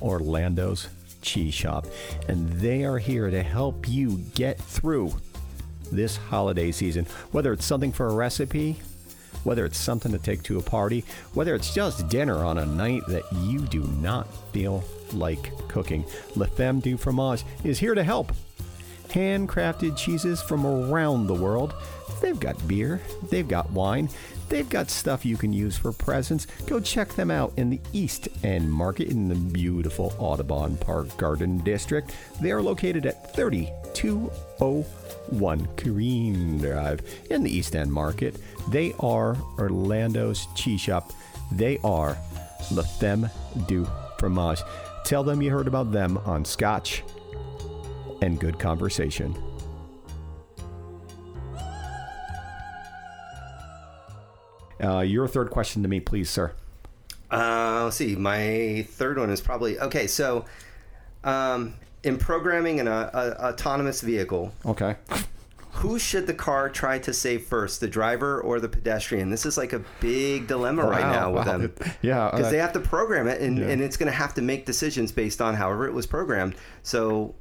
Orlando's cheese shop, and they are here to help you get through this holiday season. Whether it's something for a recipe, whether it's something to take to a party, whether it's just dinner on a night that you do not feel like cooking, La Femme du Fromage is here to help. Handcrafted cheeses from around the world. They've got beer, they've got wine, they've got stuff you can use for presents. Go check them out in the East End Market in the beautiful Audubon Park Garden District. They are located at 3201 Corrine Drive in the East End Market. They are Orlando's Cheese Shop. They are La Femme du Fromage. Tell them you heard about them on Scotch and Good Conversation. Uh, your third question to me, please, sir. Uh, let's see. My third one is probably okay. So, um, in programming an uh, autonomous vehicle, Okay. Who should the car try to save first, the driver or the pedestrian? This is like a big dilemma right now with wow. them. Yeah, because uh, they have to program it, and, yeah. and it's going to have to make decisions based on however it was programmed. So,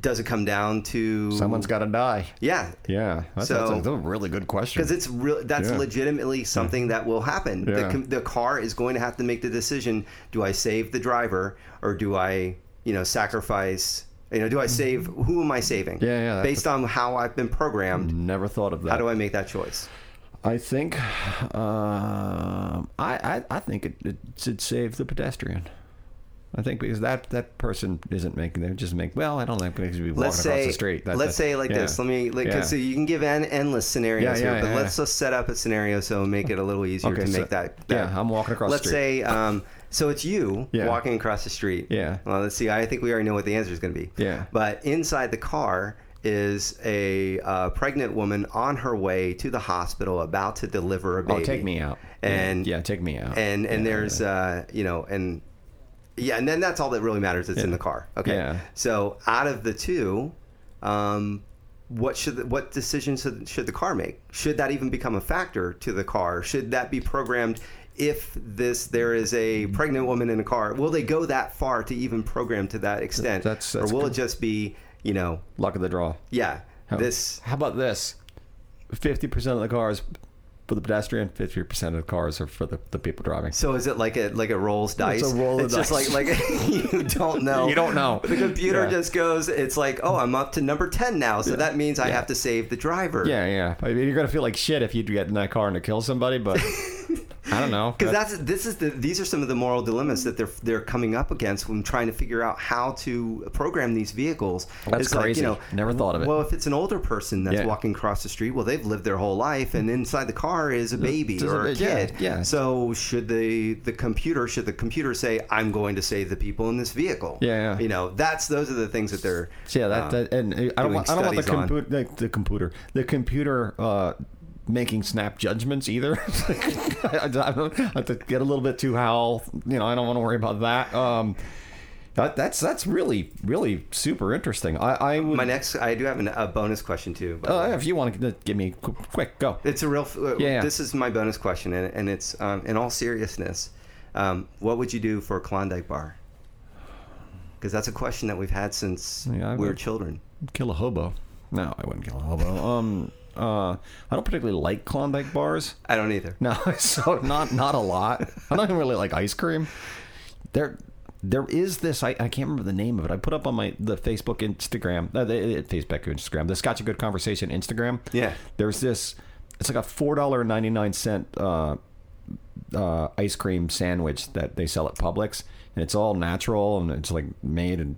does it come down to Someone's got to die. Yeah, Yeah. That's, So- that's, a, that's a really good question. because it's real. That's Yeah. legitimately something that will happen. Yeah. com- the car is going to have to make the decision: Do I save the driver, or do I, you know, sacrifice? You know, do I save? Who am I saving? Mm-hmm. Yeah, yeah, Based on how I've been programmed, Never thought of that. how do I make that choice? I think, um, I, I, I think it, it should save the pedestrian. I think because that, that person isn't making, they just make, well, I don't think they should be walking Let's across the street. That- let's that- say like yeah. this. Let me, like, Yeah. so you can give en- endless scenarios Yeah, here, but let's just set up a scenario so make it a little easier Okay, to so- make that, that. yeah, I'm walking across Let's street. say, um, so it's you Yeah. walking across the street. Yeah. Well, let's see. I think we already know what the answer is going to be. Yeah. But inside the car is a uh, pregnant woman on her way to the hospital, about to deliver a baby. Oh, take me out. And yeah, take me out. and and Yeah, there's uh you know and yeah and then that's all that really matters it's in the car okay Yeah. so out of the two um what should the, what decisions should, should the car make should that even become a factor to the car should that be programmed if this there is a mm-hmm. pregnant woman in a car will they go that far to even program to that extent That's- that's or will good. it just be you know Luck of the draw. yeah How- this How about this? Fifty percent of the cars for the pedestrian. Fifty percent of the cars are for the, the people driving. So is it like a like a rolls dice? It's a roll of It's just dice. like like you don't know. You don't know. The computer Yeah. just goes. It's like, oh, I'm up to number ten now, so that means I have to save the driver. Yeah, yeah. I mean, you're gonna feel like shit if you get in that car and to kill somebody, but I don't know. Because that's this is the these are some of the moral dilemmas that they're they're coming up against when trying to figure out how to program these vehicles. That's It's like, crazy. you know, Never thought of it. Well, if it's an older person that's Yeah. walking across the street, well, they've lived their whole life, and inside the car is a baby or a bit- yeah, kid. yeah. So should the the computer should the computer say, "I'm going to save the people in this vehicle"? Yeah, yeah. You know, that's those are the things that they're Yeah, that, uh, that and I don't want I don't want the computer the, the computer the computer uh, making snap judgments either. I, I don't I have to get a little bit too Hal. You know, I don't want to worry about that. Um, that, that's that's really really super interesting. I, I would. My next, I do have an, a bonus question too. uh, if you want to give me qu- quick go. It's a real. Uh, Yeah. This is my bonus question, and, and it's um, in all seriousness, um, what would you do for a Klondike bar? Because that's a question that we've had since Yeah, we were children. Kill a hobo. No, I wouldn't kill a hobo. Um, uh, I don't particularly like Klondike bars. I don't either. No, so not not a lot. I don't even really like ice cream. There, there is this. I, I can't remember the name of it. I put up on my the Facebook, Instagram, uh, the, uh, Facebook, Instagram, the Scotch a Good Conversation Instagram. Yeah. There's this. It's like a four dollar ninety nine cent uh, uh, ice cream sandwich that they sell at Publix, and it's all natural and it's like made in like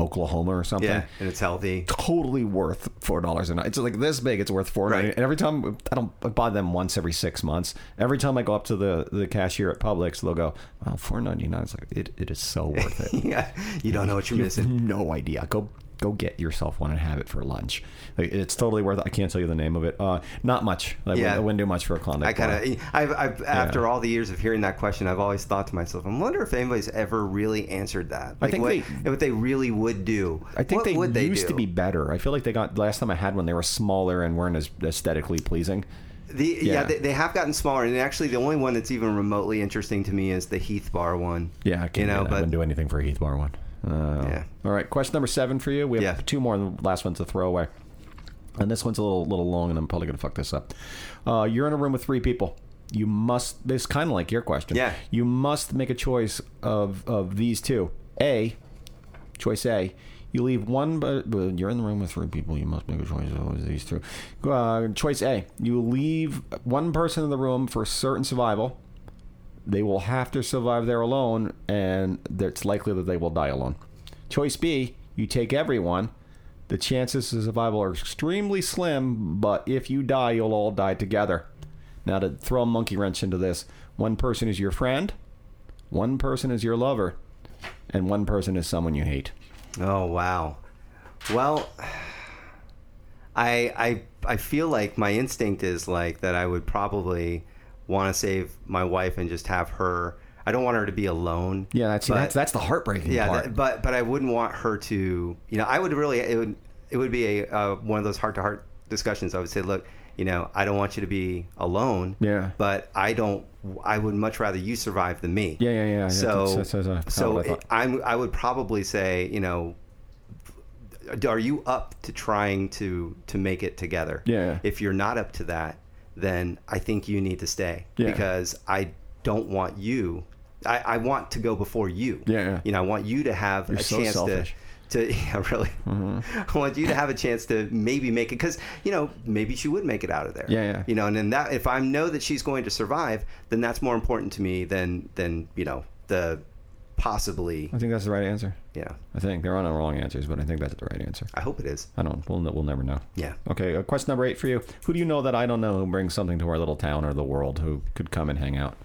Oklahoma or something Yeah, and it's healthy. totally worth four dollars a night. It's like this big. It's worth four Right. And every time I don't I buy them once every six months. Every time I go up to the the cashier at Publix, they'll go, "Wow, four ninety nine." It's like it, it is so worth it. yeah, you don't know what you're you missing. no idea. Go go get yourself one and have it for lunch. Like, it's totally worth it. I can't tell you the name of it. Uh, not much. I, Yeah. wouldn't, I wouldn't do much for a Klondike. I kind of, I've, I've after all the years of hearing that question, I've always thought to myself, I wonder if anybody's ever really answered that. I think what, they- what they really would do. I think what they would they used to be better. I feel like they got last time I had one, they were smaller and weren't as aesthetically pleasing. The, yeah, Yeah. they, they have gotten smaller, and actually, the only one that's even remotely interesting to me is the Heath Bar one. Yeah, I can't you know, do. I wouldn't do anything for a Heath Bar one. Uh, Yeah. All right, question number seven for you. We have Yeah. two more. and The last one's a throwaway, and this one's a little little long, and I'm probably gonna fuck this up. Uh, you're in a room with three people. You must. This kind of like your question. Yeah. You must make a choice of of these two. A, choice A. You leave one, but but you're in the room with three people. You must make a choice of these two. Uh, choice A. You leave one person in the room for certain survival they will have to survive there alone, and it's likely that they will die alone. Choice B, you take everyone. The chances of survival are extremely slim, but if you die, you'll all die together. Now, to throw a monkey wrench into this, one person is your friend, one person is your lover, and one person is someone you hate. oh wow. Well, I I I feel like my instinct is like that. I would probably want to save my wife and just have her. I don't want her to be alone. Yeah, that's but- that's, that's the heartbreaking yeah, part. that- but but I wouldn't want her to. You know, I would really. It would it would be a uh, one of those heart to heart discussions. I would say, look, you know, I don't want you to be alone. Yeah. But I don't. I would much rather you survive than me. Yeah, yeah, yeah. So That's- that's- that's, so. I'm. I would probably say, you know. Are you up to trying to to make it together? Yeah. If you're not up to that, then I think you need to stay Yeah. because I don't want you. I, I want to go before you. Yeah, yeah. You know, I want you to have You're a so chance selfish. to. To, yeah, really. Mm-hmm. I want you to have a chance to maybe make it because you know maybe she would make it out of there. Yeah, yeah. You know, and then that if I know that she's going to survive, then that's more important to me than than you know the possibly. I think that's the right answer. Yeah, I think there are no wrong answers, but I think that's the right answer. I hope it is. I don't. We'll, we'll never know. Yeah. Okay. Uh, question number eight for you. Who do you know that I don't know who brings something to our little town or the world who could come and hang out?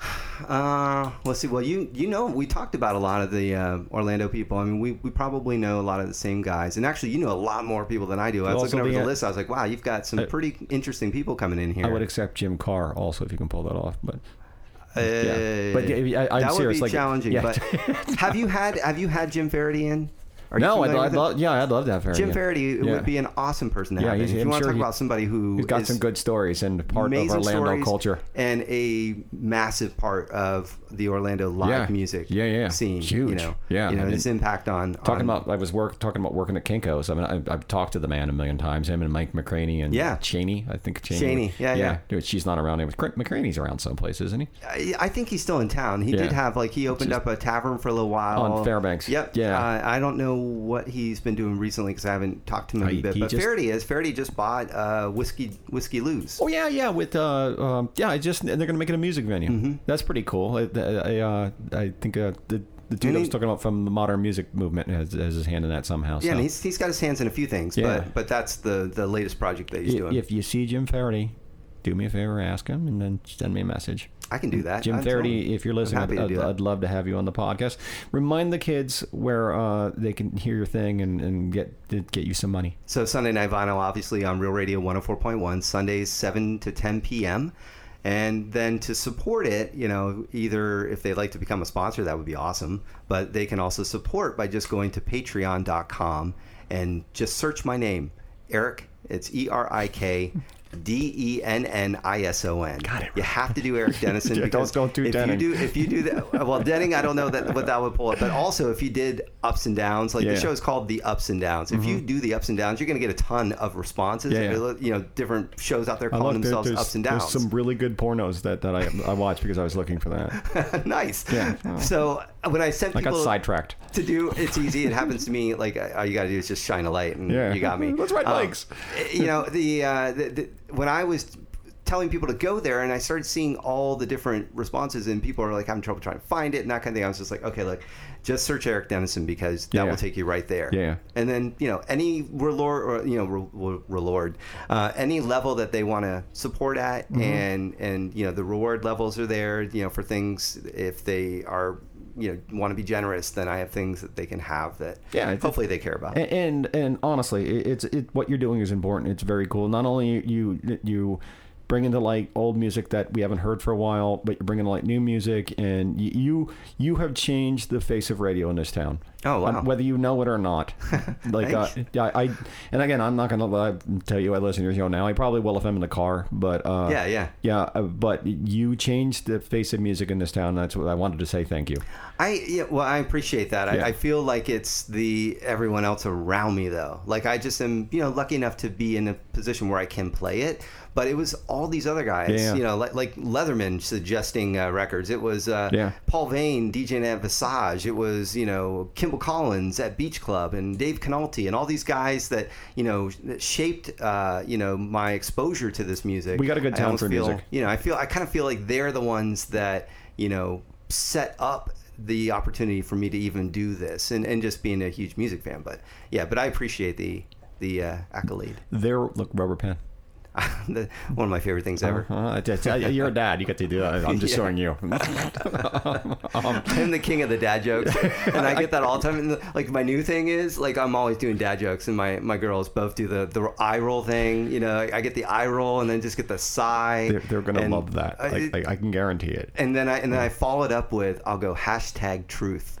Uh, let's see. Well, you you know we talked about a lot of the uh, Orlando people. I mean, we, we probably know a lot of the same guys, and actually, you know a lot more people than I do. I was Also looking over the, the list. I was like, wow, you've got some uh, pretty interesting people coming in here. I would accept Jim Carr also if you can pull that off. But Uh, yeah. But, yeah, I- I'm that serious, would be like- challenging. yeah. But have you had have you had Jim Faraday in? Are no, I'd, I'd love. Yeah, I'd love to have her. Jim. Faraday would be an awesome person to have. If you I'm want to talk he- about somebody who He's got some good stories and part of Orlando culture. and a massive part of the Orlando live Yeah. music Yeah, yeah. scene. Huge. You know, Yeah, you know I mean, his impact on Talking on, about, I was work talking about working at Kinkos. I mean, I, I've talked to the man a million times. Him and Mike McCraney and Yeah. Cheney. I think Cheney. Cheney, yeah, yeah. Dude, she's not around anymore. McCraney's around someplace, isn't he? I, I think he's still in town. He did have like he opened up a tavern for a little while On Fairbanks. Yep. Yeah. Uh, I don't know what he's been doing recently because I haven't talked to him Uh, a bit. But just- Faraday is Faraday just bought uh, whiskey whiskey Lou's. Oh yeah, yeah. With uh, um, yeah, I just and they're gonna make it a music venue. Mm-hmm. That's pretty cool. I, uh, I think uh, the the dude I was talking about from the modern music movement has, has his hand in that somehow. Yeah, so. and he's he's got his hands in a few things, Yeah. but but that's the the latest project that he's I- doing. if you see Jim Faraday, do me a favor, ask him, and then send me a message. I can do that. Jim I'm Faraday, if you're listening, I'd, I'd. I'd love to have you on the podcast. Remind the kids where uh, they can hear your thing and, and get get you some money. So Sunday Night Vinyl, obviously on Real Radio 104.1, Sundays 7 to 10 p.m. And then to support it, you know, either if they'd like to become a sponsor, that would be awesome. But they can also support by just going to patreon.com and just search my name, Erik. It's E R I K D E N N I S O N. Got it You have to do Erik Dennison Yeah, don't- don't do if Denning. you do if you do that, well, Denning, I don't know that what that would pull up, but also if you did ups and downs, like Yeah. the show is called the ups and downs. If you mm-hmm. do the ups and downs, you're going to get a ton of responses. Yeah, yeah. You know, different shows out there calling there- themselves there's, ups and downs. there's some really good pornos that, that I, I watched because I was looking for that. nice. Yeah. So when I sent I got people sidetracked. to do, it's easy. It happens to me. Like all you got to do is just shine a light, and Yeah. you got me. Let's ride Um, bikes. You know the, uh, the, the when I was telling people to go there and I started seeing all the different responses and people are like having trouble trying to find it and that kind of thing. I was just like, okay, look, just search Erik Dennison because that Yeah. will take you right there. Yeah. And then, you know, any reward or, you know, re- reward, uh, any level that they want to support at Mm-hmm. and, and, you know, the reward levels are there, you know, for things if they are, you know, want to be generous, then I have things that they can have that Yeah, hopefully they care about. And and, and honestly, it- it's it, what you're doing is important. It's very cool. Not only you you bring into like old music that we haven't heard for a while, but you're bringing like new music, and y- you you have changed the face of radio in this town. Oh, wow. Um, whether you know it or not, like uh, yeah, I and again, I'm not gonna uh, tell you I listen to your show now. I probably will if I'm in the car, but uh, Yeah, yeah. yeah. Uh, but you changed the face of music in this town. That's what I wanted to say. Thank you. I yeah, well, I appreciate that. Yeah. I, I feel like it's the everyone else around me though. Like I just am, you know, lucky enough to be in a position where I can play it. But it was all these other guys, Yeah. you know, like like Leatherman suggesting uh, records. It was uh, Yeah. Paul Vane DJing at Visage. It was you know Kimball Collins at Beach Club and Dave Cannalte and all these guys that you know that shaped uh, you know my exposure to this music. We got a good almost for feel- music. you know, I feel I kind of feel like they're the ones that you know set up the opportunity for me to even do this, and, and just being a huge music fan. But yeah, but I appreciate the the uh, accolade. There, look, rubber pen. one of my favorite things ever. Uh, it's- you're a dad. You get to do that. I'm just Yeah. showing you. I'm the king of the dad jokes, and I get that all the time. The, like my new thing is like I'm always doing dad jokes, and my, my girls both do the, the eye roll thing. You know, I get the eye roll, and then just get the sigh. They're, they're gonna And, love that. Like, like, I can guarantee it. and then I and then I follow it up with I'll go hashtag truth.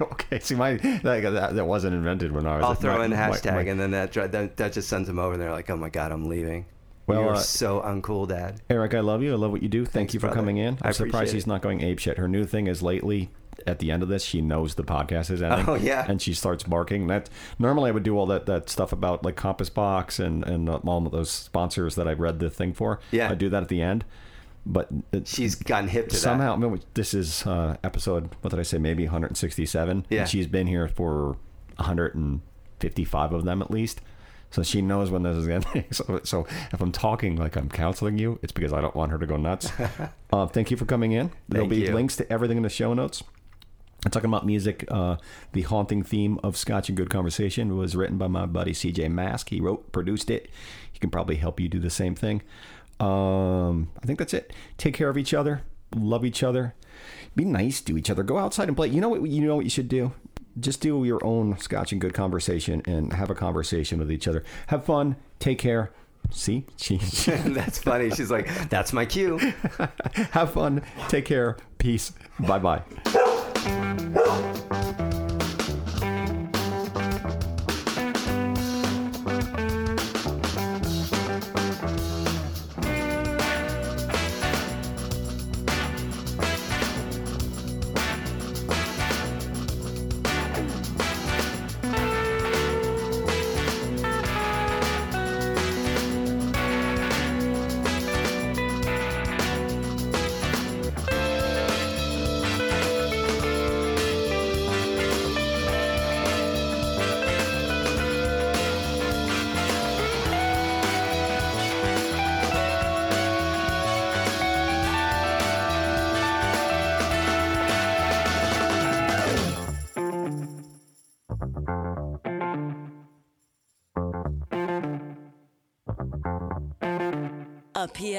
okay. See, my that, that, that wasn't invented when I was. I'll throw my- in my- hashtag, my- and then that, that that just sends them over, and they're like, "Oh my god, I'm leaving." Well, You're uh, so uncool, Dad. Erik, I love you. I love what you do. Thank Thanks, you for brother. coming in. I I'm surprised appreciate he's not going ape shit. Her new thing is lately. At the end of this, she knows the podcast is ending. Oh, yeah. and she starts barking. That normally I would do all that, that stuff about like Compass Box and and all of those sponsors that I read the thing for. Yeah. I do that at the end, but it, She's gotten hip to that. somehow I mean, this is uh, episode what did i say maybe 167 Yeah. and she's been here for 155 of them at least so she knows when this is ending so, so if i'm talking like i'm counseling you it's because i don't want her to go nuts uh, thank you for coming in there'll Thank be you. links to everything in the show notes I'm talking about music. Uh, the haunting theme of Scotch and Good Conversation was written by my buddy CJ Mask. He wrote, produced it. He can probably help you do the same thing. Um, I think that's it. Take care of each other. Love each other. Be nice to each other. Go outside and play. You know what? You know what you should do. Just do your own Scotch and Good Conversation and have a conversation with each other. Have fun. Take care. See, she, that. That's funny. She's like, "That's my cue." have fun. Take care. Peace. Bye bye.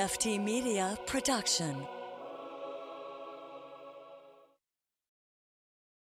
A PFT Media production.